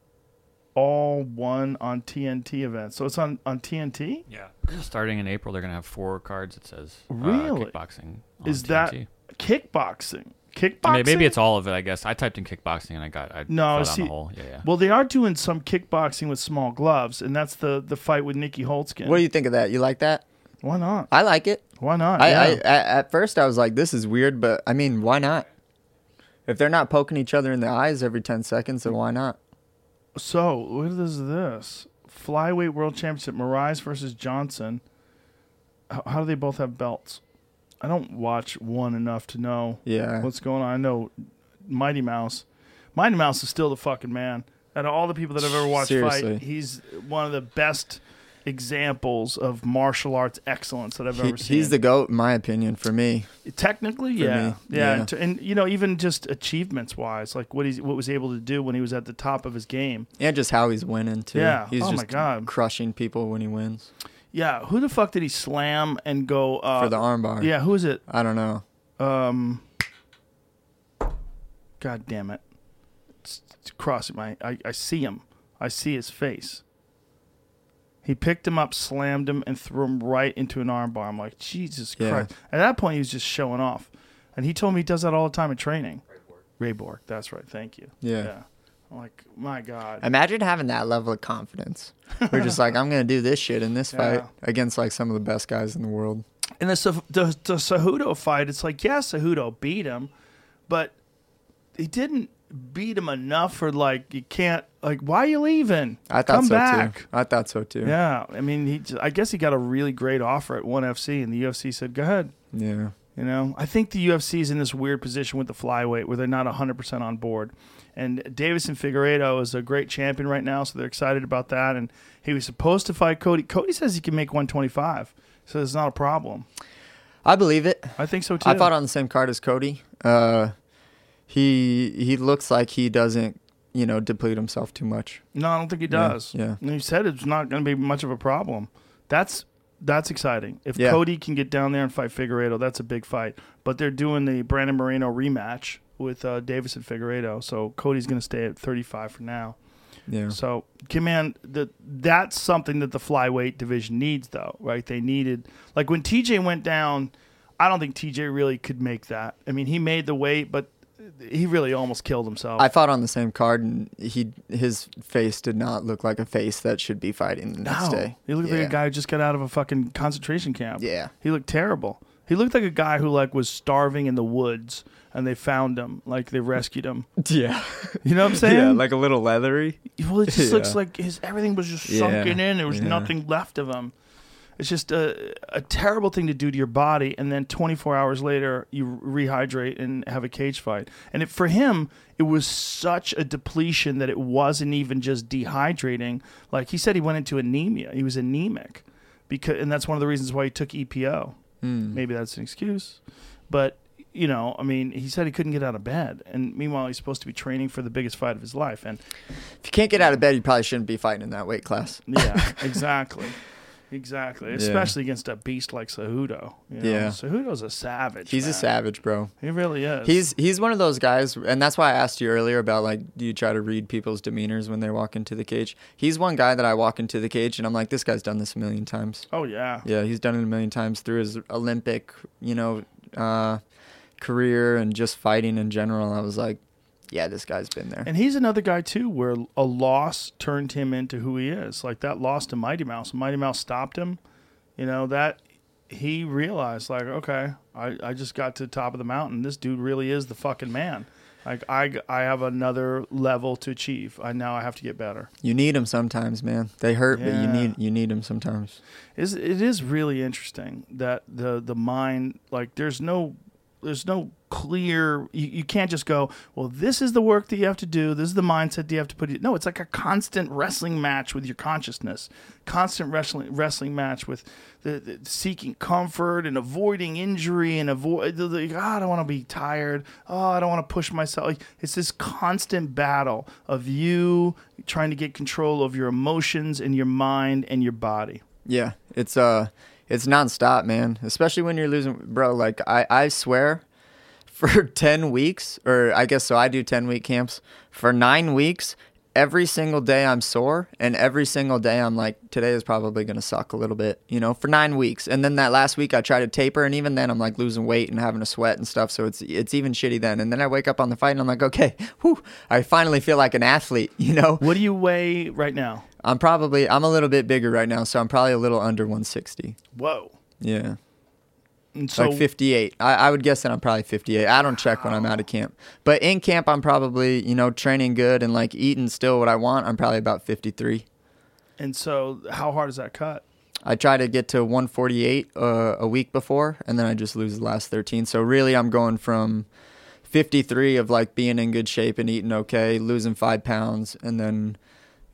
Speaker 4: all one on TNT event. So it's on on TNT.
Speaker 6: Yeah. Starting in April, they're gonna have four cards. It says uh,
Speaker 4: Really?
Speaker 6: kickboxing. on
Speaker 4: Is that
Speaker 6: TNT.
Speaker 4: kickboxing? Kickboxing.
Speaker 6: I mean, maybe it's all of it. I guess I typed in kickboxing and I got I
Speaker 4: No,
Speaker 6: fell down
Speaker 4: see-
Speaker 6: the hole. Yeah, yeah.
Speaker 4: Well, they are doing some kickboxing with small gloves, and that's the the fight with Nieky Holzken.
Speaker 5: What do you think of that? You like that?
Speaker 4: Why not?
Speaker 5: I like it.
Speaker 4: Why not?
Speaker 5: I,
Speaker 4: Yeah.
Speaker 5: I at, at first I was like, this is weird, but I mean, why not? If they're not poking each other in the eyes every ten seconds, then why not?
Speaker 4: So what is this? Flyweight World Championship: Moraes versus Johnson. How, how do they both have belts? I don't watch one enough to know
Speaker 5: Yeah.
Speaker 4: what's going on. I know Mighty Mouse. Mighty Mouse is still the fucking man. Out of all the people that I've ever watched
Speaker 5: Seriously.
Speaker 4: fight, he's one of the best examples of martial arts excellence that I've
Speaker 5: He,
Speaker 4: ever seen.
Speaker 5: he's the goat, in my opinion, for me.
Speaker 4: Technically,
Speaker 5: For
Speaker 4: yeah,
Speaker 5: me,
Speaker 4: yeah,
Speaker 5: yeah.
Speaker 4: And, and you know, even just achievements wise, like what he's what was able to do when he was at the top of his game.
Speaker 5: And just how he's winning too.
Speaker 4: Yeah.
Speaker 5: He's
Speaker 4: Oh my
Speaker 5: just
Speaker 4: God.
Speaker 5: crushing people when he wins
Speaker 4: Yeah, who the fuck did he slam and go uh,
Speaker 5: for the armbar.
Speaker 4: Yeah, who is it?
Speaker 5: I don't know.
Speaker 4: Um, God damn it! It's, it's crossing my. I, I see him. I see his face. He picked him up, slammed him, and threw him right into an armbar. I'm like, Jesus
Speaker 5: Yeah.
Speaker 4: Christ! At that point, he was just showing off, and he told me he does that all the time in training. Ray Borg. That's right. Thank you.
Speaker 5: Yeah.
Speaker 4: I'm like, my God.
Speaker 5: Imagine having that level of confidence. We're just like, I'm gonna do this shit in this *laughs* fight against like some of the best guys in the world.
Speaker 4: And the, Cev- the the Cejudo fight, it's like, yeah, Cejudo beat him, but he didn't beat him enough for like you can't like why are you leaving?
Speaker 5: I thought
Speaker 4: Come
Speaker 5: so
Speaker 4: back.
Speaker 5: too. I thought so too.
Speaker 4: Yeah, I mean, he. I guess he got a really great offer at ONE FC, and the UFC said, "Go ahead."
Speaker 5: Yeah.
Speaker 4: You know, I think the UFC is in this weird position with the flyweight where they're not 100% on board. And Deiveson Figueiredo is a great champion right now, so they're excited about that. And he was supposed to fight Cody. Cody says he can make 125, so it's not a problem.
Speaker 5: I believe it.
Speaker 4: I think so too.
Speaker 5: I fought on the same card as Cody. Uh, he he looks like he doesn't, you know, deplete himself too much.
Speaker 4: No, I don't think he does.
Speaker 5: yeah.
Speaker 4: And he said it's not going to be much of a problem. That's that's exciting. If
Speaker 5: Yeah.
Speaker 4: Cody can get down there and fight Figueiredo, that's a big fight. But they're doing the Brandon Moreno rematch with uh, Deiveson Figueiredo, so Cody's going to stay at 35 for now.
Speaker 5: Yeah.
Speaker 4: So, man, the, that's something that the flyweight division needs, though, right? They needed like when TJ went down. I don't think TJ really could make that. I mean, he made the weight, but he really almost killed himself.
Speaker 5: I fought on the same card, and he his face did not look like a face that should be fighting the next
Speaker 4: No.
Speaker 5: day.
Speaker 4: He looked like a guy who just got out of a fucking concentration camp.
Speaker 5: Yeah.
Speaker 4: He looked terrible. He looked like a guy who like was starving in the woods and they found him, like they rescued him. *laughs*
Speaker 5: Yeah.
Speaker 4: You know what I'm saying?
Speaker 5: yeah, like a little leathery.
Speaker 4: well, it just *laughs* looks like his everything was just
Speaker 5: Yeah,
Speaker 4: sunken in. There was
Speaker 5: yeah.
Speaker 4: nothing left of him. It's just a, a terrible thing to do to your body, and then 24 hours later, you rehydrate and have a cage fight. And it, for him, it was such a depletion that it wasn't even just dehydrating. Like he said, he went into anemia. He was anemic, because, and that's one of the reasons why he took EPO.
Speaker 5: Hmm.
Speaker 4: Maybe that's an excuse, but you know, I mean, he said he couldn't get out of bed, and meanwhile, he's supposed to be training for the biggest fight of his life. And
Speaker 5: If you can't get out of bed, you probably shouldn't be fighting in that weight class.
Speaker 4: yeah, *laughs* exactly, exactly. Especially against a beast like Cejudo. You know?
Speaker 5: Yeah.
Speaker 4: Cejudo's a savage.
Speaker 5: He's a savage, bro.
Speaker 4: He really is.
Speaker 5: He's he's one of those guys, and that's why I asked you earlier about like, do you try to read people's demeanors when they walk into the cage? He's one guy that I walk into the cage, and I'm like, this guy's done this a million times.
Speaker 4: Oh yeah.
Speaker 5: Yeah, he's done it a million times through his Olympic, you know, uh, career and just fighting in general. I was like, yeah, this guy's been there.
Speaker 4: And he's another guy too, where a loss turned him into who he is. Like that loss to Mighty Mouse. Mighty Mouse stopped him. You know that he realized, like, okay, I, I just got to the top of the mountain. This dude really is the fucking man. Like I, I have another level to achieve. I now I have to get better.
Speaker 5: You need them sometimes, man. They hurt, but you need you need him sometimes.
Speaker 4: Is it is really interesting that the the mind like there's no there's no clear you, you can't just go well this is the work that you have to do this is the mindset that you have to put it no it's like a constant wrestling match with your consciousness. Constant wrestling wrestling match with the, the seeking comfort and avoiding injury and avoid the, "Ah, I don't want to be tired. Oh I don't want to push myself. It's this constant battle of you trying to get control of your emotions and your mind and your body.
Speaker 5: Yeah, it's uh, it's nonstop, man. Especially when you're losing, bro. Like I, I swear, *laughs* for ten weeks, or I guess so. I do ten week camps for nine weeks. Every single day I'm sore, and every single day I'm like, today is probably gonna suck a little bit, you know, for nine weeks. And then that last week I try to taper, and even then I'm like losing weight and having a sweat and stuff. So it's it's even shitty then. And then I wake up on the fight, and I'm like, okay, *laughs* whew, I finally feel like an athlete, *laughs* you know.
Speaker 4: What do you weigh right now?
Speaker 5: I'm probably I'm a little bit bigger right now, so I'm probably a little under 160.
Speaker 4: Whoa.
Speaker 5: Yeah.
Speaker 4: And so,
Speaker 5: like 58. I, I would guess that I'm probably 58. I don't check when I'm out of camp. But in camp, I'm probably, you know, training good and like eating still what I want. I'm probably about 53.
Speaker 4: and so, how hard is that cut?
Speaker 5: I try to get to 148 uh, a week before, and then I just lose the last 13. So really, I'm going from 53 of like being in good shape and eating okay, losing five pounds, and then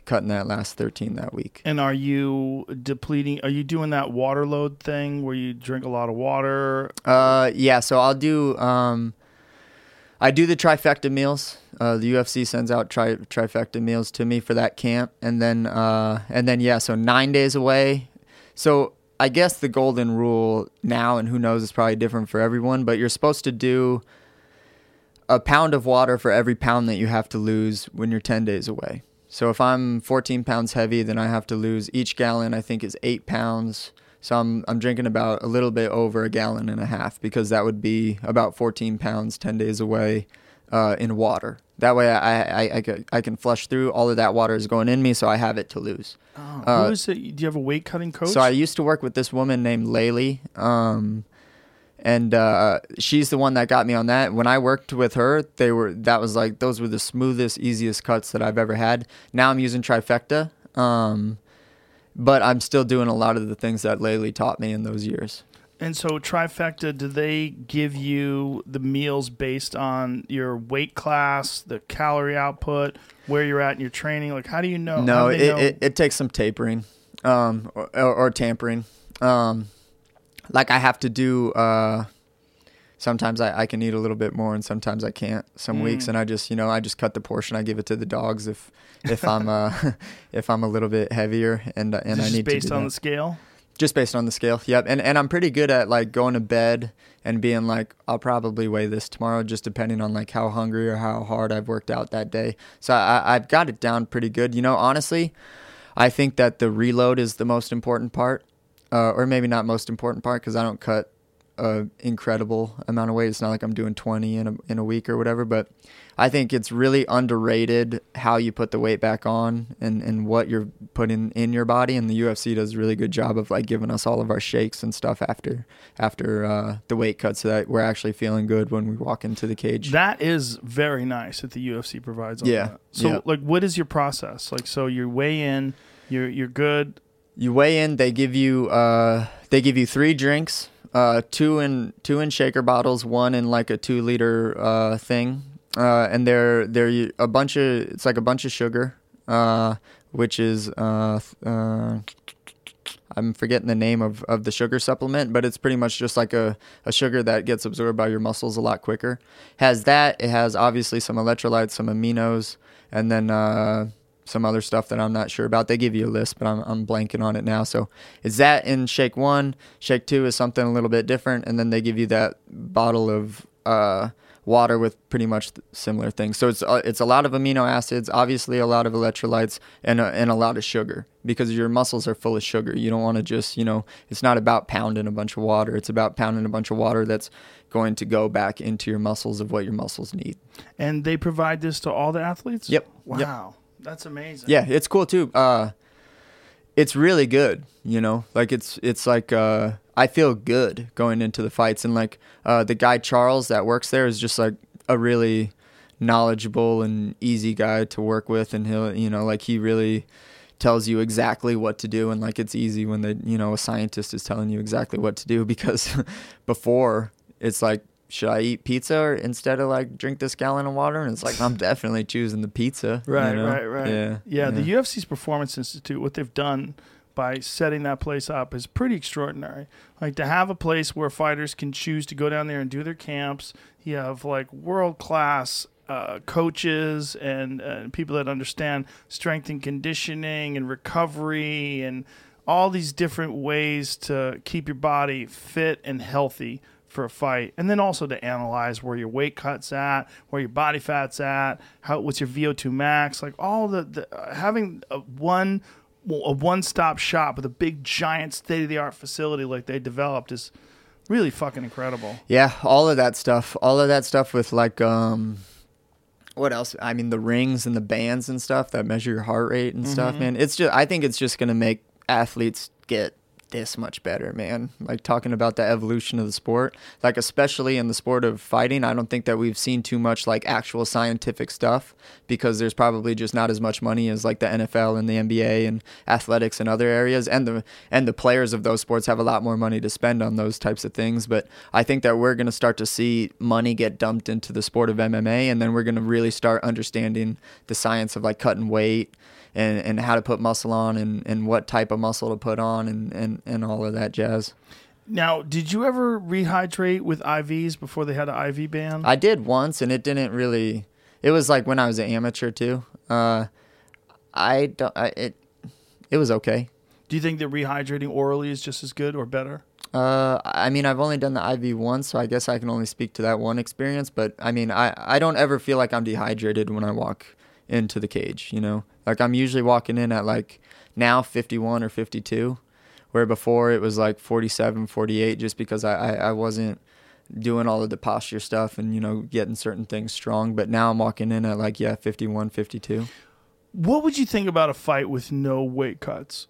Speaker 5: cutting that last 13 that week.
Speaker 4: And are you depleting? Are you doing that water load thing where you drink a lot of water?
Speaker 5: Uh, yeah. So I'll do. Um, I do the trifecta meals. Uh, the UFC sends out tri- trifecta meals to me for that camp, and then uh, and then yeah. So nine days away. So I guess the golden rule now, and who knows, it's probably different for everyone, but you're supposed to do a pound of water for every pound that you have to lose when you're 10 days away. So if I'm 14 pounds heavy, then I have to lose each gallon, I think, is eight pounds. So I'm, I'm drinking about a little bit over a gallon and a half because that would be about 14 pounds 10 days away uh, in water. That way I, I, I, I can flush through. All of that water is going in me, so I have it to lose. Uh,
Speaker 4: Who is it? Do you have a weight cutting coach?
Speaker 5: So I used to work with this woman named Laylee, um, and uh, she's the one that got me on that. When I worked with her, they were that was like those were the smoothest, easiest cuts that I've ever had. Now I'm using trifecta, um, but I'm still doing a lot of the things that Laylee taught me in those years.
Speaker 4: and so trifecta, do they give you the meals based on your weight class, the calorie output, where you're at in your training? Like, how do you know?
Speaker 5: no, it,
Speaker 4: know-
Speaker 5: it, it takes some tapering, um, or, or, or tampering. Um, like I have to do. Uh, sometimes I, I can eat a little bit more, and sometimes I can't. Some
Speaker 4: Mm.
Speaker 5: weeks, and I just you know I just cut the portion. I give it to the dogs if if *laughs* I'm uh *laughs* if I'm a little bit heavier and and I need
Speaker 4: based
Speaker 5: to do
Speaker 4: on
Speaker 5: that.
Speaker 4: the scale.
Speaker 5: just based on the scale. Yep, and and I'm pretty good at like going to bed and being like I'll probably weigh this tomorrow, just depending on like how hungry or how hard I've worked out that day. So I, I've got it down pretty good. You know, honestly, I think that the reload is the most important part, uh, or maybe not most important part because I don't cut a incredible amount of weight. It's not like I'm doing 20 in a in a week or whatever, but I think it's really underrated how you put the weight back on and, and what you're putting in your body. And the UFC does a really good job of like giving us all of our shakes and stuff after after uh, the weight cut, so that we're actually feeling good when we walk into the cage.
Speaker 4: That is very nice that the UFC provides
Speaker 5: Yeah,
Speaker 4: that. So,
Speaker 5: yeah.
Speaker 4: like, what is your process? Like, so you weigh in, you're you're good.
Speaker 5: You weigh in they give you uh they give you three drinks uh two in two in shaker bottles one in like a two liter uh thing uh and they're they're a bunch of it's like a bunch of sugar uh which is uh uh I'm forgetting the name of, of the sugar supplement, but it's pretty much just like a, a sugar that gets absorbed by your muscles a lot quicker. Has that. It has obviously some electrolytes, some aminos, and then uh, some other stuff that I'm not sure about. They give you a list, but I'm, I'm blanking on it now. So is that in shake one? Shake two is something a little bit different, and then they give you that bottle of uh, water with pretty much similar things. So it's uh, it's a lot of amino acids, obviously a lot of electrolytes, and a, and a lot of sugar because your muscles are full of sugar. You don't want to just you know it's not about pounding a bunch of water. It's about pounding a bunch of water that's going to go back into your muscles of what your muscles need.
Speaker 4: And they provide this to all the athletes?
Speaker 5: Yep. Yep.
Speaker 4: That's amazing.
Speaker 5: Yeah, it's cool too. Uh, it's really good. You know, like it's it's like uh, I feel good going into the fights, and like uh, the guy Charles that works there is just like a really knowledgeable and easy guy to work with, and he'll you know like he really tells you exactly what to do and like it's easy when they you know a scientist is telling you exactly what to do *laughs* because before it's like should I eat pizza or instead of like drink this gallon of water? And it's like I'm *laughs* definitely choosing the pizza. you
Speaker 4: Right,
Speaker 5: know?
Speaker 4: right, right.
Speaker 5: Yeah,
Speaker 4: yeah. The UFC's Performance Institute, what they've done by setting that place up is pretty extraordinary. Like to have a place where fighters can choose to go down there and do their camps. You have like world class uh, coaches and uh, people that understand strength and conditioning and recovery and all these different ways to keep your body fit and healthy for a fight, and then also to analyze where your weight cuts at, where your body fat's at, how what's your VO2 max, like all the, the uh, having a one a one stop shop with a big giant state of the art facility like they developed is really fucking incredible.
Speaker 5: Yeah, all of that stuff. All of that stuff with like um what else? I mean the rings and the bands and stuff that measure your heart rate and stuff, man. It's just I think it's just going to make athletes get this much better, man. Like talking about the evolution of the sport, like especially in the sport of fighting, I don't think that we've seen too much like actual scientific stuff because there's probably just not as much money as like the NFL and the NBA and athletics and other areas and the and the players of those sports have a lot more money to spend on those types of things, but I think that we're going to start to see money get dumped into the sport of MMA and then we're going to really start understanding the science of like cutting weight and, and how to put muscle on and, and what type of muscle to put on and, and, and all of that jazz.
Speaker 4: Now, did you ever rehydrate with IVs before they had an IV ban?
Speaker 5: I did once and it didn't really it was like when I was an amateur too. Uh I don't I, it it was okay.
Speaker 4: Do you think that rehydrating orally is just as good or better?
Speaker 5: Uh, I mean, I've only done the IV once, so I guess I can only speak to that one experience. But I mean, I, I don't ever feel like I'm dehydrated when I walk into the cage, you know? Like, I'm usually walking in at like now 51 or 52, where before it was like 47, 48, just because I, I, I wasn't doing all of the posture stuff and, you know, getting certain things strong. But now I'm walking in at like, yeah, 51, 52.
Speaker 4: What would you think about a fight with no weight cuts?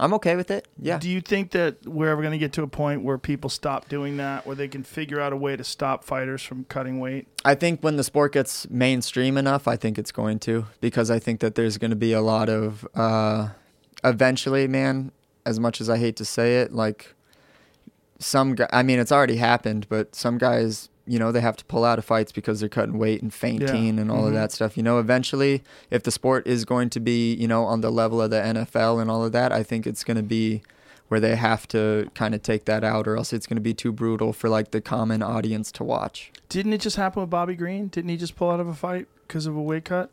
Speaker 5: I'm okay with it. Yeah.
Speaker 4: Do you think that we're ever going to get to a point where people stop doing that, where they can figure out a way to stop fighters from cutting weight?
Speaker 5: I think when the sport gets mainstream enough, I think it's going to because I think that there's going to be a lot of uh, eventually, man. As much as I hate to say it, like some guy, I mean, it's already happened, but some guys, you know, they have to pull out of fights because they're cutting weight and fainting and all of that stuff. You know, eventually, if the sport is going to be, you know, on the level of the NFL and all of that, I think it's going to be where they have to kind of take that out, or else it's going to be too brutal for like the common audience to watch.
Speaker 4: Didn't it just happen with Bobby Green? Didn't he just pull out of a fight because of a weight cut?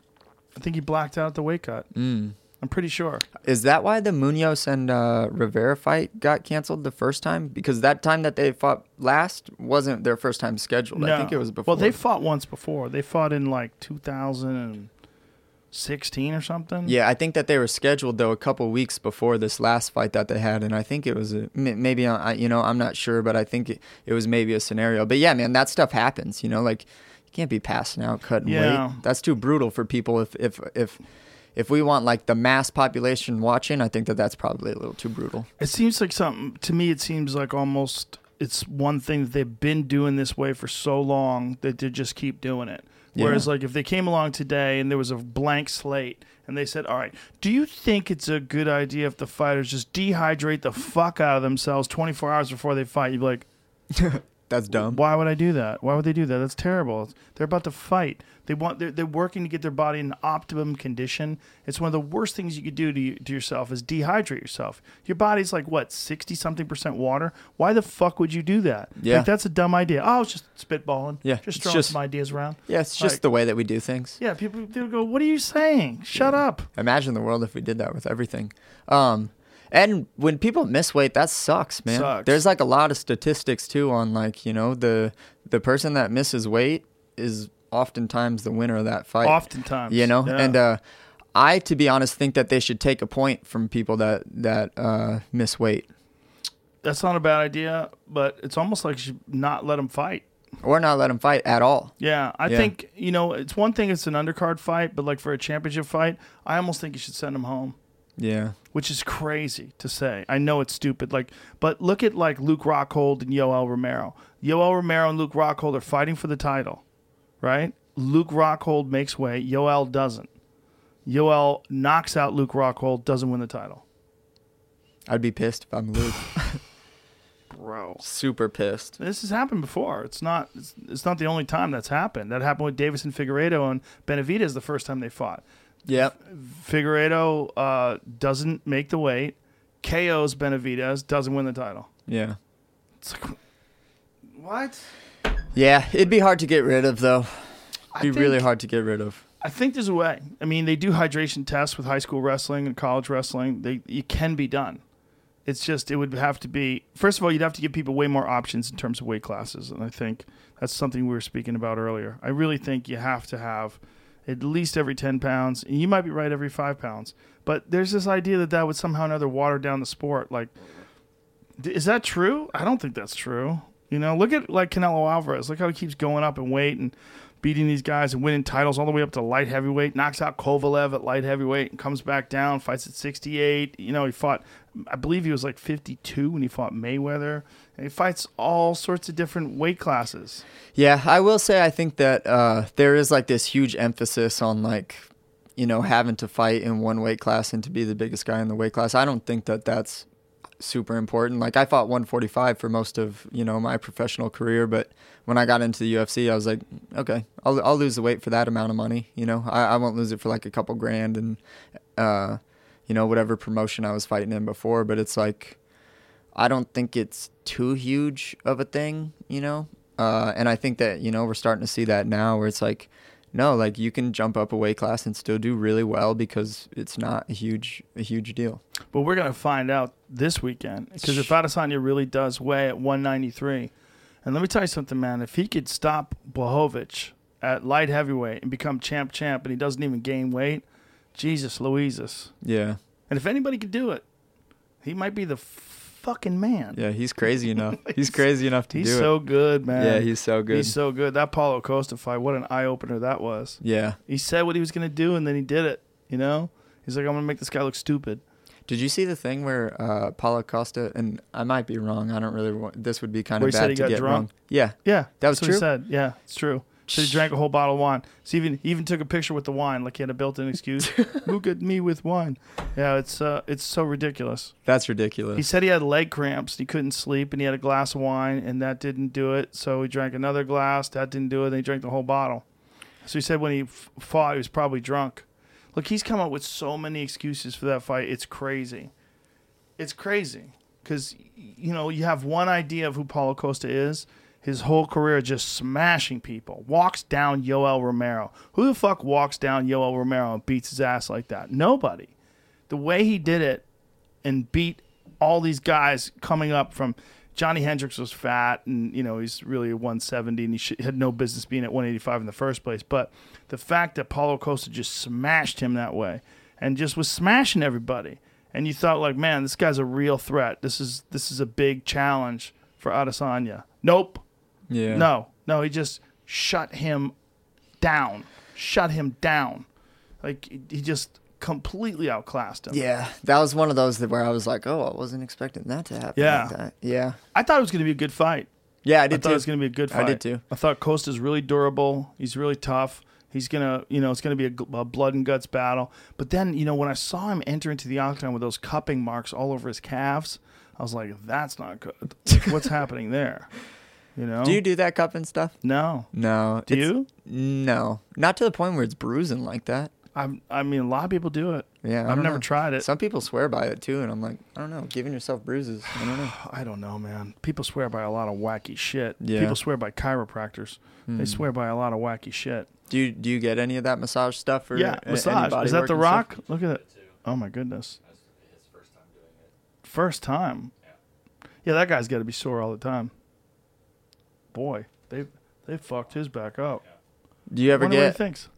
Speaker 4: I think he blacked out the weight cut.
Speaker 5: Mm.
Speaker 4: I'm pretty sure.
Speaker 5: Is that why the Munhoz and uh, Rivera fight got canceled the first time? Because that time that they fought last wasn't their first time scheduled. I think it was before.
Speaker 4: Well, they fought once before. They fought in like 2016 or something.
Speaker 5: yeah, I think that they were scheduled though a couple weeks before this last fight that they had, and I think it was a, maybe uh, I, you know I'm not sure, but I think it, it was maybe a scenario. But yeah, man, that stuff happens. You know, like you can't be passing out cutting
Speaker 4: Yeah.
Speaker 5: weight. That's too brutal for people. If if if if we want like the mass population watching, I think that that's probably a little too brutal.
Speaker 4: It seems like something to me. It seems like almost it's one thing that they've been doing this way for so long that they just keep doing it. Whereas,
Speaker 5: Yeah.
Speaker 4: like, if they came along today and there was a blank slate and they said, "All right, do you think it's a good idea if the fighters just dehydrate the fuck out of themselves 24 hours before they fight?" You'd be like, *laughs*
Speaker 5: That's dumb.
Speaker 4: Why would I do that? Why would they do that? That's terrible. They're about to fight. They want they're, they're working to get their body in optimum condition. It's one of the worst things you could do to, you, to yourself is dehydrate yourself. Your body's like what sixty something percent water. Why the fuck would you do that?
Speaker 5: Yeah.
Speaker 4: like, that's a dumb idea. Oh, it's just spitballing.
Speaker 5: Yeah,
Speaker 4: just throwing
Speaker 5: just-
Speaker 4: some ideas around.
Speaker 5: Yeah, it's just
Speaker 4: Like,
Speaker 5: the way that we do things.
Speaker 4: yeah. People they'll go, "What are you saying? Shut up."
Speaker 5: Imagine the world if we did that with everything. Um, and when people miss weight, that sucks, man.
Speaker 4: Sucks.
Speaker 5: There's like a lot of statistics too on like you know the the person that misses weight is oftentimes the winner of that fight.
Speaker 4: Oftentimes,
Speaker 5: you know,
Speaker 4: Yeah.
Speaker 5: and uh, I, to be honest, think that they should take a point from people that that uh, miss weight
Speaker 4: that's not a bad idea, but it's almost like you should not let them fight.
Speaker 5: or not let them fight at all.
Speaker 4: Yeah, I
Speaker 5: Yeah.
Speaker 4: think you know it's one thing. It's an undercard fight, but like for a championship fight, I almost think you should send them home.
Speaker 5: Yeah,
Speaker 4: which is crazy to say. I know it's stupid. Like, but look at like Luke Rockhold and Yoel Romero. Yoel Romero and Luke Rockhold are fighting for the title, right? Luke Rockhold makes way. Yoel doesn't. Yoel knocks out Luke Rockhold, doesn't win the title.
Speaker 5: I'd be pissed if I'm Luke. *laughs*
Speaker 4: Bro,
Speaker 5: Super pissed.
Speaker 4: this has happened before. It's not. It's, it's not the only time that's happened. That happened with Deiveson Figueiredo and Benavidez the first time they fought.
Speaker 5: Yep.
Speaker 4: Figueiredo uh, doesn't make the weight. KO's Benavidez doesn't win the title.
Speaker 5: Yeah.
Speaker 4: It's like, what?
Speaker 5: Yeah, it'd be hard to get rid of though.
Speaker 4: I
Speaker 5: Be really hard to get rid of.
Speaker 4: I think there's a way. I mean, they do hydration tests with high school wrestling and college wrestling. They it can be done. It's just it would have to be first of all you'd have to give people way more options in terms of weight classes, and I think that's something we were speaking about earlier. I really think you have to have at least every ten pounds, and you might be right every five pounds. But there's this idea that that would somehow or another water down the sport. Like, is that true? I don't think that's true. You know, look at like Canelo Alvarez. Look how he keeps going up in weight and beating these guys and winning titles all the way up to light heavyweight. Knocks out Kovalev at light heavyweight and comes back down. Fights at 68. You know, he fought. I believe he was like 52 when he fought Mayweather. He fights all sorts of different weight classes.
Speaker 5: Yeah, I will say I think that uh, there is like this huge emphasis on like, you know, having to fight in one weight class and to be the biggest guy in the weight class. I don't think that that's super important. Like I fought 145 for most of you know my professional career, but when I got into the UFC, I was like, okay, I'll I'll lose the weight for that amount of money. You know, I, I won't lose it for like a couple grand and, uh, you know, whatever promotion I was fighting in before. But it's like, I don't think it's too huge of a thing. You know, uh, and I think that you know we're starting to see that now, where it's like. No, like you can jump up a weight class and still do really well because it's not a huge a huge deal.
Speaker 4: But we're going to find out this weekend because if Adesanya really does weigh at 193, and let me tell you something, man, if he could stop Blachowicz at light heavyweight and become champ champ and he doesn't even gain weight, Jesus Louises.
Speaker 5: Yeah.
Speaker 4: And if anybody could do it, he might be the fucking man.
Speaker 5: Yeah, he's crazy *laughs* enough. He's crazy enough to
Speaker 4: He's
Speaker 5: do
Speaker 4: so
Speaker 5: it.
Speaker 4: good, man.
Speaker 5: Yeah, he's so good.
Speaker 4: He's so good. That Paulo Costa fight, what an eye opener that was.
Speaker 5: yeah.
Speaker 4: He said what he was going to do and then he did it, you know? He's like, I'm going to make this guy look stupid.
Speaker 5: Did you see the thing where uh, Paulo Costa and I might be wrong. I don't really want. This would be kind
Speaker 4: Where
Speaker 5: of bad
Speaker 4: said he
Speaker 5: to
Speaker 4: got
Speaker 5: get
Speaker 4: drunk?
Speaker 5: wrong. Yeah.
Speaker 4: Yeah,
Speaker 5: That was
Speaker 4: that's what
Speaker 5: true?
Speaker 4: he said. Yeah, it's true. So he drank a whole bottle of wine. So even even took a picture with the wine, like he had a built-in excuse. *laughs* Look at me with wine. Yeah, it's uh, it's so ridiculous.
Speaker 5: That's ridiculous.
Speaker 4: He said he had leg cramps. He couldn't sleep, and he had a glass of wine, and that didn't do it. So he drank another glass. That didn't do it. Then he drank the whole bottle. So he said when he f- fought, he was probably drunk. Look, he's come up with so many excuses for that fight. It's crazy. It's crazy because you know you have one idea of who Paulo Costa is. His whole career just smashing people. Walks down Yoel Romero. Who the fuck walks down Yoel Romero and beats his ass like that? Nobody. The way he did it and beat all these guys coming up from Johnny Hendricks was fat and you know he's really a 170 and he should, had no business being at 185 in the first place. But the fact that Paulo Costa just smashed him that way and just was smashing everybody, and you thought like, man, this guy's a real threat. This is this is a big challenge for Adesanya. Nope.
Speaker 5: Yeah.
Speaker 4: No, no, he just shut him down. Shut him down. Like he just completely outclassed him.
Speaker 5: Yeah, that was one of those that where I was like, oh, I wasn't expecting that to happen.
Speaker 4: Yeah.
Speaker 5: Like that. Yeah.
Speaker 4: I thought it was going to be a good fight.
Speaker 5: Yeah, I
Speaker 4: I
Speaker 5: did
Speaker 4: thought
Speaker 5: too.
Speaker 4: it was going to be a good fight.
Speaker 5: I did too.
Speaker 4: I thought Costa's really durable. He's really tough. He's gonna, you know, it's gonna be a, a blood and guts battle. But then, you know, when I saw him enter into the octagon with those cupping marks all over his calves, I was like, "That's not good. Like, *laughs* What's happening there?" You know?
Speaker 5: Do you do that cup and stuff?
Speaker 4: No.
Speaker 5: No.
Speaker 4: Do you?
Speaker 5: No, not to the point where it's bruising like that.
Speaker 4: I'm, I mean, a lot of people do it.
Speaker 5: Yeah, I
Speaker 4: I've
Speaker 5: don't
Speaker 4: never
Speaker 5: know.
Speaker 4: tried it.
Speaker 5: Some people swear by it too, and I'm like, I don't know, giving yourself bruises. I don't know. *sighs*
Speaker 4: I don't know, man. People swear by a lot of wacky shit.
Speaker 5: Yeah.
Speaker 4: People swear by chiropractors.
Speaker 5: Hmm.
Speaker 4: They swear by a lot of wacky shit.
Speaker 5: Do you do you get any of that massage stuff or
Speaker 4: yeah,
Speaker 5: a- any
Speaker 4: massage.
Speaker 5: body
Speaker 4: Is that
Speaker 5: work
Speaker 4: the
Speaker 5: and stuff?
Speaker 4: Rock? Look at it. Oh my goodness. First time. Yeah, that guy's got to be sore all the time. Boy, they they fucked his back up.
Speaker 5: Do you ever
Speaker 4: Wonder what he
Speaker 5: get
Speaker 4: thinks.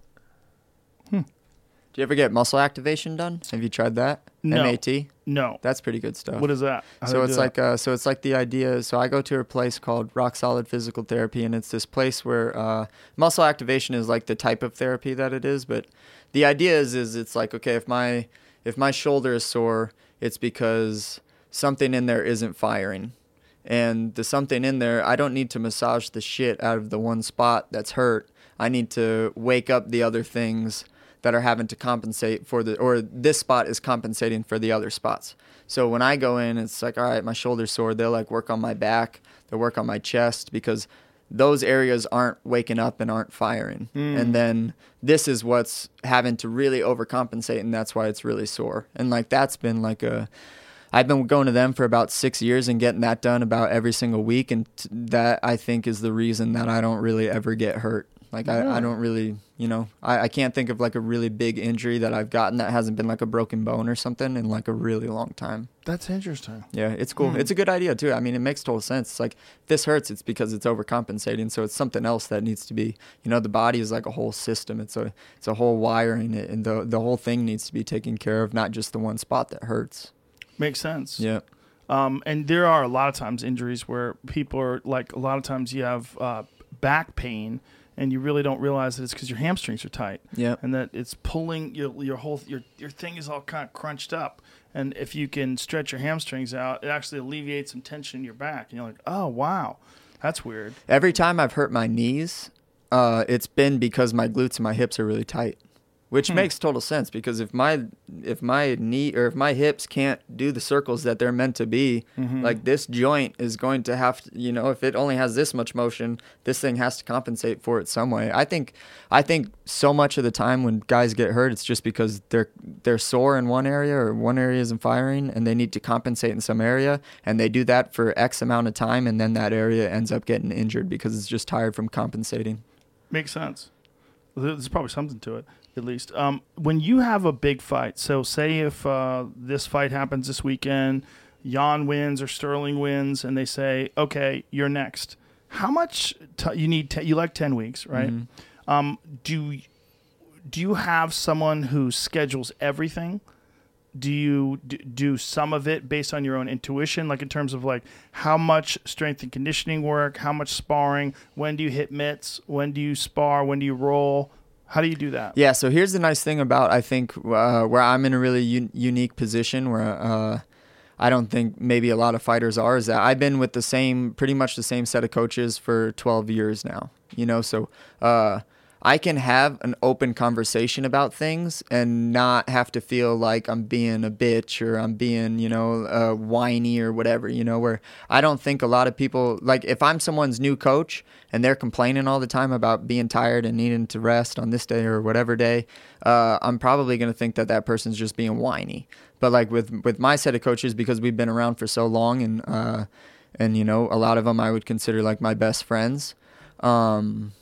Speaker 5: Do you ever get muscle activation done? Have you tried that?
Speaker 4: No.
Speaker 5: MAT.
Speaker 4: No.
Speaker 5: That's pretty good stuff.
Speaker 4: What is that? How
Speaker 5: so
Speaker 4: they
Speaker 5: it's
Speaker 4: do
Speaker 5: like
Speaker 4: that?
Speaker 5: uh, so it's like the idea. So I go to a place called Rock Solid Physical Therapy, and it's this place where uh, muscle activation is like the type of therapy that it is. But the idea is is it's like okay, if my if my shoulder is sore, it's because something in there isn't firing, and the something in there, I don't need to massage the shit out of the one spot that's hurt. I need to wake up the other things that are having to compensate for the or this spot is compensating for the other spots. So when I go in, it's like, all right, my shoulder's sore. They'll like work on my back, they'll work on my chest because those areas aren't waking up and aren't firing. Hmm. And then this is what's having to really overcompensate, and that's why it's really sore. And like that's been like a I've been going to them for about six years and getting that done about every single week, and t- that I think is the reason that I don't really ever get hurt. Like I, I don't really, you know, I, I can't think of like a really big injury that I've gotten that hasn't been like a broken bone or something in like a really long time.
Speaker 4: That's interesting.
Speaker 5: Yeah, it's cool. It's a good idea too. I mean, it makes total sense. It's like this hurts, it's because it's overcompensating. So it's something else that needs to be. You know, the body is like a whole system. It's a it's a whole wiring, and the the whole thing needs to be taken care of, not just the one spot that hurts.
Speaker 4: Makes sense.
Speaker 5: Yeah.
Speaker 4: Um, and there are a lot of times injuries where people are like, a lot of times you have uh, back pain and you really don't realize that it's because your hamstrings are tight.
Speaker 5: Yep.
Speaker 4: And that it's pulling your, your whole, your, your thing is all kind of crunched up. And if you can stretch your hamstrings out, it actually alleviates some tension in your back. And you're like, oh, wow, that's weird.
Speaker 5: Every time I've hurt my knees, uh, it's been because my glutes and my hips are really tight, which
Speaker 4: Hmm.
Speaker 5: makes total sense. Because if my if my knee or if my hips can't do the circles that they're meant to be,
Speaker 4: Mm-hmm.
Speaker 5: like this joint is going to have to, you know, if it only has this much motion, this thing has to compensate for it some way. I think I think so much of the time when guys get hurt, it's just because they're they're sore in one area or one area isn't firing, and they need to compensate in some area, and they do that for X amount of time, and then that area ends up getting injured because it's just tired from compensating.
Speaker 4: Makes sense. There's probably something to it, at least. Um, when you have a big fight, so say if uh, this fight happens this weekend, Yan wins or Sterling wins, and they say, "Okay, you're next." How much t- you need? Te- you like ten weeks, right? Um, do do you have someone who schedules everything? do you d- do some of it based on your own intuition like in terms of like how much strength and conditioning work how much sparring when do you hit mitts when do you spar when do you roll how do you do that
Speaker 5: Yeah, so here's the nice thing about I think uh, where I'm in a really un- unique position where uh, I don't think maybe a lot of fighters are is that I've been with the same pretty much the same set of coaches for 12 years now. You know, so uh, I can have an open conversation about things and not have to feel like I'm being a bitch or I'm being, you know, uh, whiny or whatever, you know, where I don't think a lot of people, like if I'm someone's new coach and they're complaining all the time about being tired and needing to rest on this day or whatever day, uh, I'm probably going to think that that person's just being whiny. But like with, with my set of coaches, because we've been around for so long and, uh, and you know, a lot of them I would consider like my best friends. Um,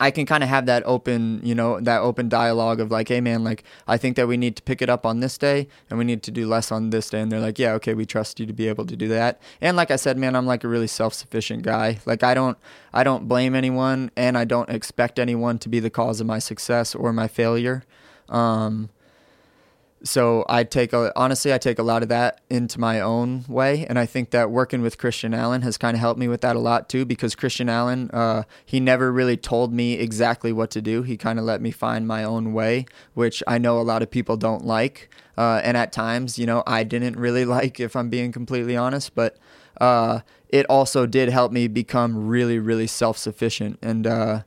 Speaker 5: I can kind of have that open, you know, that open dialogue of like, hey man, like I think that we need to pick it up on this day and we need to do less on this day. And they're like, yeah, okay, we trust you to be able to do that. And like I said, man, I'm like a really self-sufficient guy. Like I don't, I don't blame anyone and I don't expect anyone to be the cause of my success or my failure. Um, so I take a honestly I take a lot of that into my own way, and I think that working with Christian Allen has kind of helped me with that a lot too. Because Christian Allen, uh, he never really told me exactly what to do. He kind of let me find my own way, which I know a lot of people don't like, uh, and at times, you know, I didn't really *laughs* like, if I'm being completely honest. But uh, it also did help me become really, really self-sufficient, and uh,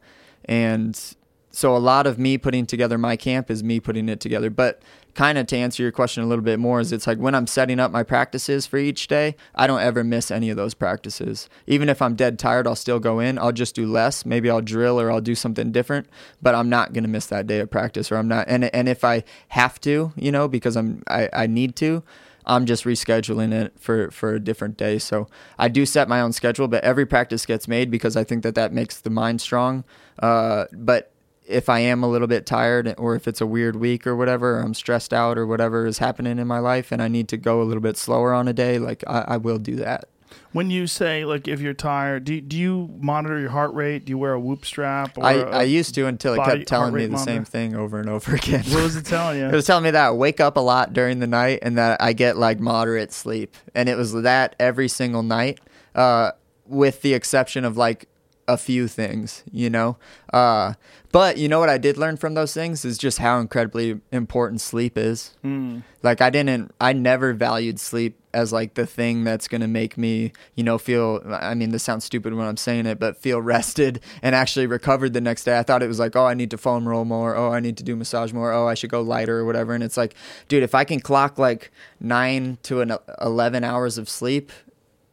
Speaker 5: and so a lot of me putting together my camp is me putting it together. But kind of to answer your question a little bit more is it's like when I'm setting up my practices for each day, I don't ever miss any of those practices. Even if I'm dead tired, I'll still go in. I'll just do less. Maybe I'll drill or I'll do something different, but I'm not going to miss that day of practice or I'm not and and if I have to, you know, because I'm I, I need to, I'm just rescheduling it for, for a different day. So I do set my own schedule, but every practice gets made because I think that that makes the mind strong. Uh, but if I am a little bit tired or if it's a weird week or whatever, or I'm stressed out or whatever is happening in my life and I need to go a little bit slower on a day, like I, I will do that.
Speaker 4: When you say like if you're tired, do do you monitor your heart rate? Do you wear a whoop strap? Or
Speaker 5: I, I used to until it kept telling me the same thing over and over *laughs* again.
Speaker 4: What was it telling you?
Speaker 5: It was telling me that I wake up a lot during the night and that I get like moderate sleep. And it was that every single night, uh, with the exception of like a few things, you know? Uh, but you know what I did learn from those things is just how incredibly important sleep is.
Speaker 4: Hmm.
Speaker 5: Like I didn't, I never valued sleep as like the thing that's going to make me, you know, feel, I mean, this sounds stupid when I'm saying it, but feel rested and actually recovered the next day. I thought it was like, oh, I need to foam roll more. Oh, I need to do massage more. Oh, I should go lighter or whatever. And it's like, dude, if I can clock like nine to an 11 hours of sleep,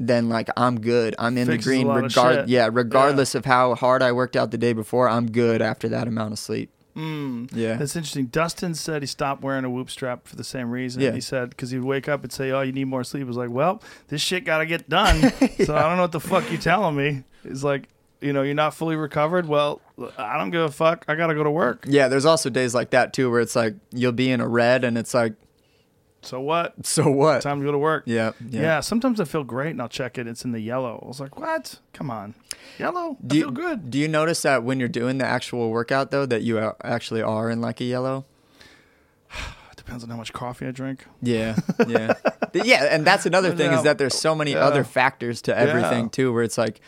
Speaker 5: then like I'm good. I'm in the green regard yeah, regardless of how hard I worked out the day before, I'm good after that amount of sleep.
Speaker 4: Mm.
Speaker 5: Yeah.
Speaker 4: That's interesting. Dustin said he stopped wearing a whoop strap for the same reason.
Speaker 5: Yeah.
Speaker 4: He said because he'd wake up and say, "Oh, you need more sleep." I was like, "Well, this shit got to get done." *laughs* So I don't know what the fuck you telling me. It's like, you know, you're not fully recovered. Well, I don't give a fuck. I got to go to work.
Speaker 5: Yeah, there's also days like that too where it's like you'll be in a red and it's like,
Speaker 4: So what?
Speaker 5: so what?
Speaker 4: Time to go to work.
Speaker 5: Yeah,
Speaker 4: Yeah.
Speaker 5: yeah.
Speaker 4: sometimes I feel great and I'll check it. It's in the yellow. I was like, what? Come on. Yellow?
Speaker 5: Do
Speaker 4: I
Speaker 5: you,
Speaker 4: feel good.
Speaker 5: Do you notice that when you're doing the actual workout though that you actually are in like a yellow? *sighs*
Speaker 4: It depends on how much coffee I drink.
Speaker 5: Yeah, *laughs* yeah, yeah. And that's another thing is that there's so many
Speaker 4: Yeah.
Speaker 5: other factors to everything
Speaker 4: Yeah.
Speaker 5: too, where it's like,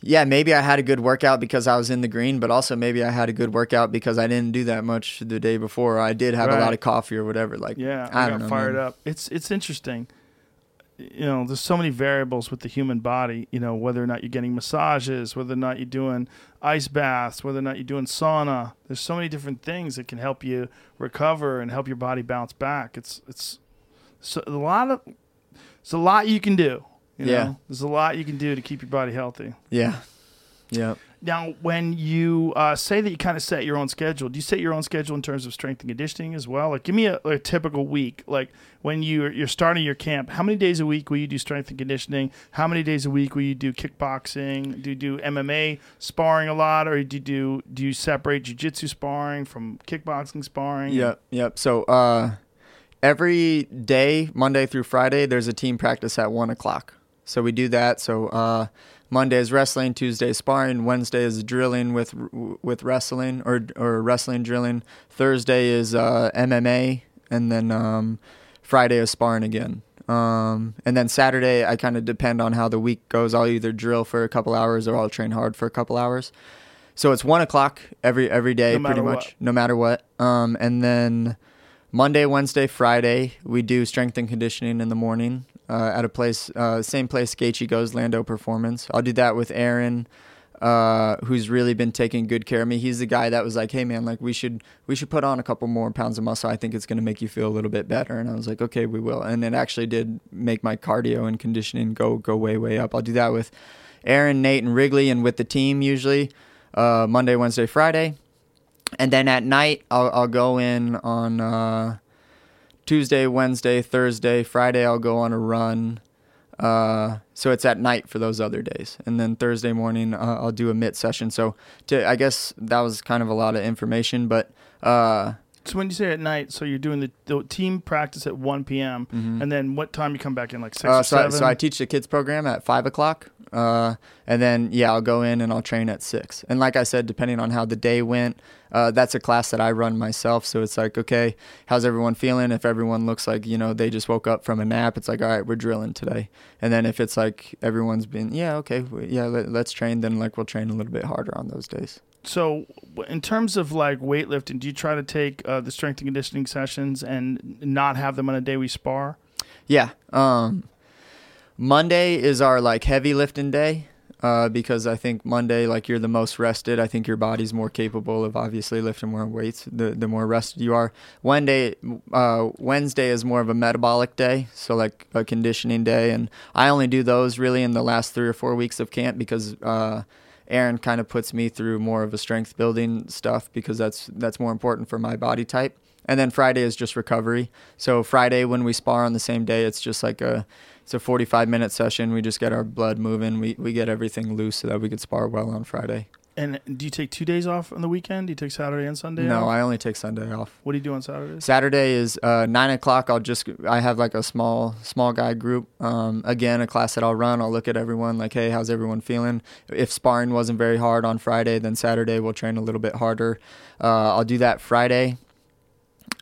Speaker 5: yeah, maybe I had a good workout because I was in the green, but also maybe I had a good workout because I didn't do that much the day before. I did have a lot of coffee or whatever. Like,
Speaker 4: Yeah,
Speaker 5: I,
Speaker 4: I, got
Speaker 5: know,
Speaker 4: fired
Speaker 5: man.
Speaker 4: up. It's it's interesting. You know, there's so many variables with the human body. You know, whether or not you're getting massages, whether or not you're doing ice baths, whether or not you're doing sauna. There's so many different things that can help you recover and help your body bounce back. It's it's so a lot of it's a lot you can do. You
Speaker 5: Yeah.
Speaker 4: there's a lot you can do to keep your body healthy.
Speaker 5: Yeah, yeah.
Speaker 4: Now, when you uh, say that you kind of set your own schedule, do you set your own schedule in terms of strength and conditioning as well? Like, give me a, a typical week. Like, when you're, you're starting your camp, how many days a week will you do strength and conditioning? How many days a week will you do kickboxing? Do you do MMA sparring a lot, or do you do do you separate jujitsu sparring from kickboxing sparring?
Speaker 5: Yep, yep. So uh, every day, Monday through Friday, there's a team practice at one o'clock. So we do that. So uh, Monday is wrestling, Tuesday is sparring, Wednesday is drilling with with wrestling or or wrestling drilling. Thursday is uh, MMA, and then um, Friday is sparring again. Um, and then Saturday, I kind of depend on how the week goes. I'll either drill for a couple hours or I'll train hard for a couple hours. So it's one o'clock every every day,
Speaker 4: No
Speaker 5: pretty much,
Speaker 4: what.
Speaker 5: no matter what. Um, and then Monday, Wednesday, Friday, we do strength and conditioning in the morning uh, at a place, uh, same place Gaethje goes, Landow Performance. I'll do that with Aaron, uh, who's really been taking good care of me. He's the guy that was like, "Hey, man, like we should we should put on a couple more pounds of muscle. I think it's going to make you feel a little bit better." And I was like, "Okay, we will." And it actually did make my cardio and conditioning go go way way up. I'll do that with Aaron, Nate, and Wrigley, and with the team usually uh, Monday, Wednesday, Friday and then at night I'll, I'll go in on uh, Tuesday, Wednesday, Thursday, Friday. I'll go on a run. Uh, so it's at night for those other days, and then Thursday morning uh, I'll do a mid session. So to, I guess that was kind of a lot of information, but uh,
Speaker 4: So when you say at night, so you're doing the, the team practice at 1 p.m. and then what time you come back in? Like six
Speaker 5: Mm-hmm. uh,
Speaker 4: or
Speaker 5: so, I, so I teach the kids program at five o'clock, uh, and then yeah, I'll go in and I'll train at six. And like I said, depending on how the day went, uh, that's a class that I run myself. So it's like, okay, how's everyone feeling? If everyone looks like you know they just woke up from a nap, it's like, all right, we're drilling today. And then if it's like everyone's been, yeah, okay, yeah, let, let's train. Then like we'll train a little bit harder on those days.
Speaker 4: So, in terms of like weightlifting, do you try to take uh, the strength and conditioning sessions and not have them on a day we spar?
Speaker 5: Yeah. Um, Monday is our like heavy lifting day. uh, because I think Monday, like you're the most rested. I think your body's more capable of obviously lifting more weights. The the more rested you are. Wednesday, uh, Wednesday is more of a metabolic day, so like a conditioning day, and I only do those really in the last three or four weeks of camp because. Uh, Aaron kind of puts me through more of a strength building stuff because that's that's more important for my body type. And then Friday is just recovery. So Friday when we spar on the same day, it's just like a it's a 45 minute session. We just get our blood moving. We we get everything loose so that we could spar well on Friday.
Speaker 4: And do you take two days off on the weekend? Do you take Saturday and Sunday?
Speaker 5: No,
Speaker 4: off?
Speaker 5: I only take Sunday off.
Speaker 4: What do you do on Saturdays?
Speaker 5: Saturday is uh, nine o'clock. I'll just I have like a small small guy group. Um, again, a class that I'll run. I'll look at everyone like, hey, how's everyone feeling? If sparring wasn't very hard on Friday, then Saturday we'll train a little bit harder. Uh, I'll do that Friday,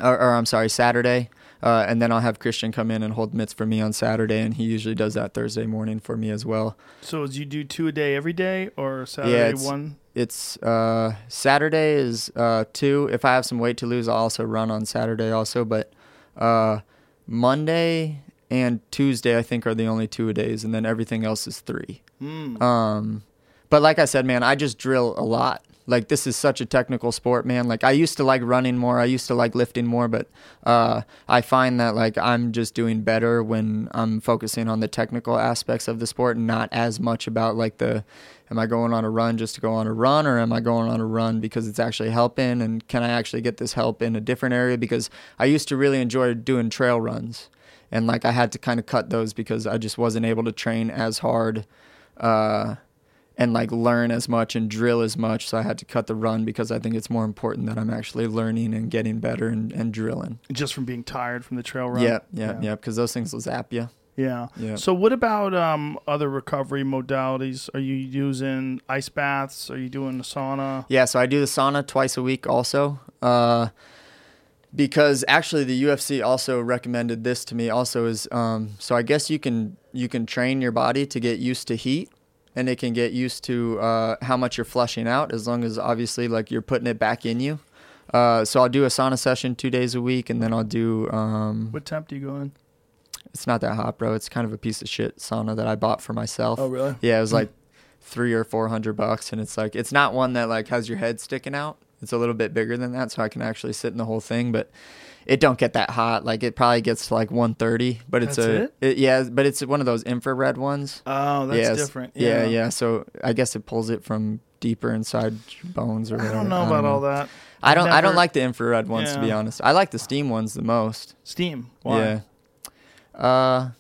Speaker 5: or, or I'm sorry, Saturday. Uh, and then I'll have Christian come in and hold mitts for me on Saturday, and he usually does that Thursday morning for me as well.
Speaker 4: So, do you do two a day every day, or Saturday
Speaker 5: Yeah, it's-
Speaker 4: one?
Speaker 5: It's uh, Saturday is uh, two. If I have some weight to lose, I'll also run on Saturday also. But uh, Monday and Tuesday, I think, are the only two a days, and then everything else is three.
Speaker 4: Hmm.
Speaker 5: Um, but like I said, man, I just drill a lot. Like this is such a technical sport, man. Like I used to like running more. I used to like lifting more, but uh, I find that like I'm just doing better when I'm focusing on the technical aspects of the sport, and not as much about like the am I going on a run just to go on a run, or am I going on a run because it's actually helping, and can I actually get this help in a different area? Because I used to really enjoy doing trail runs, and like I had to kind of cut those because I just wasn't able to train as hard. Uh, and like learn as much and drill as much. So I had to cut the run because I think it's more important that I'm actually learning and getting better and, and drilling.
Speaker 4: Just from being tired from the trail run.
Speaker 5: Yep, yep,
Speaker 4: Yeah.
Speaker 5: yep. Because those things will zap you.
Speaker 4: Yeah.
Speaker 5: Yeah.
Speaker 4: So, what about um, other recovery modalities? Are you using ice baths? Are you doing the sauna?
Speaker 5: Yeah, so I do the sauna twice a week also. Uh, because actually the UFC also recommended this to me also is um, so I guess you can you can train your body to get used to heat and it can get used to uh, how much you're flushing out as long as obviously like you're putting it back in you. Uh, so I'll do a sauna session two days a week and then I'll do um,
Speaker 4: What temp do you go in?
Speaker 5: it's not that hot, bro. It's kind of a piece of shit sauna that I bought for myself.
Speaker 4: Oh, really?
Speaker 5: Yeah, it was *laughs* like three or four hundred bucks, and it's like it's not one that like has your head sticking out. It's a little bit bigger than that, so I can actually sit in the whole thing. But it don't get that hot. Like it probably gets to like one thirty, but it's
Speaker 4: That's
Speaker 5: a yeah, but it's one of those infrared ones.
Speaker 4: Oh, that's
Speaker 5: yeah,
Speaker 4: different.
Speaker 5: Yeah. yeah, So I guess it pulls it from deeper inside bones or
Speaker 4: I don't know about all that.
Speaker 5: I don't. I don't like the infrared ones to be honest. I like the steam ones the most.
Speaker 4: Steam. Why?
Speaker 5: Yeah. Uh,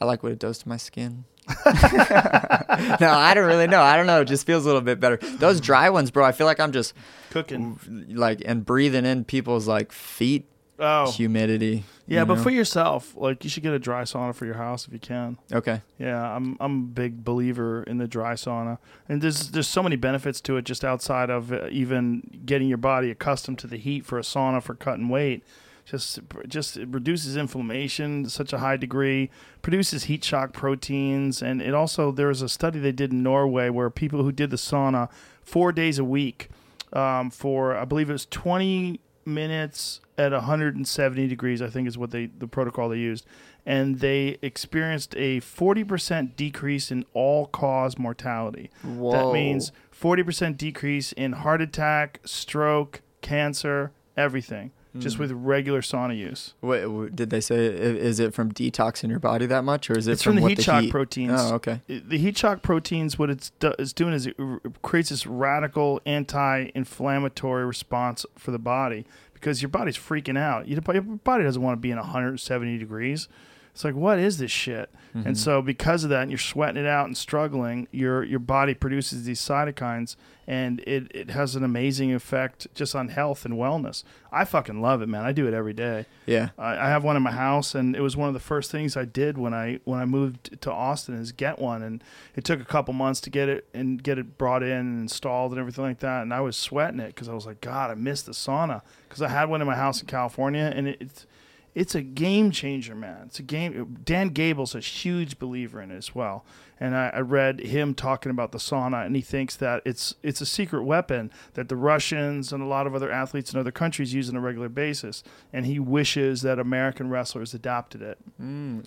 Speaker 5: I like what it does to my skin. *laughs* no, I don't really know. I don't know. It just feels a little bit better. Those dry ones, bro. I feel like I'm just
Speaker 4: Cooking.
Speaker 5: like and breathing in people's like feet
Speaker 4: Oh.
Speaker 5: humidity.
Speaker 4: Yeah,
Speaker 5: you
Speaker 4: but for yourself, like you should get a dry sauna for your house if you can.
Speaker 5: okay.
Speaker 4: Yeah, I'm I'm a big believer in the dry sauna, and there's there's so many benefits to it just outside of uh, even getting your body accustomed to the heat for a sauna for cutting weight. Just just it reduces inflammation to such a high degree, produces heat shock proteins, and it also there was a study they did in Norway where people who did the sauna four days a week um, for I believe it was 20 minutes at 170 degrees. I think is what they the protocol they used, and they experienced a 40% decrease in all cause mortality. That means 40% decrease in heart attack, stroke, cancer, everything. Just
Speaker 5: Hmm.
Speaker 4: with regular sauna use.
Speaker 5: What did they say? Is it from detoxing your body that much, or is it
Speaker 4: It's from the
Speaker 5: what
Speaker 4: heat shock
Speaker 5: heat?
Speaker 4: proteins.
Speaker 5: Oh, okay.
Speaker 4: The heat shock proteins, what it's do, is doing is it creates this radical anti-inflammatory response for the body because your body's freaking out. Your body doesn't want to be in 170 degrees. It's like, what is this shit?
Speaker 5: Mm-hmm.
Speaker 4: And so, because of that, and you're sweating it out and struggling, your your body produces these cytokines, and it, it has an amazing effect just on health and wellness. I fucking love it, man. I do it every day.
Speaker 5: Yeah.
Speaker 4: I, I have one in my house, and it was one of the first things I did when I when I moved to Austin is get one, and it took a couple months to get it and get it brought in and installed and everything like that. And I was sweating it because I was like, God, I missed the sauna because I had one in my house in California, and it, it's it's a game changer, man. It's a game. Dan Gable's a huge believer in it as well. And I, I read him talking about the sauna, and he thinks that it's it's a secret weapon that the Russians and a lot of other athletes in other countries use on a regular basis. And he wishes that American wrestlers adopted it.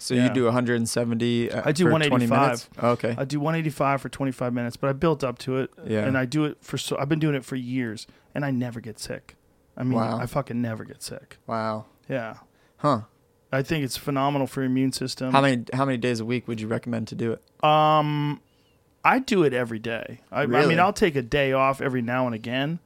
Speaker 5: So
Speaker 4: Yeah.
Speaker 5: you do 170. Uh,
Speaker 4: I do
Speaker 5: for 20
Speaker 4: 185.
Speaker 5: minutes? Okay.
Speaker 4: I do 185 for 25 minutes, but I built up to it.
Speaker 5: Yeah.
Speaker 4: And I do it for so I've been doing it for years, and I never get sick. I mean,
Speaker 5: Wow.
Speaker 4: I fucking never get sick.
Speaker 5: wow.
Speaker 4: Yeah.
Speaker 5: Huh.
Speaker 4: I think it's phenomenal for your immune system.
Speaker 5: How many how many days a week would you recommend to do it?
Speaker 4: Um, I do it every day. I, I mean, I'll take a day off every now and again,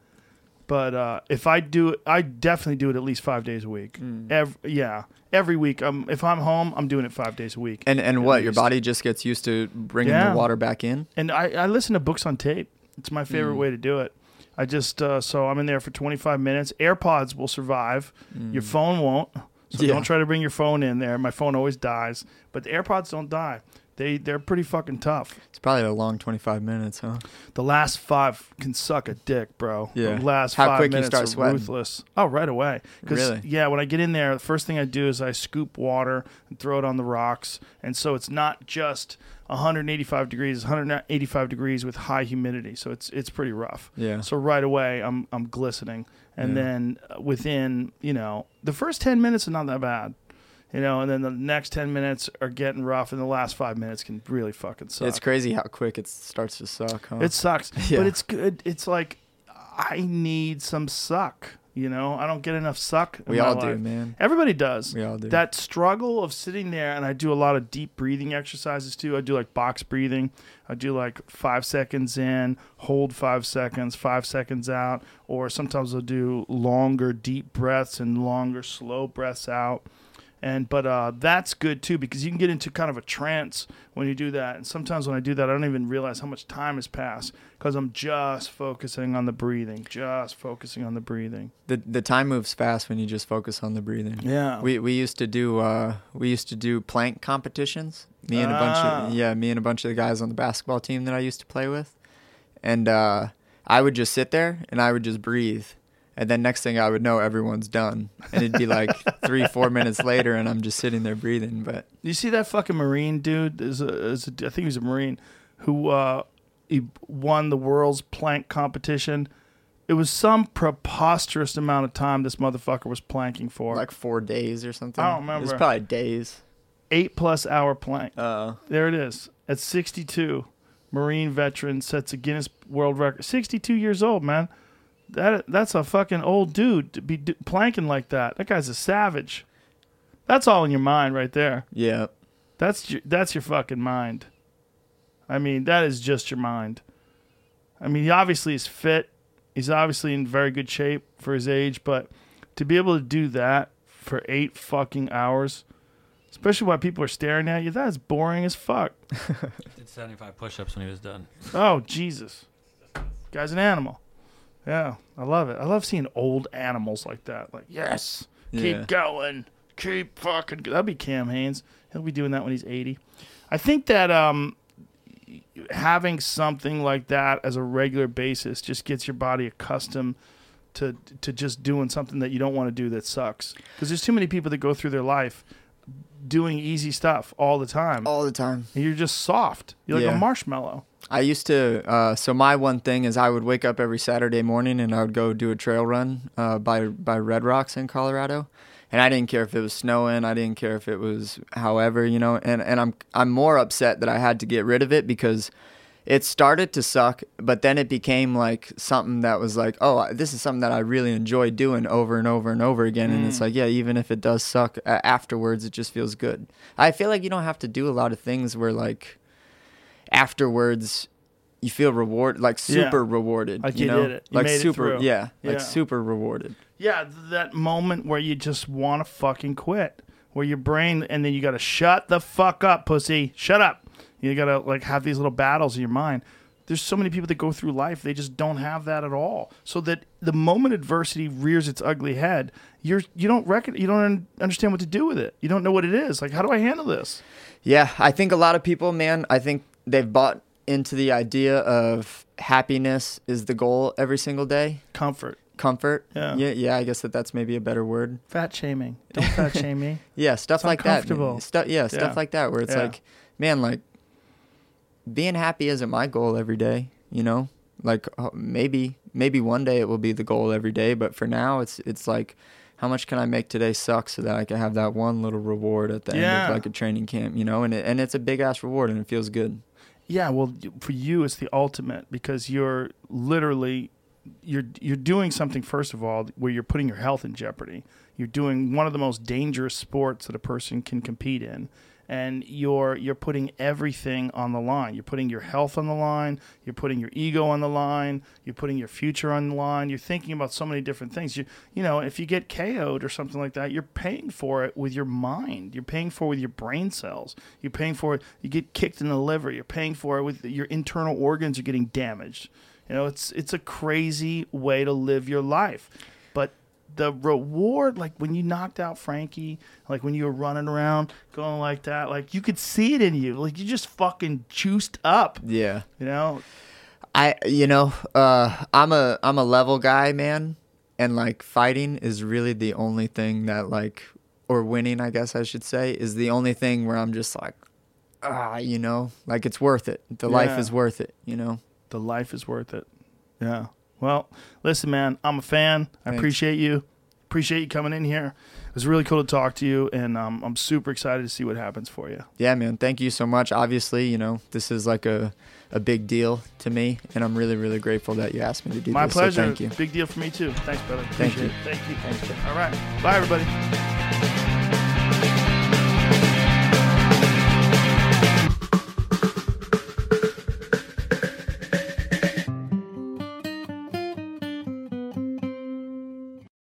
Speaker 4: but uh, if I do it, I definitely do it at least five days a week.
Speaker 5: Hmm.
Speaker 4: Every, yeah, every week. Um, if I'm home, I'm doing it five days a week.
Speaker 5: And and
Speaker 4: At
Speaker 5: what your body just gets used to bringing
Speaker 4: Yeah.
Speaker 5: the water back in.
Speaker 4: And I, I listen to books on tape. It's my
Speaker 5: Hmm.
Speaker 4: favorite way to do it. I just uh, so I'm in there for 25 minutes. AirPods will survive. Your phone won't. So.
Speaker 5: Yeah.
Speaker 4: don't try to bring your phone in there. My phone always dies, but the AirPods don't die. They they're pretty fucking tough.
Speaker 5: It's probably a long 25 minutes, huh?
Speaker 4: The last five can suck a dick, bro.
Speaker 5: Yeah.
Speaker 4: The last
Speaker 5: How
Speaker 4: five minutes are
Speaker 5: sweating?
Speaker 4: ruthless. Oh, right away. 'Cause,
Speaker 5: Really?
Speaker 4: Yeah, when I get in there, the first thing I do is I scoop water and throw it on the rocks, and so it's not just 185 degrees. 185 degrees with high humidity, so it's it's pretty rough.
Speaker 5: Yeah.
Speaker 4: So right away, I'm I'm glistening, and
Speaker 5: Yeah.
Speaker 4: then uh, within you know the first 10 minutes are not that bad. You know, and then the next ten minutes are getting rough, and the last five minutes can really fucking suck.
Speaker 5: It's crazy how quick it starts to suck, huh?
Speaker 4: It sucks, *laughs*
Speaker 5: Yeah.
Speaker 4: but it's good. It's like I need some suck. You know, I don't get enough suck.
Speaker 5: we all do, man.
Speaker 4: Everybody does.
Speaker 5: We all do.
Speaker 4: That struggle of sitting there, and I do a lot of deep breathing exercises too. I do like box breathing. I do like five seconds in, hold five seconds, five seconds out, or sometimes I'll do longer deep breaths and longer slow breaths out. And but uh, that's good too because you can get into kind of a trance when you do that. And sometimes when I do that, I don't even realize how much time has passed because I'm just focusing on the breathing, just focusing on the breathing.
Speaker 5: the the time moves fast when you just focus on the breathing.
Speaker 4: Yeah.
Speaker 5: We we used to do uh we used to do plank competitions. Me and a bunch
Speaker 4: Ah.
Speaker 5: of yeah, me and a bunch of the guys on the basketball team that I used to play with. And uh I would just sit there and I would just breathe. And then next thing I would know everyone's done. And it'd be like *laughs* 3 4 minutes later and I'm just sitting there breathing, but
Speaker 4: You see that fucking Marine dude? There's a, there's a, I think he was a Marine who uh, he won the world's plank competition. It was some preposterous amount of time this motherfucker was planking for.
Speaker 5: like 4 days or something.
Speaker 4: I don't
Speaker 5: It
Speaker 4: remember.
Speaker 5: was probably days.
Speaker 4: eight plus hour plank.
Speaker 5: Uh
Speaker 4: There it is. At 62, Marine veteran sets a Guinness World Record. 62 years old, man. That that's a fucking old dude to be d- planking like that. That guy's a savage. That's all in your mind right there.
Speaker 5: yeah.
Speaker 4: That's your, that's your fucking mind. I mean, that is just your mind. I mean, he obviously is fit. He's obviously in very good shape for his age, but to be able to do that for eight fucking hours, especially while people are staring at you, that is boring as fuck. *laughs*
Speaker 6: Did 75 push-ups when he was done.
Speaker 4: Oh Jesus, guy's an animal. Yeah, I love it. I love seeing old animals like that. Like, yes, keep
Speaker 5: Yeah.
Speaker 4: going, keep fucking. That'll be Cam Hanes. He'll be doing that when he's eighty. I think that um, having something like that as a regular basis just gets your body accustomed to to just doing something that you don't want to do that sucks. Because there's too many people that go through their life doing easy stuff all the time.
Speaker 5: All the time.
Speaker 4: And you're just soft. You're like
Speaker 5: Yeah.
Speaker 4: a marshmallow.
Speaker 5: I used to. Uh, so my one thing is I would wake up every Saturday morning and I would go do a trail run uh, by by Red Rocks in Colorado, and I didn't care if it was snowing. I didn't care if it was however you know. And and I'm I'm more upset that I had to get rid of it because it started to suck, but then it became like something that was like, oh, this is something that I really enjoy doing over and over and over again. And it's like, yeah, even if it does suck uh, afterwards, it just feels good. I feel like you don't have to do a lot of things where like afterwards you feel reward like
Speaker 4: Yeah.
Speaker 5: super rewarded.
Speaker 4: Like
Speaker 5: you know?
Speaker 4: did it. You
Speaker 5: like
Speaker 4: made it
Speaker 5: super,
Speaker 4: through.
Speaker 5: yeah,
Speaker 4: Yeah.
Speaker 5: like super rewarded.
Speaker 4: Yeah, that moment where you just want to fucking quit, where your brain, and then you got to shut the fuck up, pussy. Shut up. You got to like have these little battles in your mind. There's so many people that go through life, they just don't have that at all. So that the moment adversity rears its ugly head, you're you don't reckon you don't understand what to do with it. You don't know what it is. Like, how do I handle this?
Speaker 5: Yeah, I think a lot of people, man, I think they've bought into the idea of happiness is the goal every single day.
Speaker 4: Comfort.
Speaker 5: comfort.
Speaker 4: Yeah.
Speaker 5: yeah, yeah. I guess that that's maybe a better word.
Speaker 4: Fat shaming. Don't fat shame me. *laughs*
Speaker 5: Yeah, stuff
Speaker 4: It's
Speaker 5: like that. Stuff, yeah,
Speaker 4: Yeah.
Speaker 5: stuff like that. Where it's
Speaker 4: Yeah.
Speaker 5: like, man, like being happy isn't my goal every day. You know, like uh, maybe maybe one day it will be the goal every day, but for now, it's it's like. How much can I make today suck so that I can have that one little reward at the end of like a training camp, you know? And it, and it's a big ass reward and it feels good.
Speaker 4: Yeah, well, for you, it's the ultimate because you're literally you're you're doing something first of all where you're putting your health in jeopardy. You're doing one of the most dangerous sports that a person can compete in, and you're you're putting everything on the line. You're putting your health on the line. You're putting your ego on the line. You're putting your future on the line. You're thinking about so many different things. You you know, if you get KO'd or something like that, you're paying for it with your mind. You're paying for it with your brain cells. You're paying for it. You get kicked in the liver. You're paying for it with your internal organs are getting damaged. You know, it's it's a crazy way to live your life. The reward, like when you knocked out Frankie, like when you were running around going like that, like you could see it in you. Like you just fucking juiced up.
Speaker 5: Yeah.
Speaker 4: You know?
Speaker 5: I you know, uh I'm a I'm a level guy, man. And like fighting is really the only thing that like or winning, I guess I should say, is the only thing where I'm just like ah, you know, like it's worth it. The life is worth it, you know.
Speaker 4: The life is worth it. Yeah. Well, listen, man, I'm a fan. I
Speaker 5: Thanks.
Speaker 4: appreciate you. Appreciate you coming in here. It was really cool to talk to you, and um, I'm super excited to see what happens for you.
Speaker 5: Yeah, man. Thank you so much. Obviously, you know, this is like a a big deal to me, and I'm really, really grateful that you asked me to do
Speaker 4: My
Speaker 5: this. so
Speaker 4: pleasure.
Speaker 5: thank you.
Speaker 4: Big deal for me too. Thanks, brother.
Speaker 5: Thank you.
Speaker 4: it. Thank you.
Speaker 5: Thanks,
Speaker 4: All right. Bye, everybody.